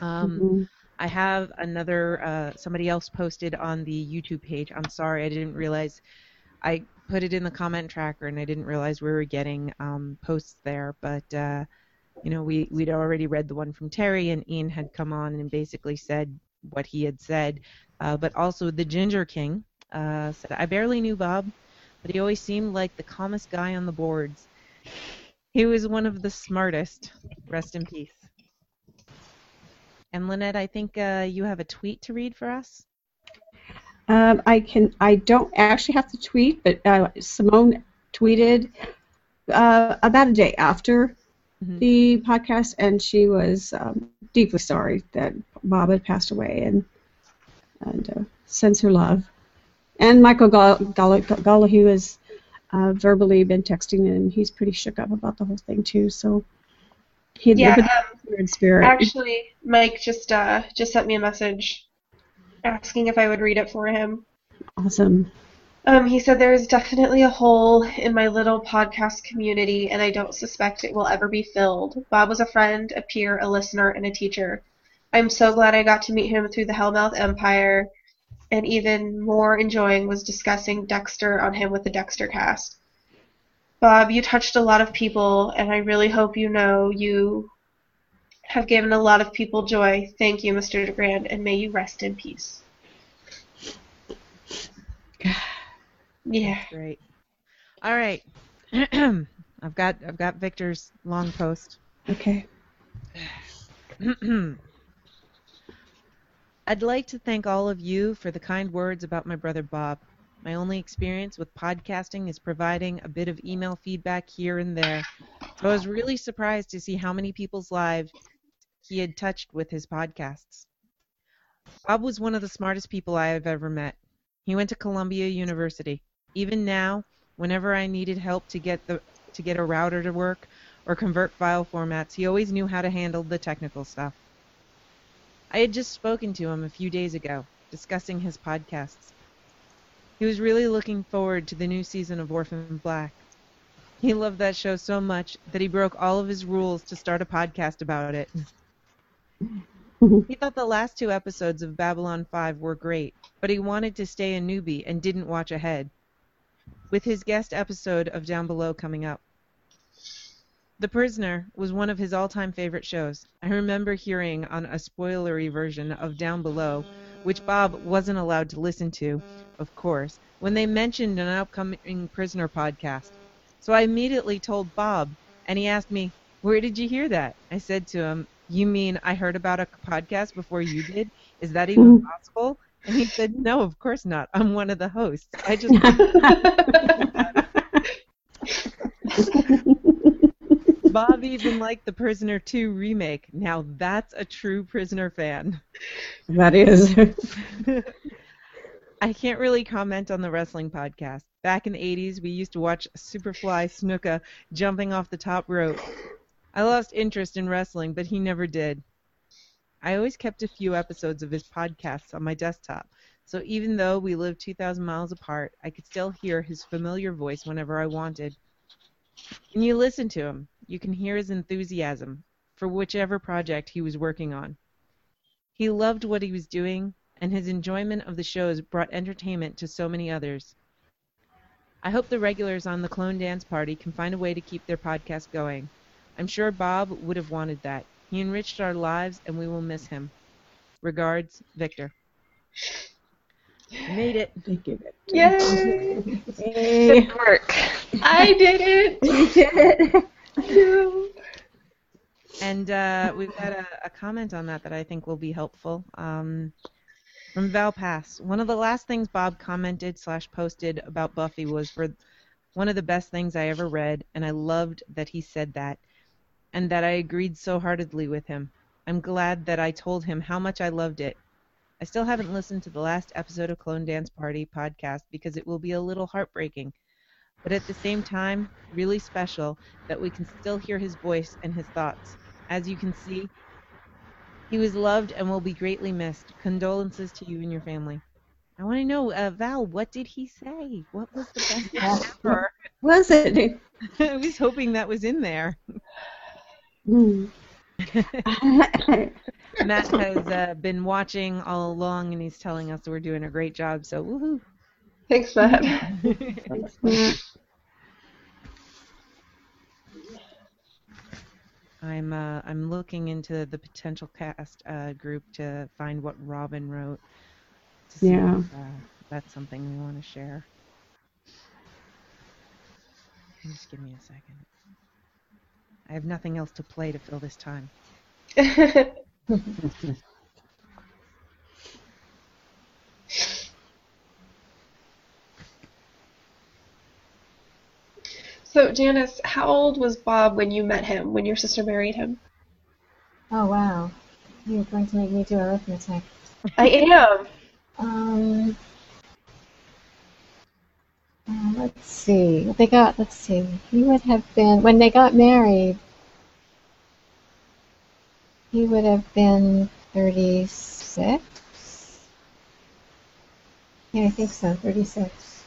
Um, Mhm. I have another uh, somebody else posted on the YouTube page. I'm sorry, I didn't realize. I put it in the comment tracker and I didn't realize we were getting um, posts there. But uh, you know, we we'd already read the one from Terry, and Ian had come on and basically said what he had said. Uh, but also the Ginger King uh, said, "I barely knew Bob, but he always seemed like the calmest guy on the boards. He was one of the smartest. Rest in peace." And Lynette, I think uh, you have a tweet to read for us. Um, I can. I don't actually have to tweet, but uh, Simone tweeted uh, about a day after the podcast, and she was um, deeply sorry that Bob had passed away, and and uh, sends her love. And Michael Gall- Gall- has uh, verbally been texting, and he's pretty shook up about the whole thing too. So he'd Yeah, um, spirit. Actually, Mike just uh just sent me a message asking if I would read it for him. awesome. Um, he said there is definitely a hole in my little podcast community, and I don't suspect it will ever be filled. Bob was a friend, a peer, a listener, and a teacher. I'm so glad I got to meet him through the Hellmouth Empire, and even more enjoying was discussing Dexter on him with the Dexter cast. Bob, you touched a lot of people, and I really hope you know you have given a lot of people joy. Thank you, Mr. DeGrand, and may you rest in peace. [sighs] Yeah. Great. All right. [clears throat] I've got I've got Victor's long post. Okay. [clears throat] I'd like to thank all of you for the kind words about my brother Bob. My only experience with podcasting is providing a bit of email feedback here and there. So I was really surprised to see how many people's lives he had touched with his podcasts. Bob was one of the smartest people I have ever met. He went to Columbia University. Even now, whenever I needed help to get the to get a router to work or convert file formats, he always knew how to handle the technical stuff. I had just spoken to him a few days ago, discussing his podcasts. He was really looking forward to the new season of Orphan Black. He loved that show so much that he broke all of his rules to start a podcast about it. [laughs] he thought the last two episodes of Babylon 5 were great, but he wanted to stay a newbie and didn't watch ahead. With his guest episode of Down Below coming up. The Prisoner was one of his all-time favorite shows. I remember hearing on a spoilery version of Down Below, which Bob wasn't allowed to listen to, of course, when they mentioned an upcoming Prisoner podcast. So I immediately told Bob, and he asked me, "Where did you hear that?" I said to him, "You mean I heard about a podcast before you did? Is that even mm-hmm. possible?" And he said, "No, of course not. I'm one of the hosts. I [laughs] just." [laughs] Bob even liked the Prisoner 2 remake. Now that's a true Prisoner fan. That is. [laughs] I can't really comment on the wrestling podcast. Back in the 80s, we used to watch Superfly Snuka jumping off the top rope. I lost interest in wrestling, but he never did. I always kept a few episodes of his podcasts on my desktop, so even though we lived 2,000 miles apart, I could still hear his familiar voice whenever I wanted. When you listen to him, you can hear his enthusiasm for whichever project he was working on. He loved what he was doing, and his enjoyment of the shows brought entertainment to so many others. I hope the regulars on the Clone Dance Party can find a way to keep their podcast going. I'm sure Bob would have wanted that. He enriched our lives, and we will miss him. Regards, Victor. Made it. Thank you, Victor. Yay! Hey. Good work. I did it. [laughs] You did it. And uh, we've got a, a comment on that that I think will be helpful. Um, from Val Pass. One of the last things Bob commented slash posted about Buffy was for one of the best things I ever read, and I loved that he said that, and that I agreed so heartedly with him. I'm glad that I told him how much I loved it. I still haven't listened to the last episode of Clone Dance Party podcast because it will be a little heartbreaking, but at the same time, really special that we can still hear his voice and his thoughts. As you can see, he was loved and will be greatly missed. Condolences to you and your family. I want to know, uh, Val, what did he say? What was the best [laughs] ever? Was it? [laughs] I was hoping that was in there. [laughs] Hmm. Matt has uh, been watching all along, and he's telling us we're doing a great job. So woohoo! Thanks, Matt. [laughs] Thanks, Matt. I'm uh, I'm looking into the potential cast uh, group to find what Robin wrote. To see Yeah. if, uh, that's something we want to share. Just give me a second. I have nothing else to play to fill this time. [laughs] So, Janice, how old was Bob when you met him, when your sister married him? Oh wow, you're going to make me do arithmetic. I am. Um, uh, let's see. They got. Let's see. He would have been when they got married. He would have been thirty-six. Yeah, I think so. Thirty-six.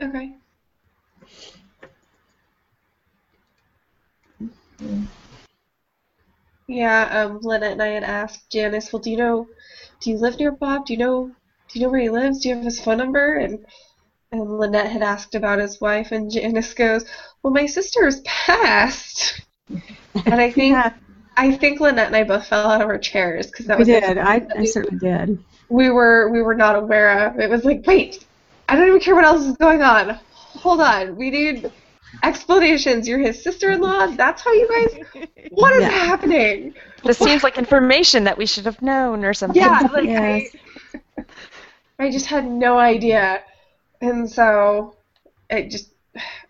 Okay. Yeah, um, Lynette and I had asked Janice, well, do you know, do you live near Bob? Do you know, do you know where he lives? Do you have his phone number? And and Lynette had asked about his wife, and Janice goes, well, my sister's passed. and I think, [laughs] I think Lynette and I both fell out of our chairs because that We was did. I, I certainly did. we were we were not aware of. It was like, wait, I don't even care what else is going on. Hold on, we need explanations. You're his sister-in-law. That's how you guys. What is Yeah. happening? This seems like information that we should have known or something. Yeah, [laughs] like I, I just had no idea, and so I just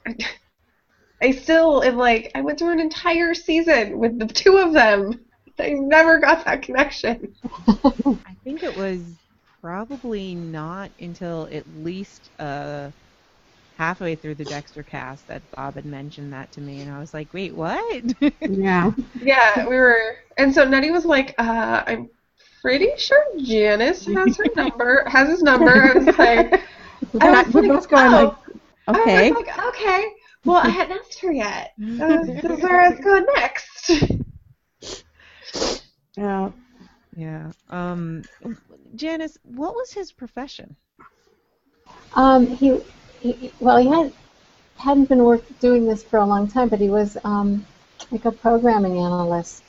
I, [sighs] I still am like I went through an entire season with the two of them. I never got that connection. I think it was probably not until at least uh, halfway through the Dexter cast that Bob had mentioned that to me, and I was like, "Wait, what?" [laughs] Yeah. Yeah, we were, and so Nutty was like, uh, "I'm pretty sure Janice has her [laughs] number, has his number." I was like, I was We're both going oh. like, I okay. was like, okay. Well, I hadn't asked her yet. [laughs] Uh, this is where I was going next. Yeah. yeah. Um, Janice, what was his profession? Um, he, he well, he had hadn't been work doing this for a long time, but he was um, like a programming analyst.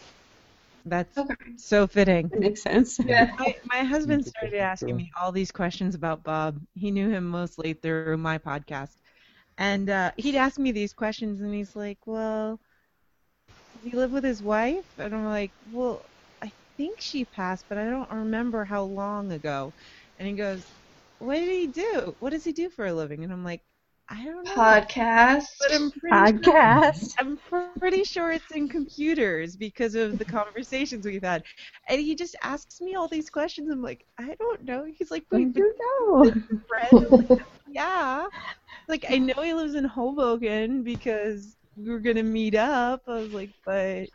That's so fitting. That makes sense. Yeah. My, my husband started asking me all these questions about Bob. He knew him mostly through my podcast. And uh, he'd ask me these questions, and he's like, Well, does he live with his wife? And I'm like, Well, I think she passed, but I don't remember how long ago. And he goes, What did he do? What does he do for a living? And I'm like, I don't know. Podcast. But I'm pretty Podcast. Sure, [laughs] I'm pretty sure it's in computers because of the conversations we've had. And he just asks me all these questions. I'm like, I don't know. He's like, I We've know. like, yeah. Like I know he lives in Hoboken because we were gonna meet up. I was like, but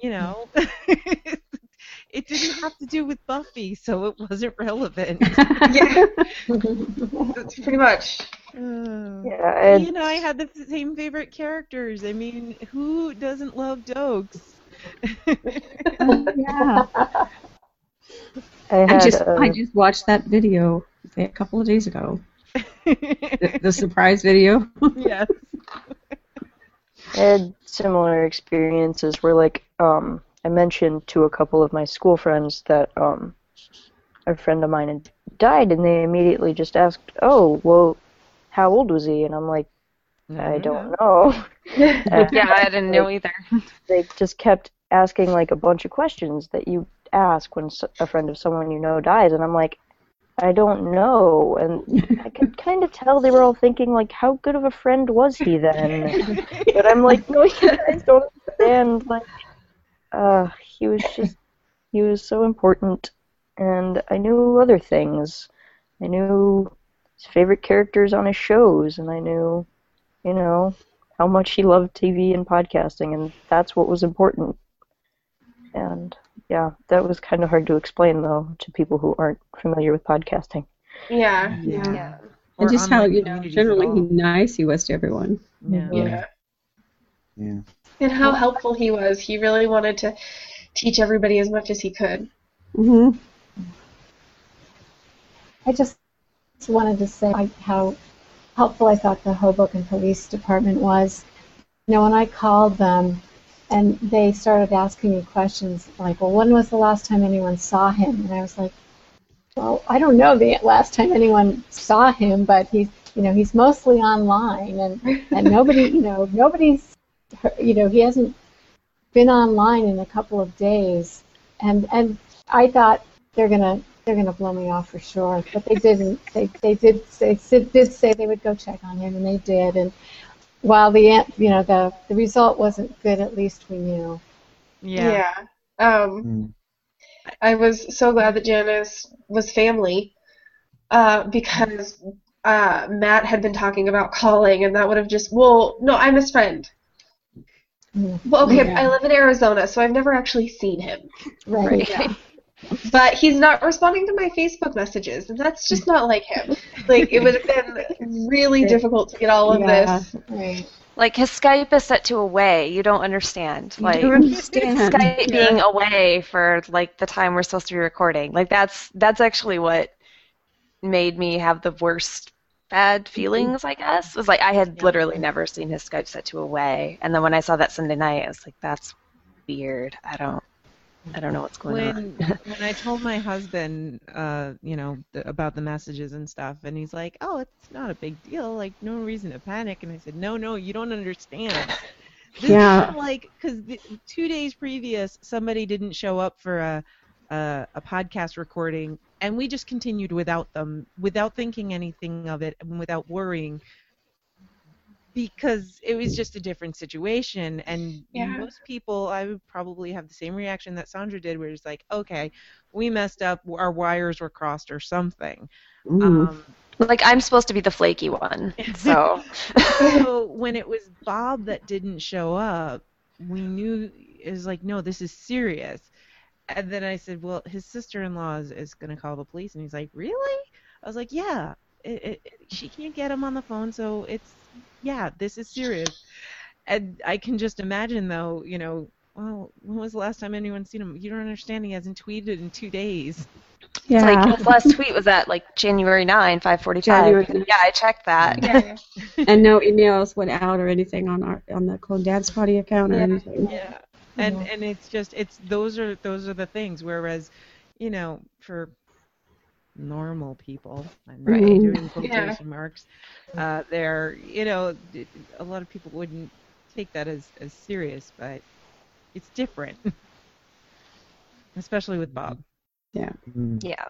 you know, [laughs] it didn't have to do with Buffy, so it wasn't relevant. yeah, [laughs] that's pretty much. Uh, Yeah, he and I had the same favorite characters. I mean, who doesn't love Doakes? [laughs] yeah. I I just uh, I just watched that video a couple of days ago. [laughs] the, the surprise video. yes. I had similar experiences where, like, um, I mentioned to a couple of my school friends that um, a friend of mine had died, and they immediately just asked, "Oh, well, how old was he?" And I'm like, "I don't know." [laughs] Yeah, I didn't know either. They just kept asking like a bunch of questions that you ask when a friend of someone you know dies, and I'm like, I don't know, and I could [laughs] kind of tell they were all thinking like, how good of a friend was he then? but I'm like, no, you guys don't understand. Like, uh, he was just, he was so important, and I knew other things. I knew his favorite characters on his shows, and I knew, you know, how much he loved TV and podcasting, and that's what was important. And yeah, that was kind of hard to explain though to people who aren't familiar with podcasting. Yeah. Yeah. Or And just how you know generally nice he was to everyone. Yeah. Yeah. Yeah. And how helpful he was. He really wanted to teach everybody as much as he could. hmm I just wanted to say how helpful I thought the Hoboken Police Department was. You know, when I called them and they started asking me questions like, well, when was the last time anyone saw him? And I was like, well, I don't know the last time anyone saw him, but he's, you know, he's mostly online and, and nobody, you know, nobody's, you know, he hasn't been online in a couple of days. And, and I thought they're going to they're going to blow me off for sure. But they didn't. They they did they did say they would go check on him, and they did. And while the an- you know the the result wasn't good, at least we knew. Yeah. Um, I was so glad that Janice was family uh, because uh, Matt had been talking about calling, and that would have just well, no, I'm his friend. Mm-hmm. Well, okay, Yeah. I live in Arizona, so I've never actually seen him. Right. Yeah. [laughs] But he's not responding to my Facebook messages, and that's just not like him. Like it would have been really difficult to get all of Yeah, this. Right. Like his Skype is set to away. You don't understand. Like don't understand. Skype Yeah. being away for like the time we're supposed to be recording. Like that's that's actually what made me have the worst bad feelings, I guess. Was like I had literally never seen his Skype set to away. And then when I saw that Sunday night, I was like, that's weird. I don't I don't know what's going when on. [laughs] when I told my husband, uh, you know, th- about the messages and stuff, and he's like, "Oh, it's not a big deal. Like, no reason to panic." And I said, "No, no, you don't understand. [laughs] This Yeah. like because two days previous, somebody didn't show up for a, a a podcast recording, and we just continued without them, without thinking anything of it, and without worrying." Because it was just a different situation, and Yeah. most people, I would probably have the same reaction that Sandra did, where it's like, okay, we messed up, our wires were crossed or something. Um, Like I'm supposed to be the flaky one. [laughs] So so [laughs] when it was Bob that didn't show up, we knew it was like, no, this is serious. And then I said, well, his sister-in-law is, is going to call the police, and he's like, really? I was like, yeah. It, it, it- she can't get him on the phone, so it's yeah, this is serious. And I can just imagine, though, you know, well, when was the last time anyone's seen him? You don't understand. He hasn't tweeted in two days. It's Yeah. like his last tweet was at like January 9, 5:45. January Yeah, I checked that. Yeah. [laughs] and no emails went out or anything on our on the Clone Dance Party account or anything. Yeah. And and it's just it's those are those are the things. Whereas, you know, for normal people, I'm Right. doing Yeah. quotation marks, uh, they're you know a lot of people wouldn't take that as as serious, but it's different, [laughs] especially with Bob. Yeah. Yeah.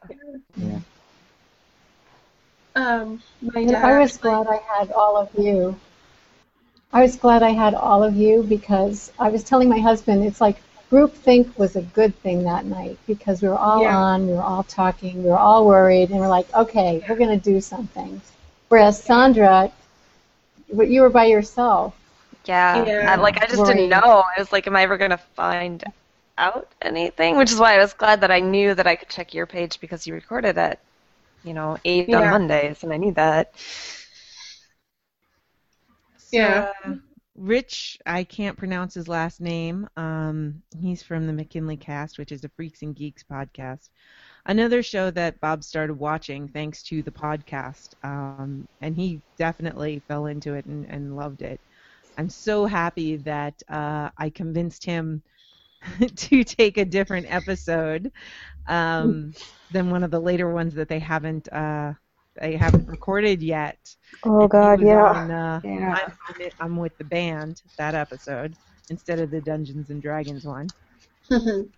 Yeah. Um, my And dad. I was glad I had all of you. I was glad I had all of you because I was telling my husband it's like groupthink was a good thing that night because we were all Yeah. on, we were all talking, we were all worried, and we're like, okay, we're going to do something. Whereas Sandra, what you were by yourself. Yeah. Yeah. I, like I just Worried. didn't know. I was like, am I ever gonna find out anything? Which is why I was glad that I knew that I could check your page because you recorded it, you know, eight on Mondays, and I need that. Yeah. Uh, Rich, I can't pronounce his last name. Um, he's from the McKinley Cast, which is a Freaks and Geeks podcast. Another show that Bob started watching thanks to the podcast, um, and he definitely fell into it and, and loved it. I'm so happy that uh, I convinced him [laughs] to take a different episode um, than one of the later ones that they haven't uh, they haven't recorded yet. Oh And God, yeah. on, uh, Yeah. I'm, I'm, it- I'm with the band that episode instead of the Dungeons and Dragons one. [laughs]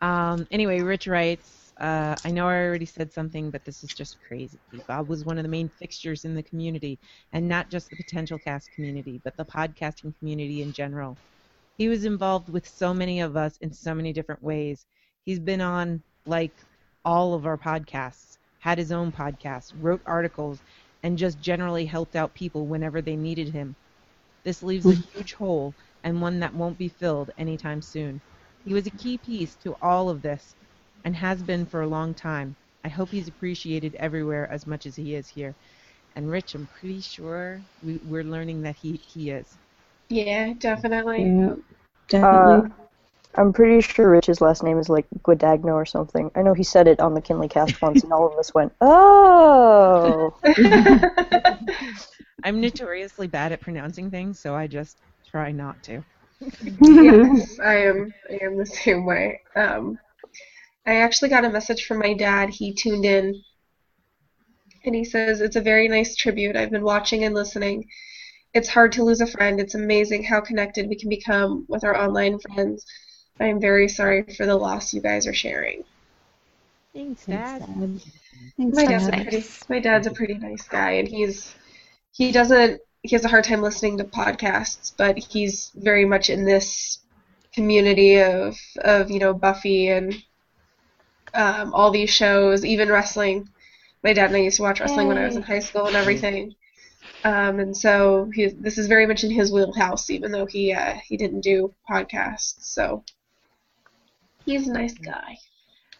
Um, anyway, Rich writes, uh, I know I already said something, but this is just crazy. Bob was one of the main fixtures in the community, and not just the potential cast community, but the podcasting community in general. He was involved with so many of us in so many different ways. He's been on like all of our podcasts, had his own podcast, wrote articles, and just generally helped out people whenever they needed him. This leaves a [laughs] huge hole and one that won't be filled anytime soon. He was a key piece to all of this and has been for a long time. I hope he's appreciated everywhere as much as he is here. And Rich, I'm pretty sure we, we're learning that he, he is. Yeah, definitely. Yeah. Uh, Definitely. I'm pretty sure Rich's last name is like Guadagno or something. I know he said it on the Kinley cast once, and all of us went, "Oh." [laughs] I'm notoriously bad at pronouncing things, so I just try not to. yes, I am. I am the same way. Um, I actually got a message from my dad. He tuned in, and he says it's a very nice tribute. I've been watching and listening. It's hard to lose a friend. It's amazing how connected we can become with our online friends. I am very sorry for the loss you guys are sharing. Thank Thanks, Dad. Thanks, my dad's a pretty my dad's a pretty nice guy, and he's he doesn't he has a hard time listening to podcasts, but he's very much in this community of of you know Buffy and um, all these shows, even wrestling. My dad and I used to watch wrestling when I was in high school and everything. Um, and so he, this is very much in his wheelhouse, even though he uh, he didn't do podcasts. So he's a nice guy.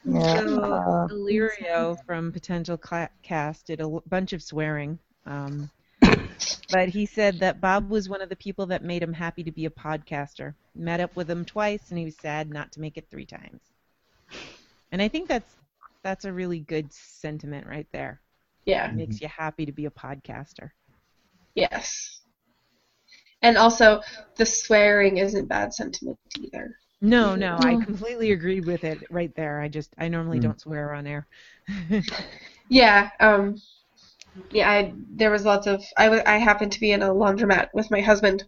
Yeah. So uh, Illyrio from Potential Cast did a bunch of swearing, um, but he said that Bob was one of the people that made him happy to be a podcaster. Met up with him twice, and he was sad not to make it three times. And I think that's that's a really good sentiment right there. Yeah. It makes you happy to be a podcaster. Yes. And also, the swearing isn't bad sentiment either. No, [laughs] no, I Mm. completely agree with it right there. I just I normally don't swear on air. [laughs] Yeah, um, yeah, I, there was lots of, I, I happened to be in a laundromat with my husband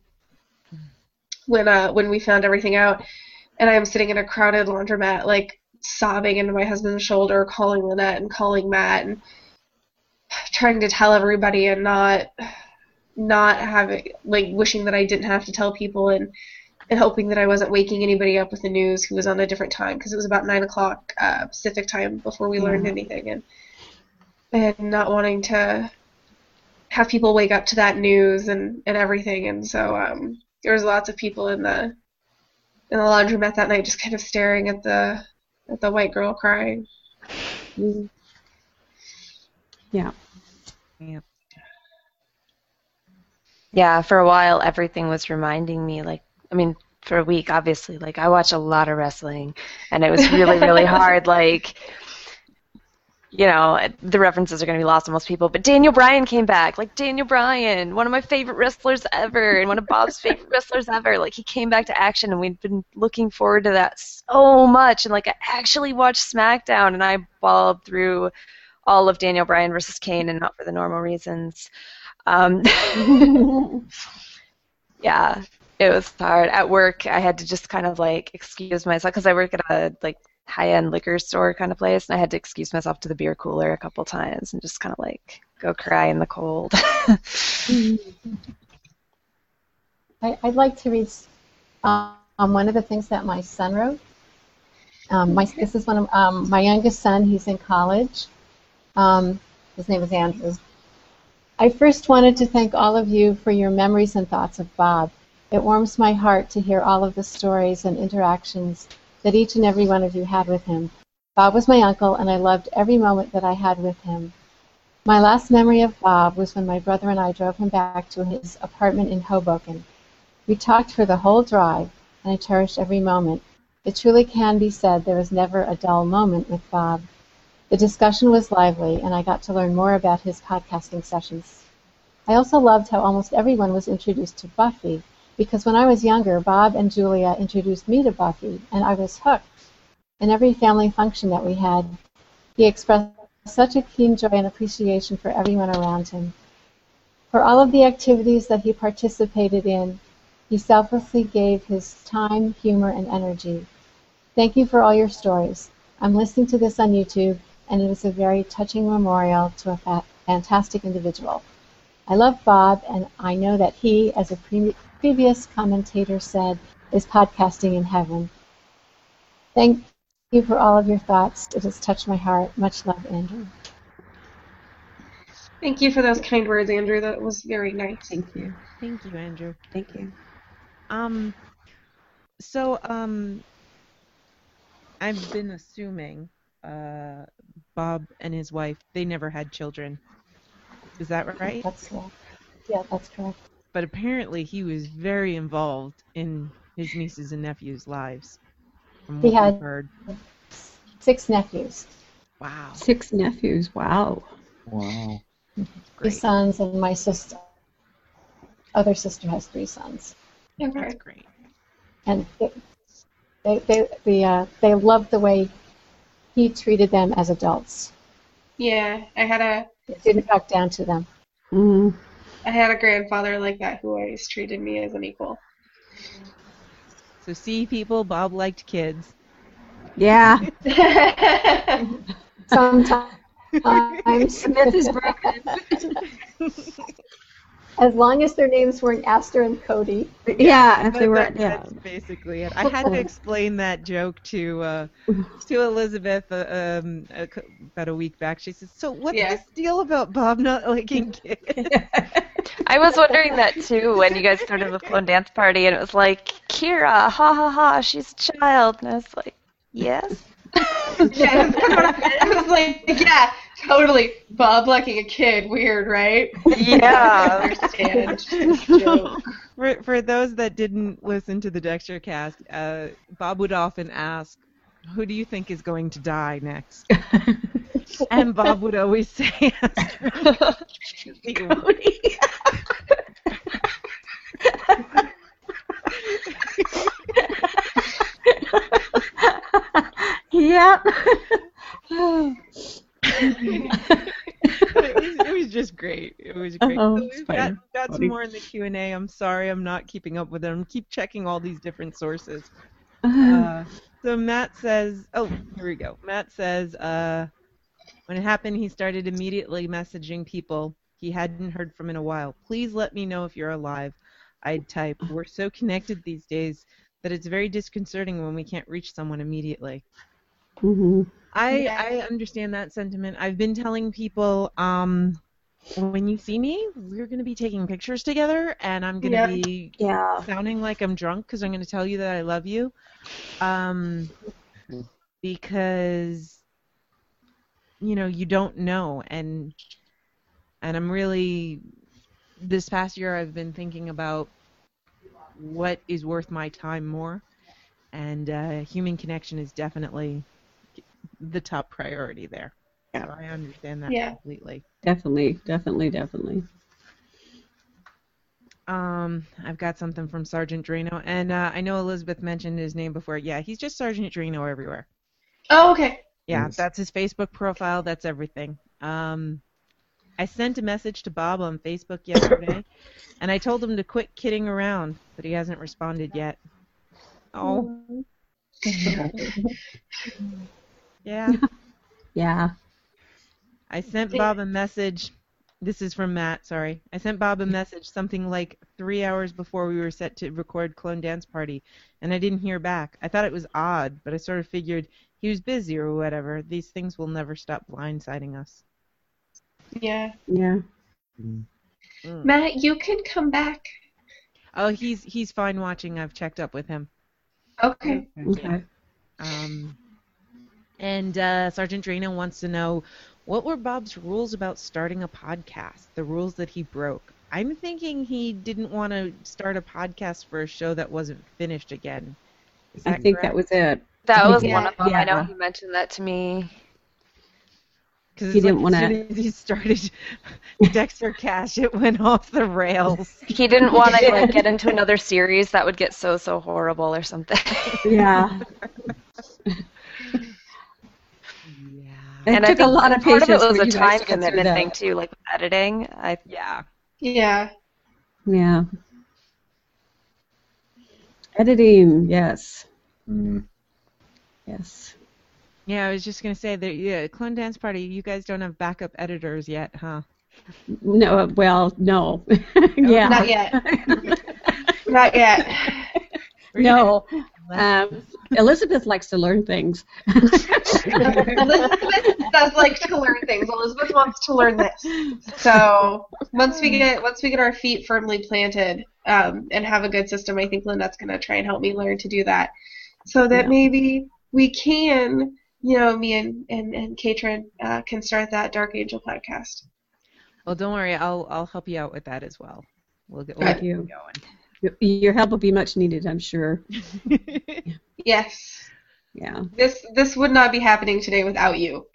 when, uh, when we found everything out, and I'm sitting in a crowded laundromat, like, sobbing into my husband's shoulder, calling Lynette and calling Matt, and trying to tell everybody and not, not having, like, wishing that I didn't have to tell people, and, and hoping that I wasn't waking anybody up with the news who was on a different time, because it was about 9 o'clock, uh, Pacific time before we learned Yeah. anything, and and not wanting to have people wake up to that news and, and everything. And so um, there was lots of people in the in the laundromat that night just kind of staring at the at the white girl crying. Yeah. Yeah. Yeah, for a while everything was reminding me like I mean, for a week obviously, like I watch a lot of wrestling and it was really, really [laughs] hard, like you know, the references are going to be lost on most people, but Daniel Bryan came back. Like Daniel Bryan, one of my favorite wrestlers ever, and one of Bob's favorite wrestlers ever. Like he came back to action, and we'd been looking forward to that so much. And like I actually watched SmackDown, and I bawled through all of Daniel Bryan versus Kane, and not for the normal reasons. Um, [laughs] [laughs] yeah, it was hard. At work, I had to just kind of like excuse myself because I work at a like high-end liquor store kind of place, and I had to excuse myself to the beer cooler a couple times and just kind of like go cry in the cold. [laughs] I, I'd like to read um, one of the things that my son wrote. Um, my, this is one of um, my youngest son. He's in college. Um, his name is Andrew. I first wanted to thank all of you for your memories and thoughts of Bob. It warms my heart to hear all of the stories and interactions that each and every one of you had with him. Bob was my uncle, and I loved every moment that I had with him. My last memory of Bob was when my brother and I drove him back to his apartment in Hoboken. We talked for the whole drive, and I cherished every moment. It truly can be said there was never a dull moment with Bob. The discussion was lively, and I got to learn more about his podcasting sessions. I also loved how almost everyone was introduced to Buffy, because when I was younger, Bob and Julia introduced me to Buffy, and I was hooked. In every family function that we had, he expressed such a keen joy and appreciation for everyone around him. For all of the activities that he participated in, he selflessly gave his time, humor, and energy. Thank you for all your stories. I'm listening to this on YouTube, and it is a very touching memorial to a fa- fantastic individual. I love Bob, and I know that he, as a pre- previous commentator said, is podcasting in heaven. Thank you for all of your thoughts. It has touched my heart. Much love, Andrew. Thank you for those kind words, Andrew. That was very nice. Thank you. Thank you, Andrew. Thank you. Um, so um, I've been assuming uh, Bob and his wife they never had children. Is that right? That's uh, yeah, that's correct. But apparently he was very involved in his nieces and nephews' lives. From He what had heard. six nephews. Wow. Six nephews. Wow. Wow. Three sons, and my sister, other sister has three sons. That's great. And they, they, they, the, uh, they loved the way he treated them as adults. Yeah, I had a It didn't talk down to them. Mm. I had a grandfather like that who always treated me as an equal. So see, people, Bob liked kids. Yeah. [laughs] Sometimes Smith is broken. As long as their names weren't Astor and Cody. Yeah, if they were, that- yeah. That's basically it. I had to explain that joke to uh, to Elizabeth uh, um, a, about a week back. She says, "So what's Yeah. this deal about Bob not liking [laughs] kids?" I was wondering that too when you guys started the Clone Dance Party, and it was like, Kira, ha ha ha, she's a child. And I was like, yes. yeah, [laughs] I was like, yeah, totally. Bob liking a kid, weird, right? Yeah. [laughs] I understand. For for those that didn't listen to the Dexter cast, uh, Bob would often ask, "Who do you think is going to die next?" [laughs] and Bob would always say, Cody. Yep. it, was, it was just great. It was great. Oh, so we've got, got some more in the Q and A. I'm sorry, I'm not keeping up with them. Keep checking all these different sources. [sighs] Uh, so Matt says, oh, here we go. Matt says, uh, when it happened, he started immediately messaging people he hadn't heard from in a while. Please let me know if you're alive. I'd type. [laughs] We're so connected these days that it's very disconcerting when we can't reach someone immediately. hmm I I understand that sentiment. I've been telling people, um, when you see me, we're gonna be taking pictures together, and I'm gonna Yeah. be Yeah. sounding like I'm drunk because I'm gonna tell you that I love you, um, because you know you don't know, and and I'm really this past year I've been thinking about what is worth my time more, and uh, human connection is definitely the top priority there. Yeah. So I understand that Yeah. completely. Definitely, definitely, definitely. Um, I've got something from Sergeant Drano, and uh, I know Elizabeth mentioned his name before. Yeah, he's just Sergeant Drano everywhere. Oh, okay. Yeah, Nice. that's his Facebook profile. That's everything. Um, I sent a message to Bob on Facebook [coughs] yesterday, and I told him to quit kidding around, but he hasn't responded yet. Oh, [laughs] yeah. [laughs] Yeah. I sent Bob a message. This is from Matt, sorry. I sent Bob a message something like three hours before we were set to record Clone Dance Party, and I didn't hear back. I thought it was odd, but I sort of figured he was busy or whatever. These things will never stop blindsiding us. Yeah. Yeah. Mm. Matt, you can come back. Oh, he's he's fine watching. I've checked up with him. Okay. Okay. Um, and uh, Sergeant Drano wants to know what were Bob's rules about starting a podcast? The rules that he broke. I'm thinking he didn't want to start a podcast for a show that wasn't finished again. Is I think correct? that was it. That was Yeah. one of them. I know Yeah. he mentioned that to me. Because He didn't like as wanna- soon as he started [laughs] Dexter Cast, it went off the rails. He didn't want to [laughs] like get into another series that would get so so horrible or something. [laughs] Yeah. It and took I a think lot of part patience of it was a time to get through commitment thing too, like with editing. I Yeah. Yeah. Yeah. Editing, yes. Mm. Yes. Yeah, I was just gonna say that. Yeah, Clone Dance Party. You guys don't have backup editors yet, huh? No, well, no. [laughs] yeah. Not yet. [laughs] Not yet. No. Um, Elizabeth likes to learn things. [laughs] Elizabeth does like to learn things. Elizabeth wants to learn this. So once we get once we get our feet firmly planted um, and have a good system, I think Lynette's gonna try and help me learn to do that, so that Yeah. maybe we can, you know, me and and and Katrin uh, can start that Dark Angel podcast. Well, don't worry. I'll I'll help you out with that as well. We'll get we'll Thank get you. going. Your help will be much needed, I'm sure. [laughs] Yes, Yeah. this this would not be happening today without you. [laughs]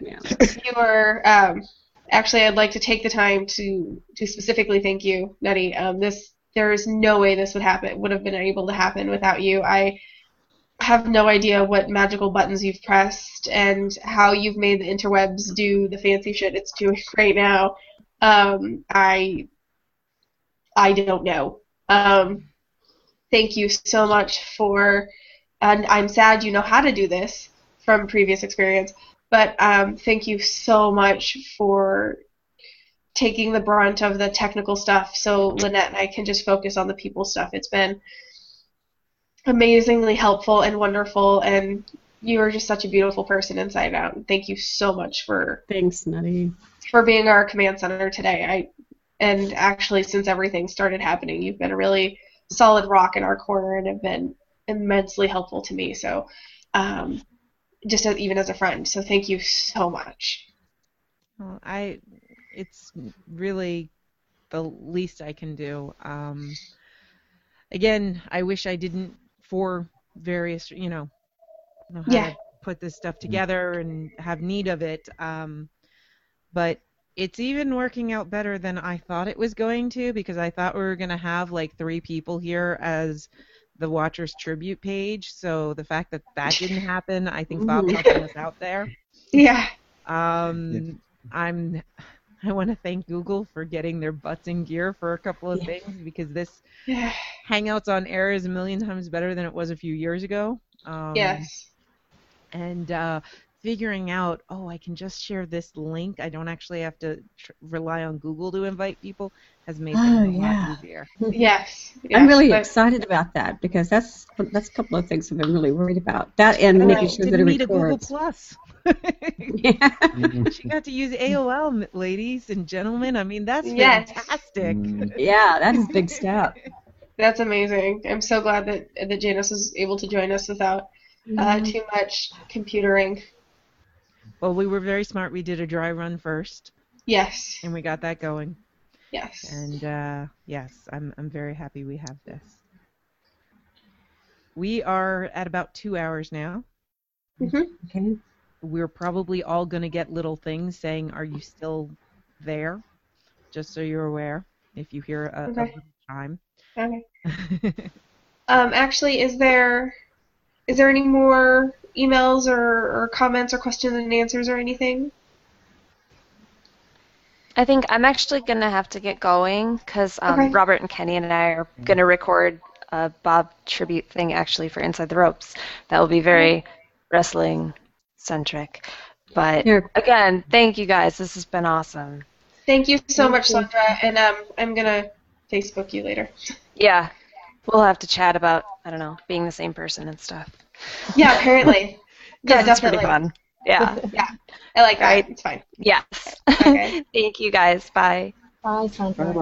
Yeah. you are um, actually I'd like to take the time to to specifically thank you, Nutty. Um, this there is no way this would happen would have been able to happen without you. I have no idea what magical buttons you've pressed and how you've made the interwebs do the fancy shit it's doing [laughs] right now. Um, I I don't know. Um, thank you so much for and I'm sad you know how to do this from previous experience But um, thank you so much for taking the brunt of the technical stuff so Lynette and I can just focus on the people stuff. It's been amazingly helpful and wonderful, and you are just such a beautiful person inside out. Thank you so much for Thanks, Nutty. for being our command center today. I and actually since everything started happening, you've been a really solid rock in our corner and have been immensely helpful to me. So um, just as, even as a friend. So thank you so much. Well, I, it's really the least I can do. Um, again, I wish I didn't, for various, you know, know how Yeah. to put this stuff together and have need of it. Um, but it's even working out better than I thought it was going to because I thought we were going to have like three people here as the Watchers tribute page. So the fact that that didn't [laughs] happen, I think Bob's Mhm. helping us out there. [laughs] Yeah. Um, I'm. [laughs] I want to thank Google for getting their butts in gear for a couple of things because this Yeah. Hangouts on air is a million times better than it was a few years ago. Um, Yes. And uh, figuring out, oh, I can just share this link. I don't actually have to tr- rely on Google to invite people. Has made things Oh, a yeah. lot easier. Yes. I'm really but- excited about that because that's that's a couple of things I've been really worried about. That and making sure that didn't it need a Google records. [laughs] Plus. she got to use AOL, ladies and gentlemen. I mean, that's Yes. fantastic. [laughs] Yeah, that is a big step. That's amazing. I'm so glad that that Janice was able to join us without uh, Mhm. too much computering. Well, we were very smart. We did a dry run first. Yes. And we got that going. Yes. And uh, yes, I'm I'm very happy we have this. We are at about two hours now. Okay. We're probably all going to get little things saying, "Are you still there?" Just so you're aware, if you hear a, a Okay. little chime. Okay. [laughs] Um, actually, is there is there any more emails or, or comments or questions and answers or anything? I think I'm actually going to have to get going because um, Okay. Robert and Kenny and I are going to record a Bob tribute thing actually for Inside the Ropes. That will be very wrestling centric. But Here. again, thank you guys. This has been awesome. Thank you so Thank much, you. Sandra, and um, I'm gonna Facebook you later. Yeah, we'll have to chat about I don't know being the same person and stuff. Yeah, apparently. [laughs] yeah, Because pretty definitely. fun. Yeah. [laughs] yeah, I like that. Right. It's fine. Yes. Okay. [laughs] thank you guys. Bye. Bye, Sandra.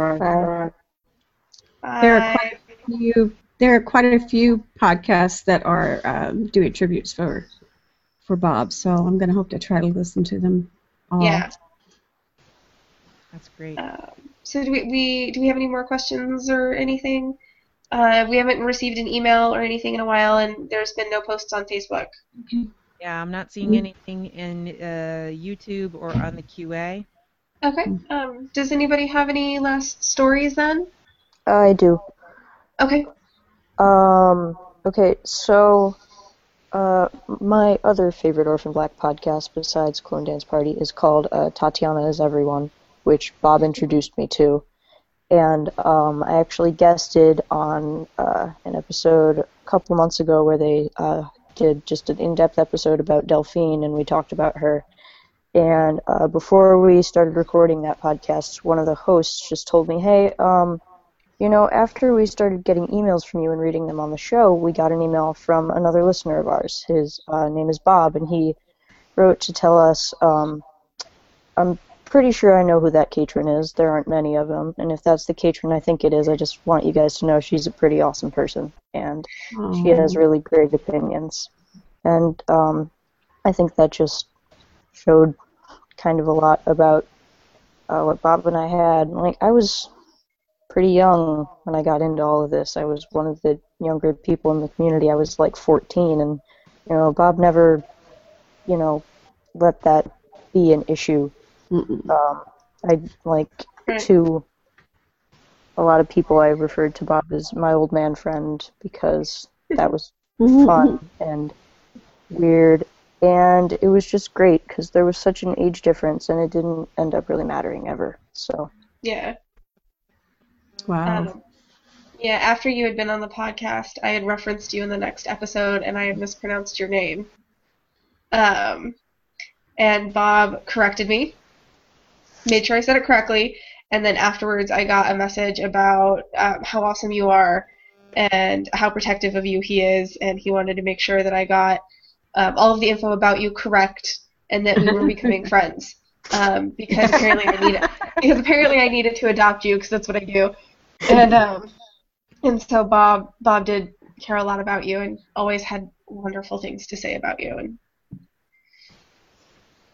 There are quite a few. There are quite a few podcasts that are um, doing tributes for for Bob. So I'm going to hope to try to listen to them all. Yeah. That's great. Um, so do we, we do we have any more questions or anything? Uh, we haven't received an email or anything in a while, and there's been no posts on Facebook. Yeah, I'm not seeing anything in uh, YouTube or on the QA. Okay. Um, does anybody have any last stories then? I do. Okay. Um. Okay. So, uh, my other favorite Orphan Black podcast besides Clone Dance Party is called uh, Tatiana is Everyone, which Bob introduced me to, and um, I actually guested on uh, an episode a couple months ago where they uh, did just an in-depth episode about Delphine, and we talked about her. And uh, before we started recording that podcast, one of the hosts just told me, "Hey, um, you know, after we started getting emails from you and reading them on the show, we got an email from another listener of ours. His uh, name is Bob, and he wrote to tell us. Um, I'm pretty sure I know who that Katrin is. There aren't many of them, and if that's the Katrin I think it is, I just want you guys to know she's a pretty awesome person, and she has really great opinions. And um, I think that just showed kind of a lot about uh, what Bob and I had. Like I was pretty young when I got into all of this. I was one of the younger people in the community. I was like 14, and you know, Bob never, you know, let that be an issue. Um, I like to a lot of people. I referred to Bob as my old man friend because that was fun and weird, and it was just great because there was such an age difference, and it didn't end up really mattering ever. So. Yeah. Wow. Um, yeah, after you had been on the podcast, I had referenced you in the next episode, and I had mispronounced your name. Um, and Bob corrected me, made sure I said it correctly, and then afterwards I got a message about um, how awesome you are and how protective of you he is, and he wanted to make sure that I got um, all of the info about you correct and that we were [laughs] becoming friends. Um, because apparently I needed because apparently I needed to adopt you because that's what I do, and um, and so Bob Bob did care a lot about you and always had wonderful things to say about you and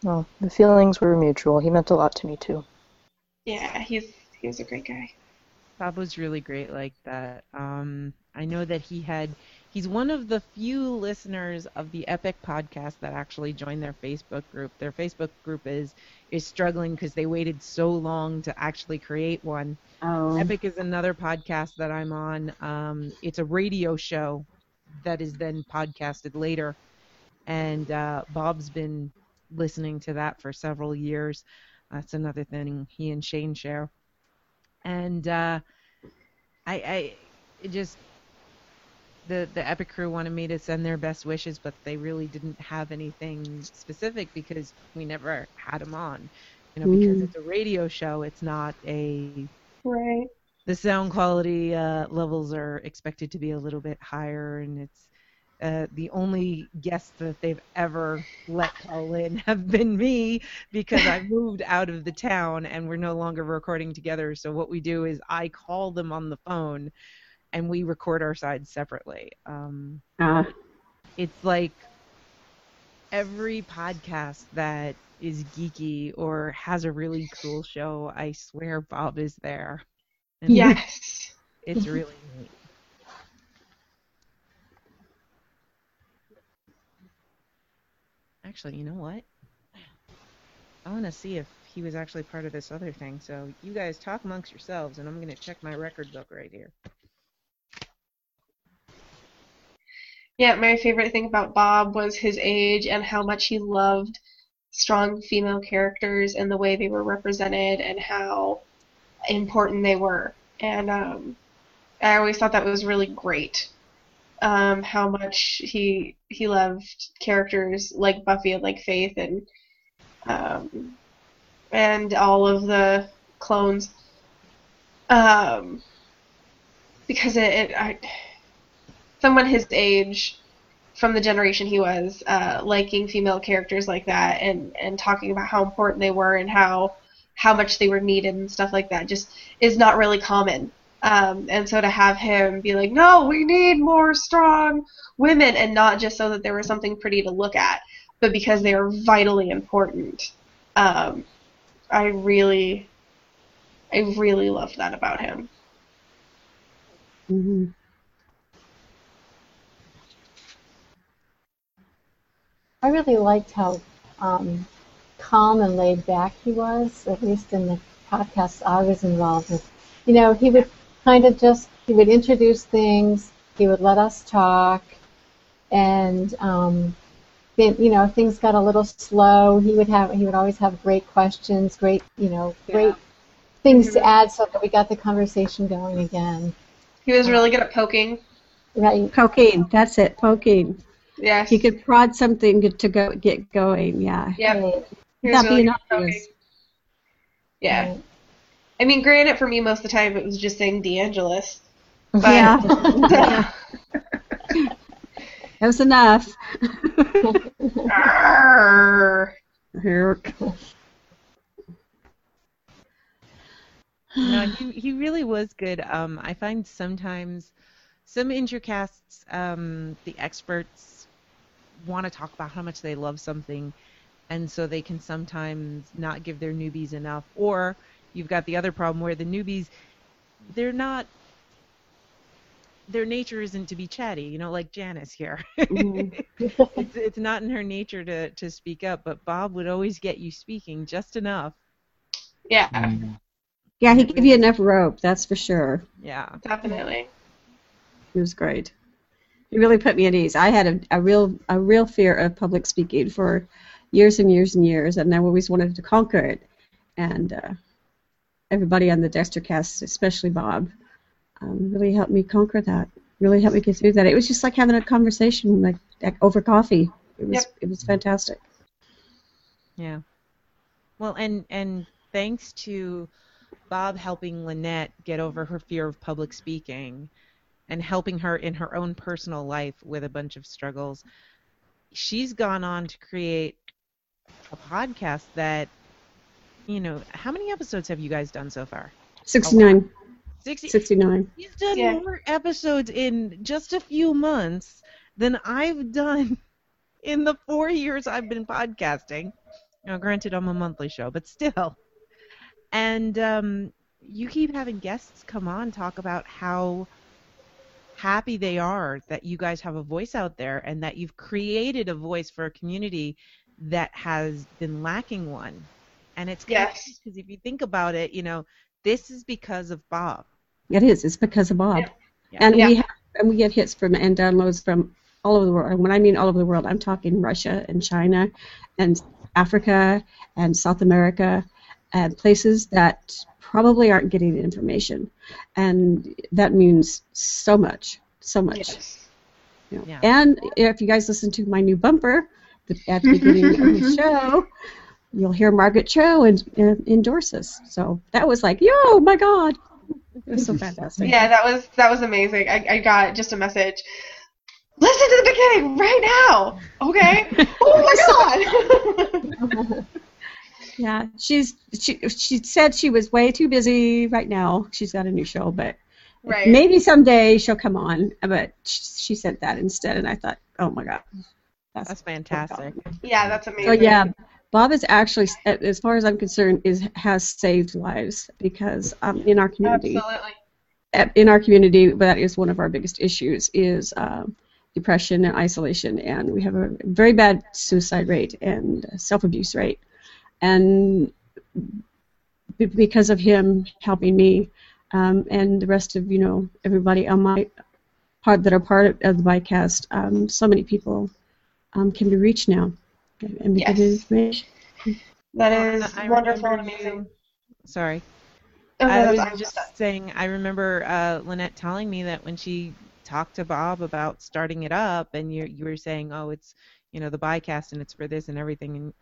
Well, the feelings were mutual. He meant a lot to me too. yeah he's he was a great guy. Bob was really great like that. Um, I know that he had. He's one of the few listeners of the Epic podcast that actually joined their Facebook group. Their Facebook group is is struggling because they waited so long to actually create one. Oh. Epic is another podcast that I'm on. Um, it's a radio show that is then podcasted later, and uh, Bob's been listening to that for several years. That's another thing he and Shane share and uh, I, I just the the Epic crew wanted me to send their best wishes, but they really didn't have anything specific because we never had them on. You know, because Mm. it's a radio show, it's not a Right. the sound quality uh, levels are expected to be a little bit higher, and it's uh, the only guests that they've ever let call in [laughs] have been me because I moved out of the town and we're no longer recording together. So what we do is I call them on the phone, and we record our sides separately. Um, Ah. it's like every podcast that is geeky or has a really cool show, I swear Bob is there. And Yes. It's really neat. Actually, you know what? I want to see if he was actually part of this other thing. So you guys talk amongst yourselves, and I'm going to check my record book right here. Yeah, my favorite thing about Bob was his age and how much he loved strong female characters and the way they were represented and how important they were. And um, I always thought that was really great. Um, how much he he loved characters like Buffy and like Faith and um, and all of the clones. Um, because it, it I, someone his age from the generation he was uh, liking female characters like that and and talking about how important they were and how how much they were needed and stuff like that just is not really common. Um, and so to have him be like no we need more strong women and not just so that there was something pretty to look at but because they are vitally important. Um, i really i really loved that about him. Hmm I really liked how um, calm and laid back he was, at least in the podcasts I was involved with. You know, he would kind of just he would introduce things, he would let us talk, and um, then you know if things got a little slow. He would have he would always have great questions, great you know great things to add so that we got the conversation going again. he was really good at poking Right. Poking. That's it. Poking. Yes. You could prod something to- to go get going. Yeah. Yeah. He really being good at poking. obvious. Yeah. I mean, granted, for me, most of the time it was just saying DeAngelis. But, Yeah. [laughs] [laughs] That was enough. Arr. Here. no, he he really was good. Um, I find sometimes some introcasts, um, the experts want to talk about how much they love something, and so they can sometimes not give their newbies enough. Or you've got the other problem where the newbies, they're not. Their nature isn't to be chatty, you know, like Janice here. Mm-hmm. [laughs] it's, it's not in her nature to, to speak up, but Bob would always get you speaking just enough. Yeah. Yeah, he gave you enough rope, that's for sure. Yeah. Definitely. He was great. It really put me at ease. I had a, a real a real fear of public speaking for years and years and years, and I always wanted to conquer it. And uh, everybody on the Dexter cast, especially Bob, um, really helped me conquer that. Really helped me get through that. It was just like having a conversation like, like over coffee. It was Yep. it was fantastic. Yeah. Well, and and thanks to Bob helping Lynette get over her fear of public speaking and helping her in her own personal life with a bunch of struggles, she's gone on to create a podcast that you know, how many episodes have you guys done so far? 69. 60 69. He's done Yeah. more episodes in just a few months than I've done [laughs] in the four years I've been podcasting. Now, granted, I'm a monthly show, but still. And um, you keep having guests come on talk about how happy they are that you guys have a voice out there and that you've created a voice for a community that has been lacking one. And it's Yes. because if you think about it, you know, this is because of Bob. It is. It's because of Bob. Yeah. And Yeah. we have and we get hits from and downloads from all over the world. And when I mean all over the world, I'm talking Russia and China and Africa and South America and places that probably aren't getting the information. And that means so much. So much. Yes. you know. Yeah. And if you guys listen to my new bumper the- at the beginning of the [laughs] show, you'll hear Margaret Cho and, and endorse us. So that was like, yo, my God. It was so [laughs] fantastic. Yeah, that was that was amazing. I, I got just a message. Listen to the beginning right now. Okay. [laughs] oh my god. Yeah, she's she she said she was way too busy right now. She's got a new show, but Right. maybe someday she'll come on. But she, she said that instead, and I thought, oh my god, that's, That's fantastic. yeah, that's amazing. So yeah, Bob is actually, as far as I'm concerned, is has saved lives because um, in our community, Absolutely. uh, in our community, that is one of our biggest issues is um, depression and isolation, and we have a very bad suicide rate and self abuse rate, and be- because of him helping me um, and the rest of you know everybody on my part that are part of, of the bycast, um, so many people um, can be reached now and be Yes. given information. That is I wonderful and remember amazing. you- Sorry. Oh, no, I was I'm just saying, I remember uh, Lynette telling me that when she talked to Bob about starting it up, and you you were saying, oh, it's you know the bycast and it's for this and everything, and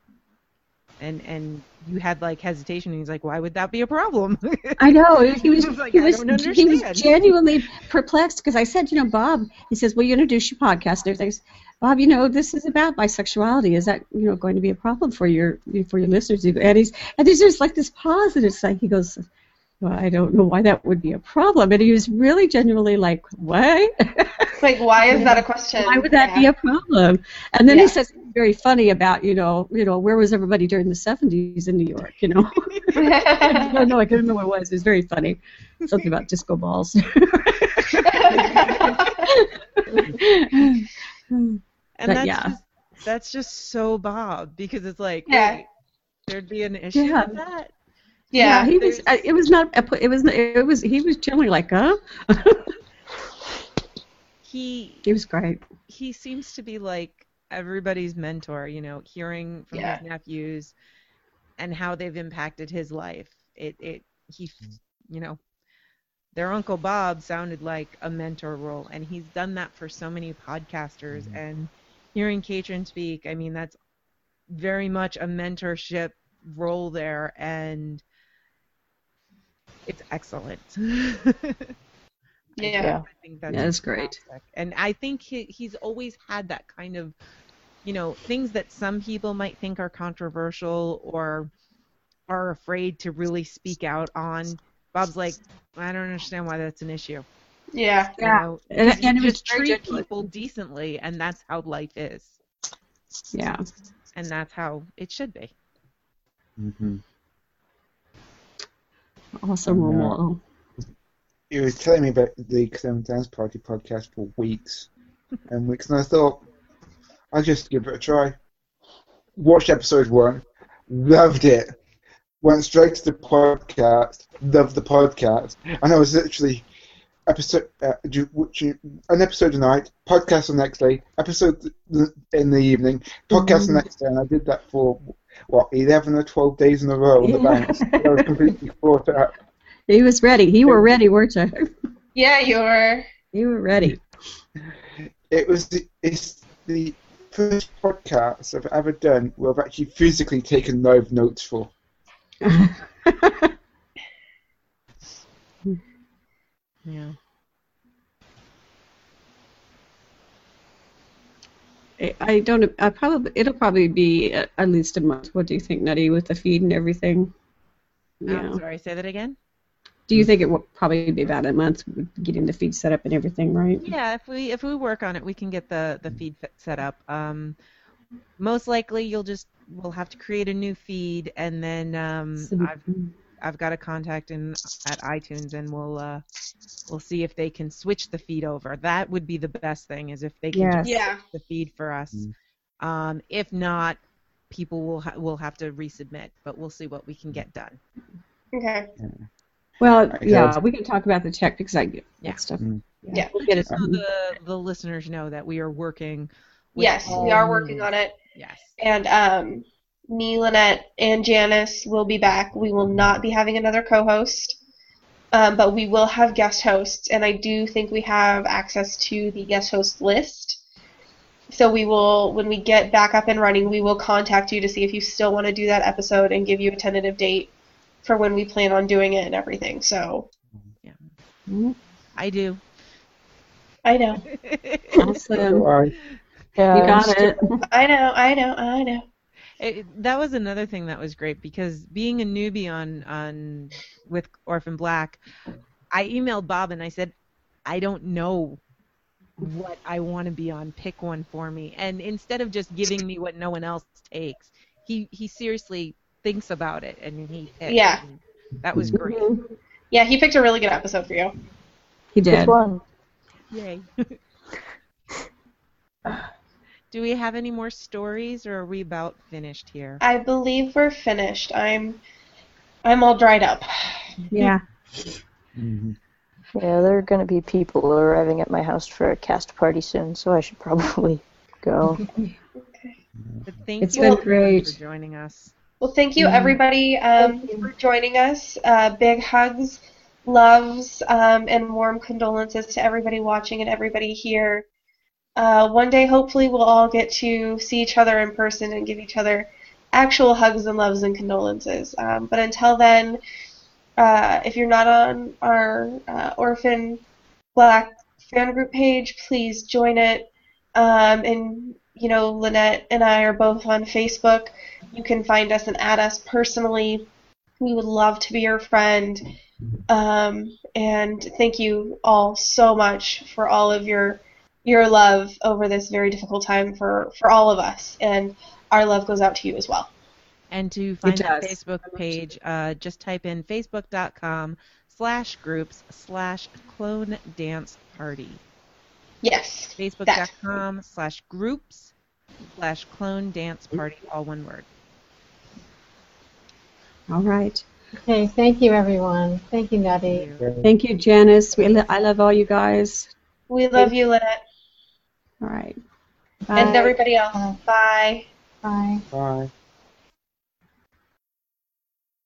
and and you had like hesitation, and he's like, why would that be a problem? I know [laughs] he was He's like, he "I was don't he was genuinely perplexed because I said, you know, Bob, he says, well, you introduce your podcast and everything. I said, Bob, you know, this is about bisexuality. Is that you know going to be a problem for your for your listeners? And he's and there's just like this pause, and it's like he goes. Well, I don't know why that would be a problem. And he was really genuinely like, why? Like, why is that a [laughs] question? Why would that Yeah. be a problem?" And then Yeah. he says something very funny about, you know, you know, where was everybody during the '70s in New York? You know, [laughs] no, no, I couldn't remember what it was. It was very funny. Something about disco balls. [laughs] And But that's yeah. just that's just so Bob because it's like, Yeah. wait, there'd be an issue Yeah. with that. Yeah. he was. uh, It was not. a It was. It was. He was generally like, huh? He [laughs] he was great. he seems to be like everybody's mentor, you know, hearing from Yeah. his nephews and how they've impacted his life. It it he mm-hmm. you know, their Uncle Bob sounded like a mentor role and he's done that for so many podcasters mm-hmm. and hearing Katrin speak, I mean that's very much a mentorship role there and it's excellent. [laughs] Yeah. I think that's Yeah, that's great. And I think he, he's always had that kind of, you know, things that some people might think are controversial or are afraid to really speak out on. Bob's like, I don't understand why that's an issue. Yeah. You know, And- just- and it was just treat genuine. people decently, and that's how life is, Yeah. and that's how it should be. Mm-hmm. Awesome role Yeah. model. He was telling me about the Clone Dance Party podcast for weeks [laughs] and weeks, and I thought I'll just give it a try. Watched episode one, loved it. Went straight to the podcast, loved the podcast, and I was literally episode uh, which an episode a night, podcast the next day, episode in the evening, podcast the next day, and I did that for what eleven or twelve days in a row on the Yeah. bounce. I was completely [laughs] caught up. He was ready. He were ready, weren't you? Yeah, you were. You were ready. it was the, it's the first podcast I've ever done where I've actually physically taken live notes for. [laughs] Yeah. I- I don't. I probably it'll probably be at, at least a month. What do you think, Nutty, with the feed and everything? Um, Yeah. sorry, say that again. Do you think it will probably be about a month with getting the feed set up and everything, right? Yeah, if we if we work on it, we can get the the feed set up. Um, most likely, you'll just we'll have to create a new feed, and then um, I've I've got a contact in at iTunes, and we'll uh, we'll see if they can switch the feed over. That would be the best thing, is if they can Yes. just Yeah. switch the feed for us. Um, if not, people will ha- will have to resubmit, but we'll see what we can get done. Okay. Well, Right, yeah, we can talk about the tech because I get Yeah. that stuff. Yeah. We'll get it So the the listeners know that we are working. with Yes, we are working on it. Yes. And um, me, Lynette, and Janice will be back. We will not be having another co-host, um, but we will have guest hosts, and I do think we have access to the guest host list. So we will, when we get back up and running, we will contact you to see if you still want to do that episode and give you a tentative date for when we plan on doing it and everything. So Yeah. I do. I know, [laughs] Awesome. Yeah, You got I'm it. [laughs] I know, I know, I know. It, that was another thing that was great because being a newbie on on with Orphan Black, I emailed Bob and I said, I don't know what I want to be on. Pick one for me. And instead of just giving me what no one else takes, he he seriously thinks about it and he picked. Yeah. and that was great. Mm-hmm. Yeah, he picked a really good episode for you. He Which did. one? Yay. [laughs] Do we have any more stories or are we about finished here? I believe we're finished. I'm, I'm all dried up. Yeah. Mm-hmm. Yeah, there are going to be people arriving at my house for a cast party soon, so I should [laughs] probably go. But thank It's you been great. for joining us. Well, thank you Mhm. everybody um, for joining us. Uh, big hugs, loves, um, and warm condolences to everybody watching and everybody here. Uh, one day, hopefully, we'll all get to see each other in person and give each other actual hugs and loves and condolences. Um, but until then, uh, if you're not on our uh, Orphan Black fan group page, please join it. Um, and you know, Lynette and I are both on Facebook. You can find us and add us personally. We would love to be your friend. Um, and thank you all so much for all of your your love over this very difficult time for, for all of us. And our love goes out to you as well. And to find that. Facebook page, uh, just type in facebook.com slash groups slash clone dance party. Yes. Facebook.com slash groups slash clone dance party, all one word. All right. Okay, thank you, everyone. Thank you, Nutty. Thank you, Janice. We lo- I love all you guys. We love you, Lynette. All right. And everybody else. Bye. Bye. Bye.